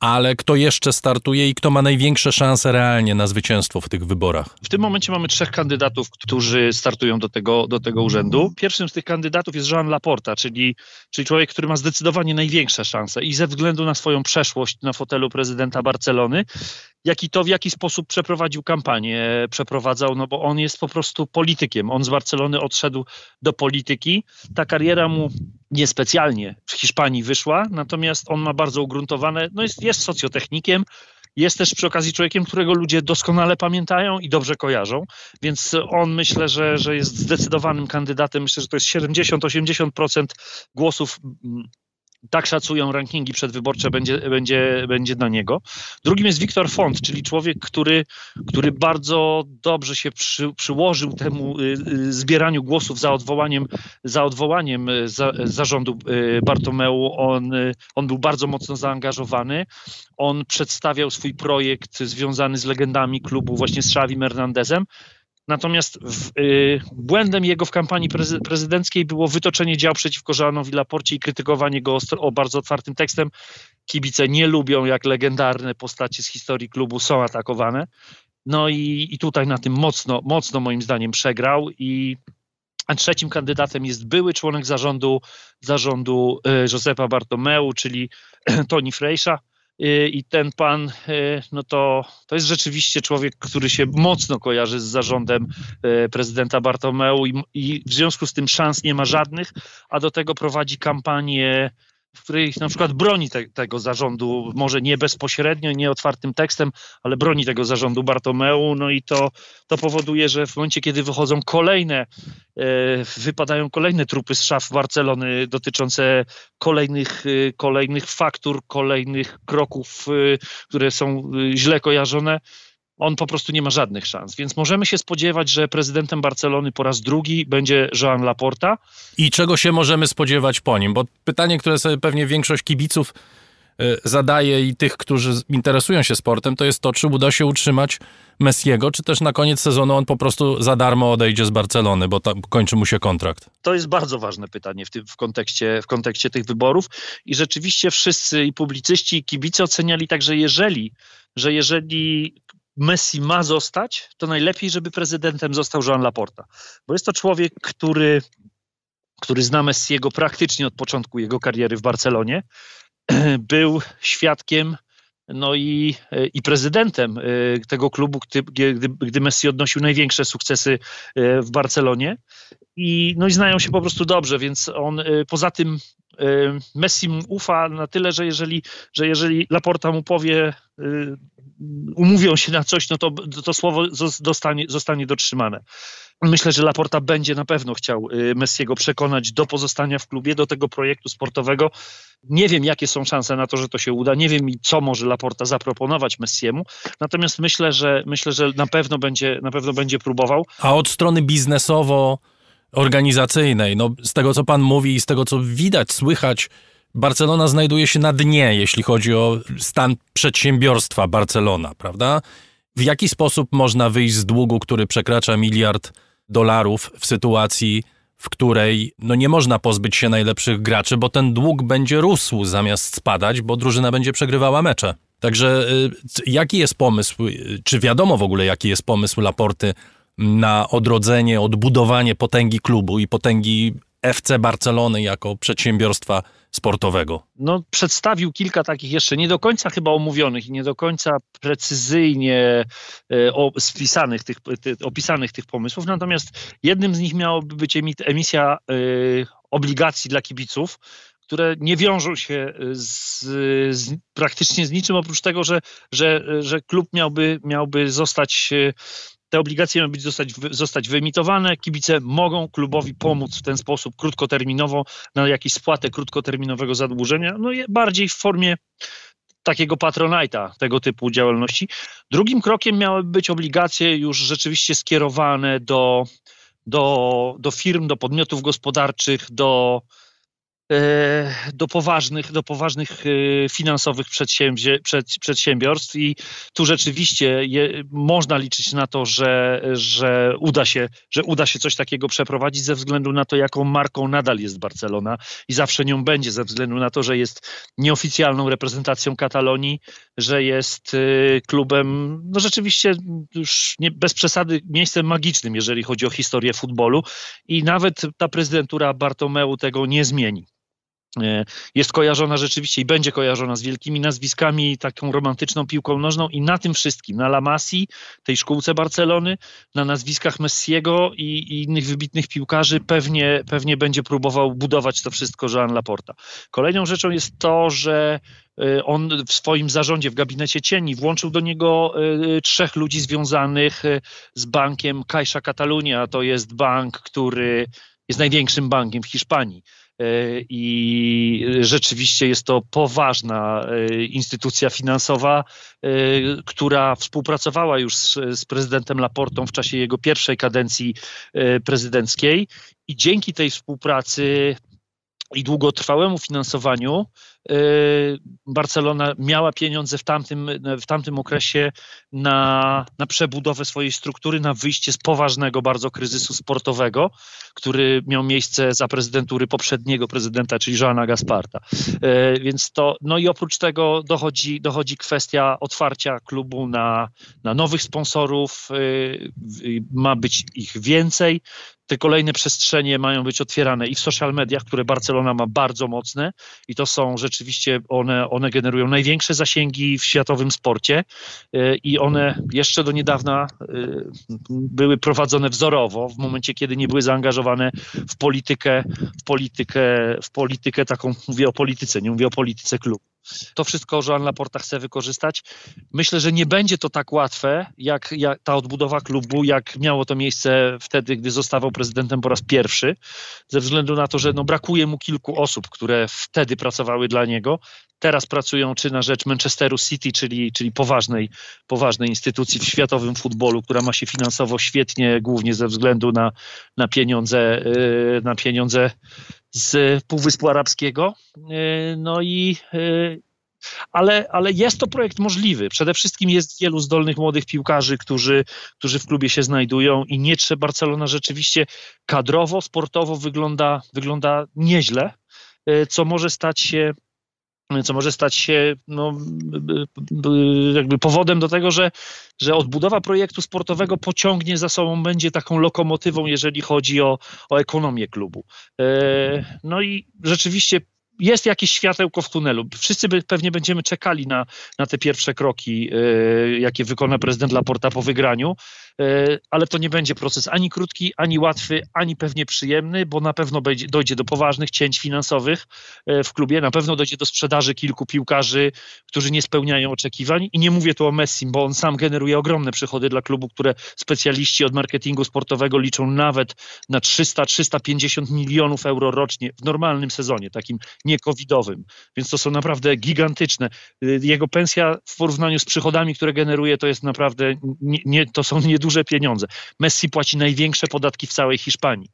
ale kto jeszcze startuje i kto ma największe szanse realnie na zwycięstwo w tych wyborach? W tym momencie mamy trzech kandydatów, którzy startują do tego, do tego urzędu. Pierwszym z tych kandydatów jest Joan Laporta, czyli, czyli człowiek, który ma zdecydowanie największe szanse i ze względu na swoją przeszłość na fotelu prezydenta Barcelony, jak i to, w jaki sposób przeprowadził kampanię, przeprowadzał, no bo on jest po prostu politykiem. On z Barcelony odszedł do polityki. Ta kariera mu niespecjalnie w Hiszpanii wyszła, natomiast on ma bardzo ugruntowane, no jest, jest socjotechnikiem, jest też przy okazji człowiekiem, którego ludzie doskonale pamiętają i dobrze kojarzą, więc on myślę, że, że jest zdecydowanym kandydatem. Myślę, że to jest 70-80% głosów mm, tak szacują rankingi przedwyborcze, będzie, będzie, będzie na niego. Drugim jest Wiktor Font, czyli człowiek, który, który bardzo dobrze się przy, przyłożył temu y, y, zbieraniu głosów za odwołaniem, za odwołaniem y, za, zarządu Bartomeu. On, on był bardzo mocno zaangażowany. On przedstawiał swój projekt związany z legendami klubu właśnie z Xavi Hernandezem. Natomiast w, y, błędem jego w kampanii prezy, prezydenckiej było wytoczenie dział przeciwko Żanowi Laporcie i krytykowanie go ostro, o bardzo otwartym tekstem. Kibice nie lubią, jak legendarne postacie z historii klubu są atakowane. No i, i tutaj na tym mocno, mocno moim zdaniem przegrał i a trzecim kandydatem jest były członek zarządu, zarządu y, Josepa Bartomeu, czyli Toni Frejsza, i ten pan, y, no to, to jest rzeczywiście człowiek, który się mocno kojarzy z zarządem y, prezydenta Bartomeu i, i w związku z tym szans nie ma żadnych, a do tego prowadzi kampanię w której na przykład broni te, tego zarządu, może nie bezpośrednio, nie otwartym tekstem, ale broni tego zarządu Bartomeu, no i to, to powoduje, że w momencie, kiedy wychodzą kolejne, e, wypadają kolejne trupy z szaf Barcelony dotyczące kolejnych, e, kolejnych faktur, kolejnych kroków, e, które są źle kojarzone, on po prostu nie ma żadnych szans. Więc możemy się spodziewać, że prezydentem Barcelony po raz drugi będzie Joan Laporta. I czego się możemy spodziewać po nim? Bo pytanie, które sobie pewnie większość kibiców y, zadaje i tych, którzy interesują się sportem, to jest to, czy uda się utrzymać Messiego, czy też na koniec sezonu on po prostu za darmo odejdzie z Barcelony, bo tam kończy mu się kontrakt? To jest bardzo ważne pytanie w, tym, w, kontekście, w kontekście tych wyborów i rzeczywiście wszyscy i publicyści i kibice oceniali tak, że jeżeli, że jeżeli Messi ma zostać, to najlepiej, żeby prezydentem został Joan Laporta. Bo jest to człowiek, który, który zna Messiego praktycznie od początku jego kariery w Barcelonie. Był świadkiem no i, i prezydentem e, tego klubu, gdy, gdy, Messi odnosił największe sukcesy e, w Barcelonie. I, no i znają się po prostu dobrze, więc on e, poza tym Messi mu ufa na tyle, że jeżeli, że jeżeli Laporta mu powie, umówią się na coś, no to to słowo zostanie, zostanie dotrzymane. Myślę, że Laporta będzie na pewno chciał Messiego przekonać do pozostania w klubie, do tego projektu sportowego. Nie wiem, jakie są szanse na to, że to się uda. Nie wiem, co może Laporta zaproponować Messiemu. Natomiast myślę, że myślę, że na pewno będzie, na pewno będzie próbował. A od strony biznesowo organizacyjnej. No, z tego, co pan mówi i z tego, co widać, słychać, Barcelona znajduje się na dnie, jeśli chodzi o stan przedsiębiorstwa Barcelona, prawda? W jaki sposób można wyjść z długu, który przekracza miliard dolarów w sytuacji, w której no nie można pozbyć się najlepszych graczy, bo ten dług będzie rósł zamiast spadać, bo drużyna będzie przegrywała mecze? Także jaki jest pomysł, czy wiadomo w ogóle jaki jest pomysł Laporty na odrodzenie, odbudowanie potęgi klubu i potęgi FC Barcelony jako przedsiębiorstwa sportowego? No, przedstawił kilka takich jeszcze nie do końca chyba omówionych i nie do końca precyzyjnie e, spisanych tych, opisanych tych pomysłów. Natomiast jednym z nich miałoby być emisja e, obligacji dla kibiców, które nie wiążą się z, z, praktycznie z niczym, oprócz tego, że, że, że klub miałby, miałby zostać e, te obligacje mają być zostać, zostać wyemitowane. Kibice mogą klubowi pomóc w ten sposób krótkoterminowo na jakąś spłatę krótkoterminowego zadłużenia, no bardziej w formie takiego patronajta tego typu działalności. Drugim krokiem miały być obligacje już rzeczywiście skierowane do, do, do firm, do podmiotów gospodarczych, do, do poważnych, do poważnych e, finansowych przedsiębiorstw i tu rzeczywiście je, można liczyć na to, że, że, uda się, że uda się coś takiego przeprowadzić ze względu na to, jaką marką nadal jest Barcelona i zawsze nią będzie, ze względu na to, że jest nieoficjalną reprezentacją Katalonii, że jest e, klubem, no rzeczywiście już nie, bez przesady miejscem magicznym, jeżeli chodzi o historię futbolu i nawet ta prezydentura Bartomeu tego nie zmieni. E, jest kojarzona rzeczywiście i będzie kojarzona z wielkimi nazwiskami, taką romantyczną piłką nożną i na tym wszystkim, na La Masi, tej szkółce Barcelony, na nazwiskach Messiego i, i, innych wybitnych piłkarzy pewnie, pewnie będzie próbował budować to wszystko Joan Laporta. Kolejną rzeczą jest to, że e, on w swoim zarządzie, w gabinecie cieni włączył do niego e, trzech ludzi związanych z bankiem Caixa Catalunya. To jest bank, który jest największym bankiem w Hiszpanii. E, i rzeczywiście jest to poważna e, instytucja finansowa, e, która współpracowała już z, prezydentem Laportą w czasie jego pierwszej kadencji prezydenckiej. I dzięki tej współpracy i długotrwałemu finansowaniu Barcelona miała pieniądze w tamtym, w tamtym okresie na, na przebudowę swojej struktury, na wyjście z poważnego bardzo kryzysu sportowego, który miał miejsce za prezydentury poprzedniego prezydenta, czyli Joana Gasparta. Y, więc to, no i oprócz tego dochodzi, dochodzi kwestia otwarcia klubu na, na nowych sponsorów, y, ma być ich więcej. Te kolejne przestrzenie mają być otwierane i w social mediach, które Barcelona ma bardzo mocne i to są rzeczy rzeczywiście one, one generują największe zasięgi w światowym sporcie e, i one jeszcze do niedawna e, były prowadzone wzorowo, w momencie, kiedy nie były zaangażowane w politykę, w politykę, w politykę taką, mówię o polityce, nie mówię o polityce klubu. To wszystko Joan Laporta chce wykorzystać. Myślę, że nie będzie to tak łatwe, jak, jak, ta odbudowa klubu, jak miało to miejsce wtedy, gdy zostawał prezydentem po raz pierwszy, ze względu na to, że no, brakuje mu kilku osób, które wtedy pracowały dla niego. Teraz pracują czy na rzecz Manchesteru City, czyli, czyli poważnej, poważnej instytucji w światowym futbolu, która ma się finansowo świetnie, głównie ze względu na, na pieniądze, y, na pieniądze z Półwyspu Arabskiego. E, no i e, ale, ale jest to projekt możliwy. Przede wszystkim jest wielu zdolnych młodych piłkarzy, którzy, którzy w klubie się znajdują i nie trzeba. Barcelona rzeczywiście kadrowo, sportowo wygląda, wygląda nieźle, e, co może stać się co może stać się no, jakby powodem do tego, że, że odbudowa projektu sportowego pociągnie za sobą, będzie taką lokomotywą, jeżeli chodzi o, o ekonomię klubu. E, no i rzeczywiście jest jakieś światełko w tunelu. Wszyscy pewnie będziemy czekali na, na te pierwsze kroki, e, jakie wykona prezydent Laporta po wygraniu. E, ale to nie będzie proces ani krótki, ani łatwy, ani pewnie przyjemny, bo na pewno dojdzie do poważnych cięć finansowych e, w klubie, na pewno dojdzie do sprzedaży kilku piłkarzy, którzy nie spełniają oczekiwań. I nie mówię tu o Messi, bo on sam generuje ogromne przychody dla klubu, które specjaliści od marketingu sportowego liczą nawet na 300-350 milionów euro rocznie w normalnym sezonie, takim niekowidowym, więc to są naprawdę gigantyczne. E, jego pensja w porównaniu z przychodami, które generuje, to jest naprawdę, nie, nie, to są nieduże duże pieniądze. Messi płaci największe podatki w całej Hiszpanii.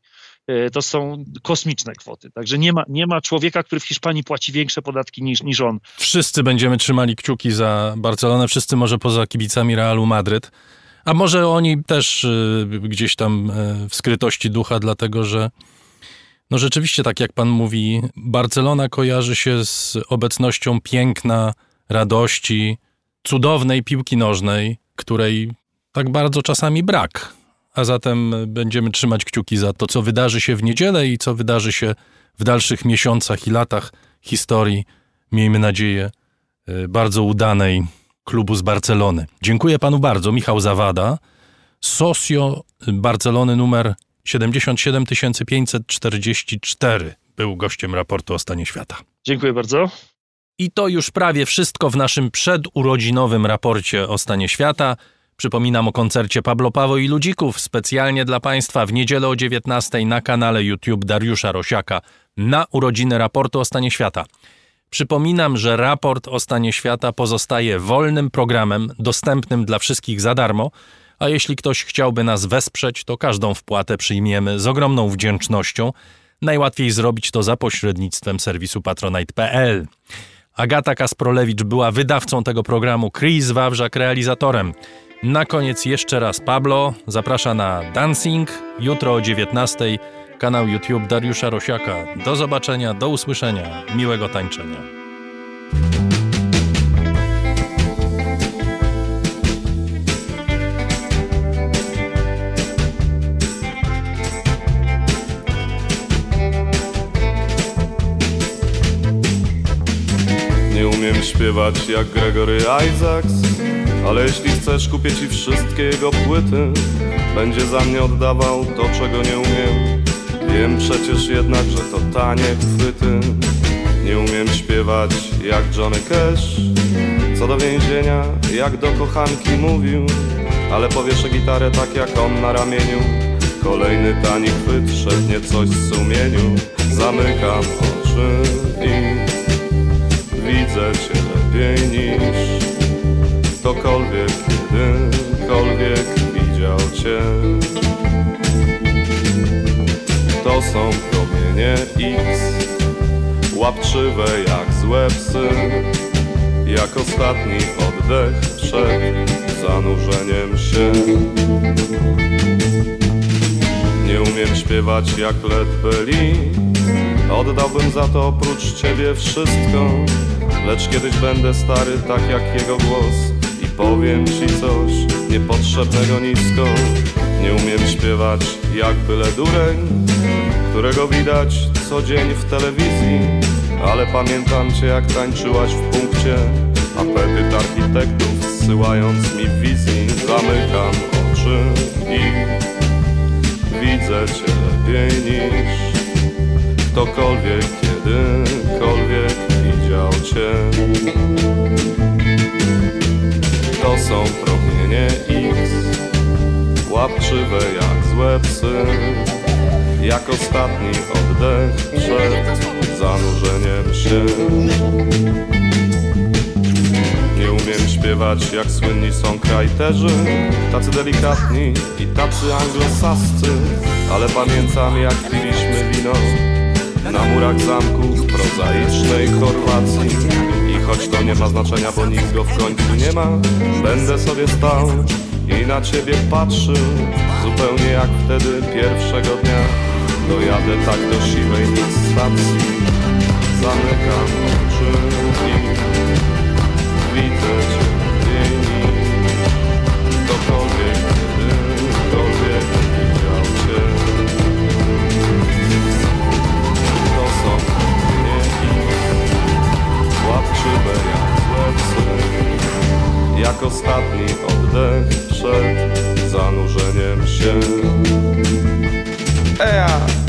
E, to są kosmiczne kwoty. Także nie ma, nie ma człowieka, który w Hiszpanii płaci większe podatki niż, niż on. Wszyscy będziemy trzymali kciuki za Barcelonę, wszyscy może poza kibicami Realu Madryt. A może oni też y, gdzieś tam y, w skrytości ducha, dlatego że no rzeczywiście, tak jak pan mówi, Barcelona kojarzy się z obecnością piękna, radości, cudownej piłki nożnej, której tak bardzo czasami brak. A zatem będziemy trzymać kciuki za to, co wydarzy się w niedzielę i co wydarzy się w dalszych miesiącach i latach historii, miejmy nadzieję, y, bardzo udanej klubu z Barcelony. Dziękuję panu bardzo. Michał Zawada, socio Barcelony numer 77544 był gościem raportu o stanie świata. Dziękuję bardzo. I to już prawie wszystko w naszym przedurodzinowym raporcie o stanie świata. Przypominam o koncercie Pablo Pawo i Ludzików specjalnie dla Państwa w niedzielę o 19 na kanale YouTube Dariusza Rosiaka na urodziny raportu o stanie świata. Przypominam, że raport o stanie świata pozostaje wolnym programem, dostępnym dla wszystkich za darmo, a jeśli ktoś chciałby nas wesprzeć, to każdą wpłatę przyjmiemy z ogromną wdzięcznością. Najłatwiej zrobić to za pośrednictwem serwisu patronite.pl. Agata Kasprolewicz była wydawcą tego programu, Chris Wawrzak realizatorem. Na koniec jeszcze raz Pablo zaprasza na Dancing jutro o 19 kanał YouTube Dariusza Rosiaka. Do zobaczenia, do usłyszenia, miłego tańczenia. Nie umiem śpiewać jak Gregory Isaacs Ale jeśli chcesz kupię ci wszystkie jego płyty Będzie za mnie oddawał to czego nie umiem. Wiem przecież jednak, że to tanie chwyty. Nie umiem śpiewać jak Johnny Cash. Co do więzienia, jak do kochanki mówił. Ale powieszę gitarę tak jak on na ramieniu. Kolejny tani chwyt, szepnie coś w sumieniu. Zamykam oczy i widzę cię lepiej niż ktokolwiek kiedykolwiek widział cię. To są promienie X, łapczywe jak złe psy, jak ostatni oddech przed zanurzeniem się. Nie umiem śpiewać jak Led Belly Oddałbym za to oprócz ciebie wszystko Lecz kiedyś będę stary tak jak jego głos powiem ci coś niepotrzebnego nisko. Nie umiem śpiewać jak byle dureń Którego widać co dzień w telewizji. Ale pamiętam cię jak tańczyłaś w punkcie. Apetyt architektów zsyłając mi wizji. Zamykam oczy i widzę cię lepiej niż ktokolwiek kiedykolwiek widział cię. To są promienie X, łapczywe jak złe psy, jak ostatni oddech przed zanurzeniem się. Nie umiem śpiewać jak słynni są krajterzy. Tacy delikatni i tacy anglosascy. Ale pamiętam jak piliśmy wino Na murach zamków prozaicznej Chorwacji choć to nie ma znaczenia, bo nikt go w końcu nie ma. Będę sobie stał i na ciebie patrzył Zupełnie jak wtedy pierwszego dnia. Dojadę tak do siwej nic stacji Zamykam oczy i widzę cię łapczywe jak złe jak ostatni oddech przed zanurzeniem się. Eja!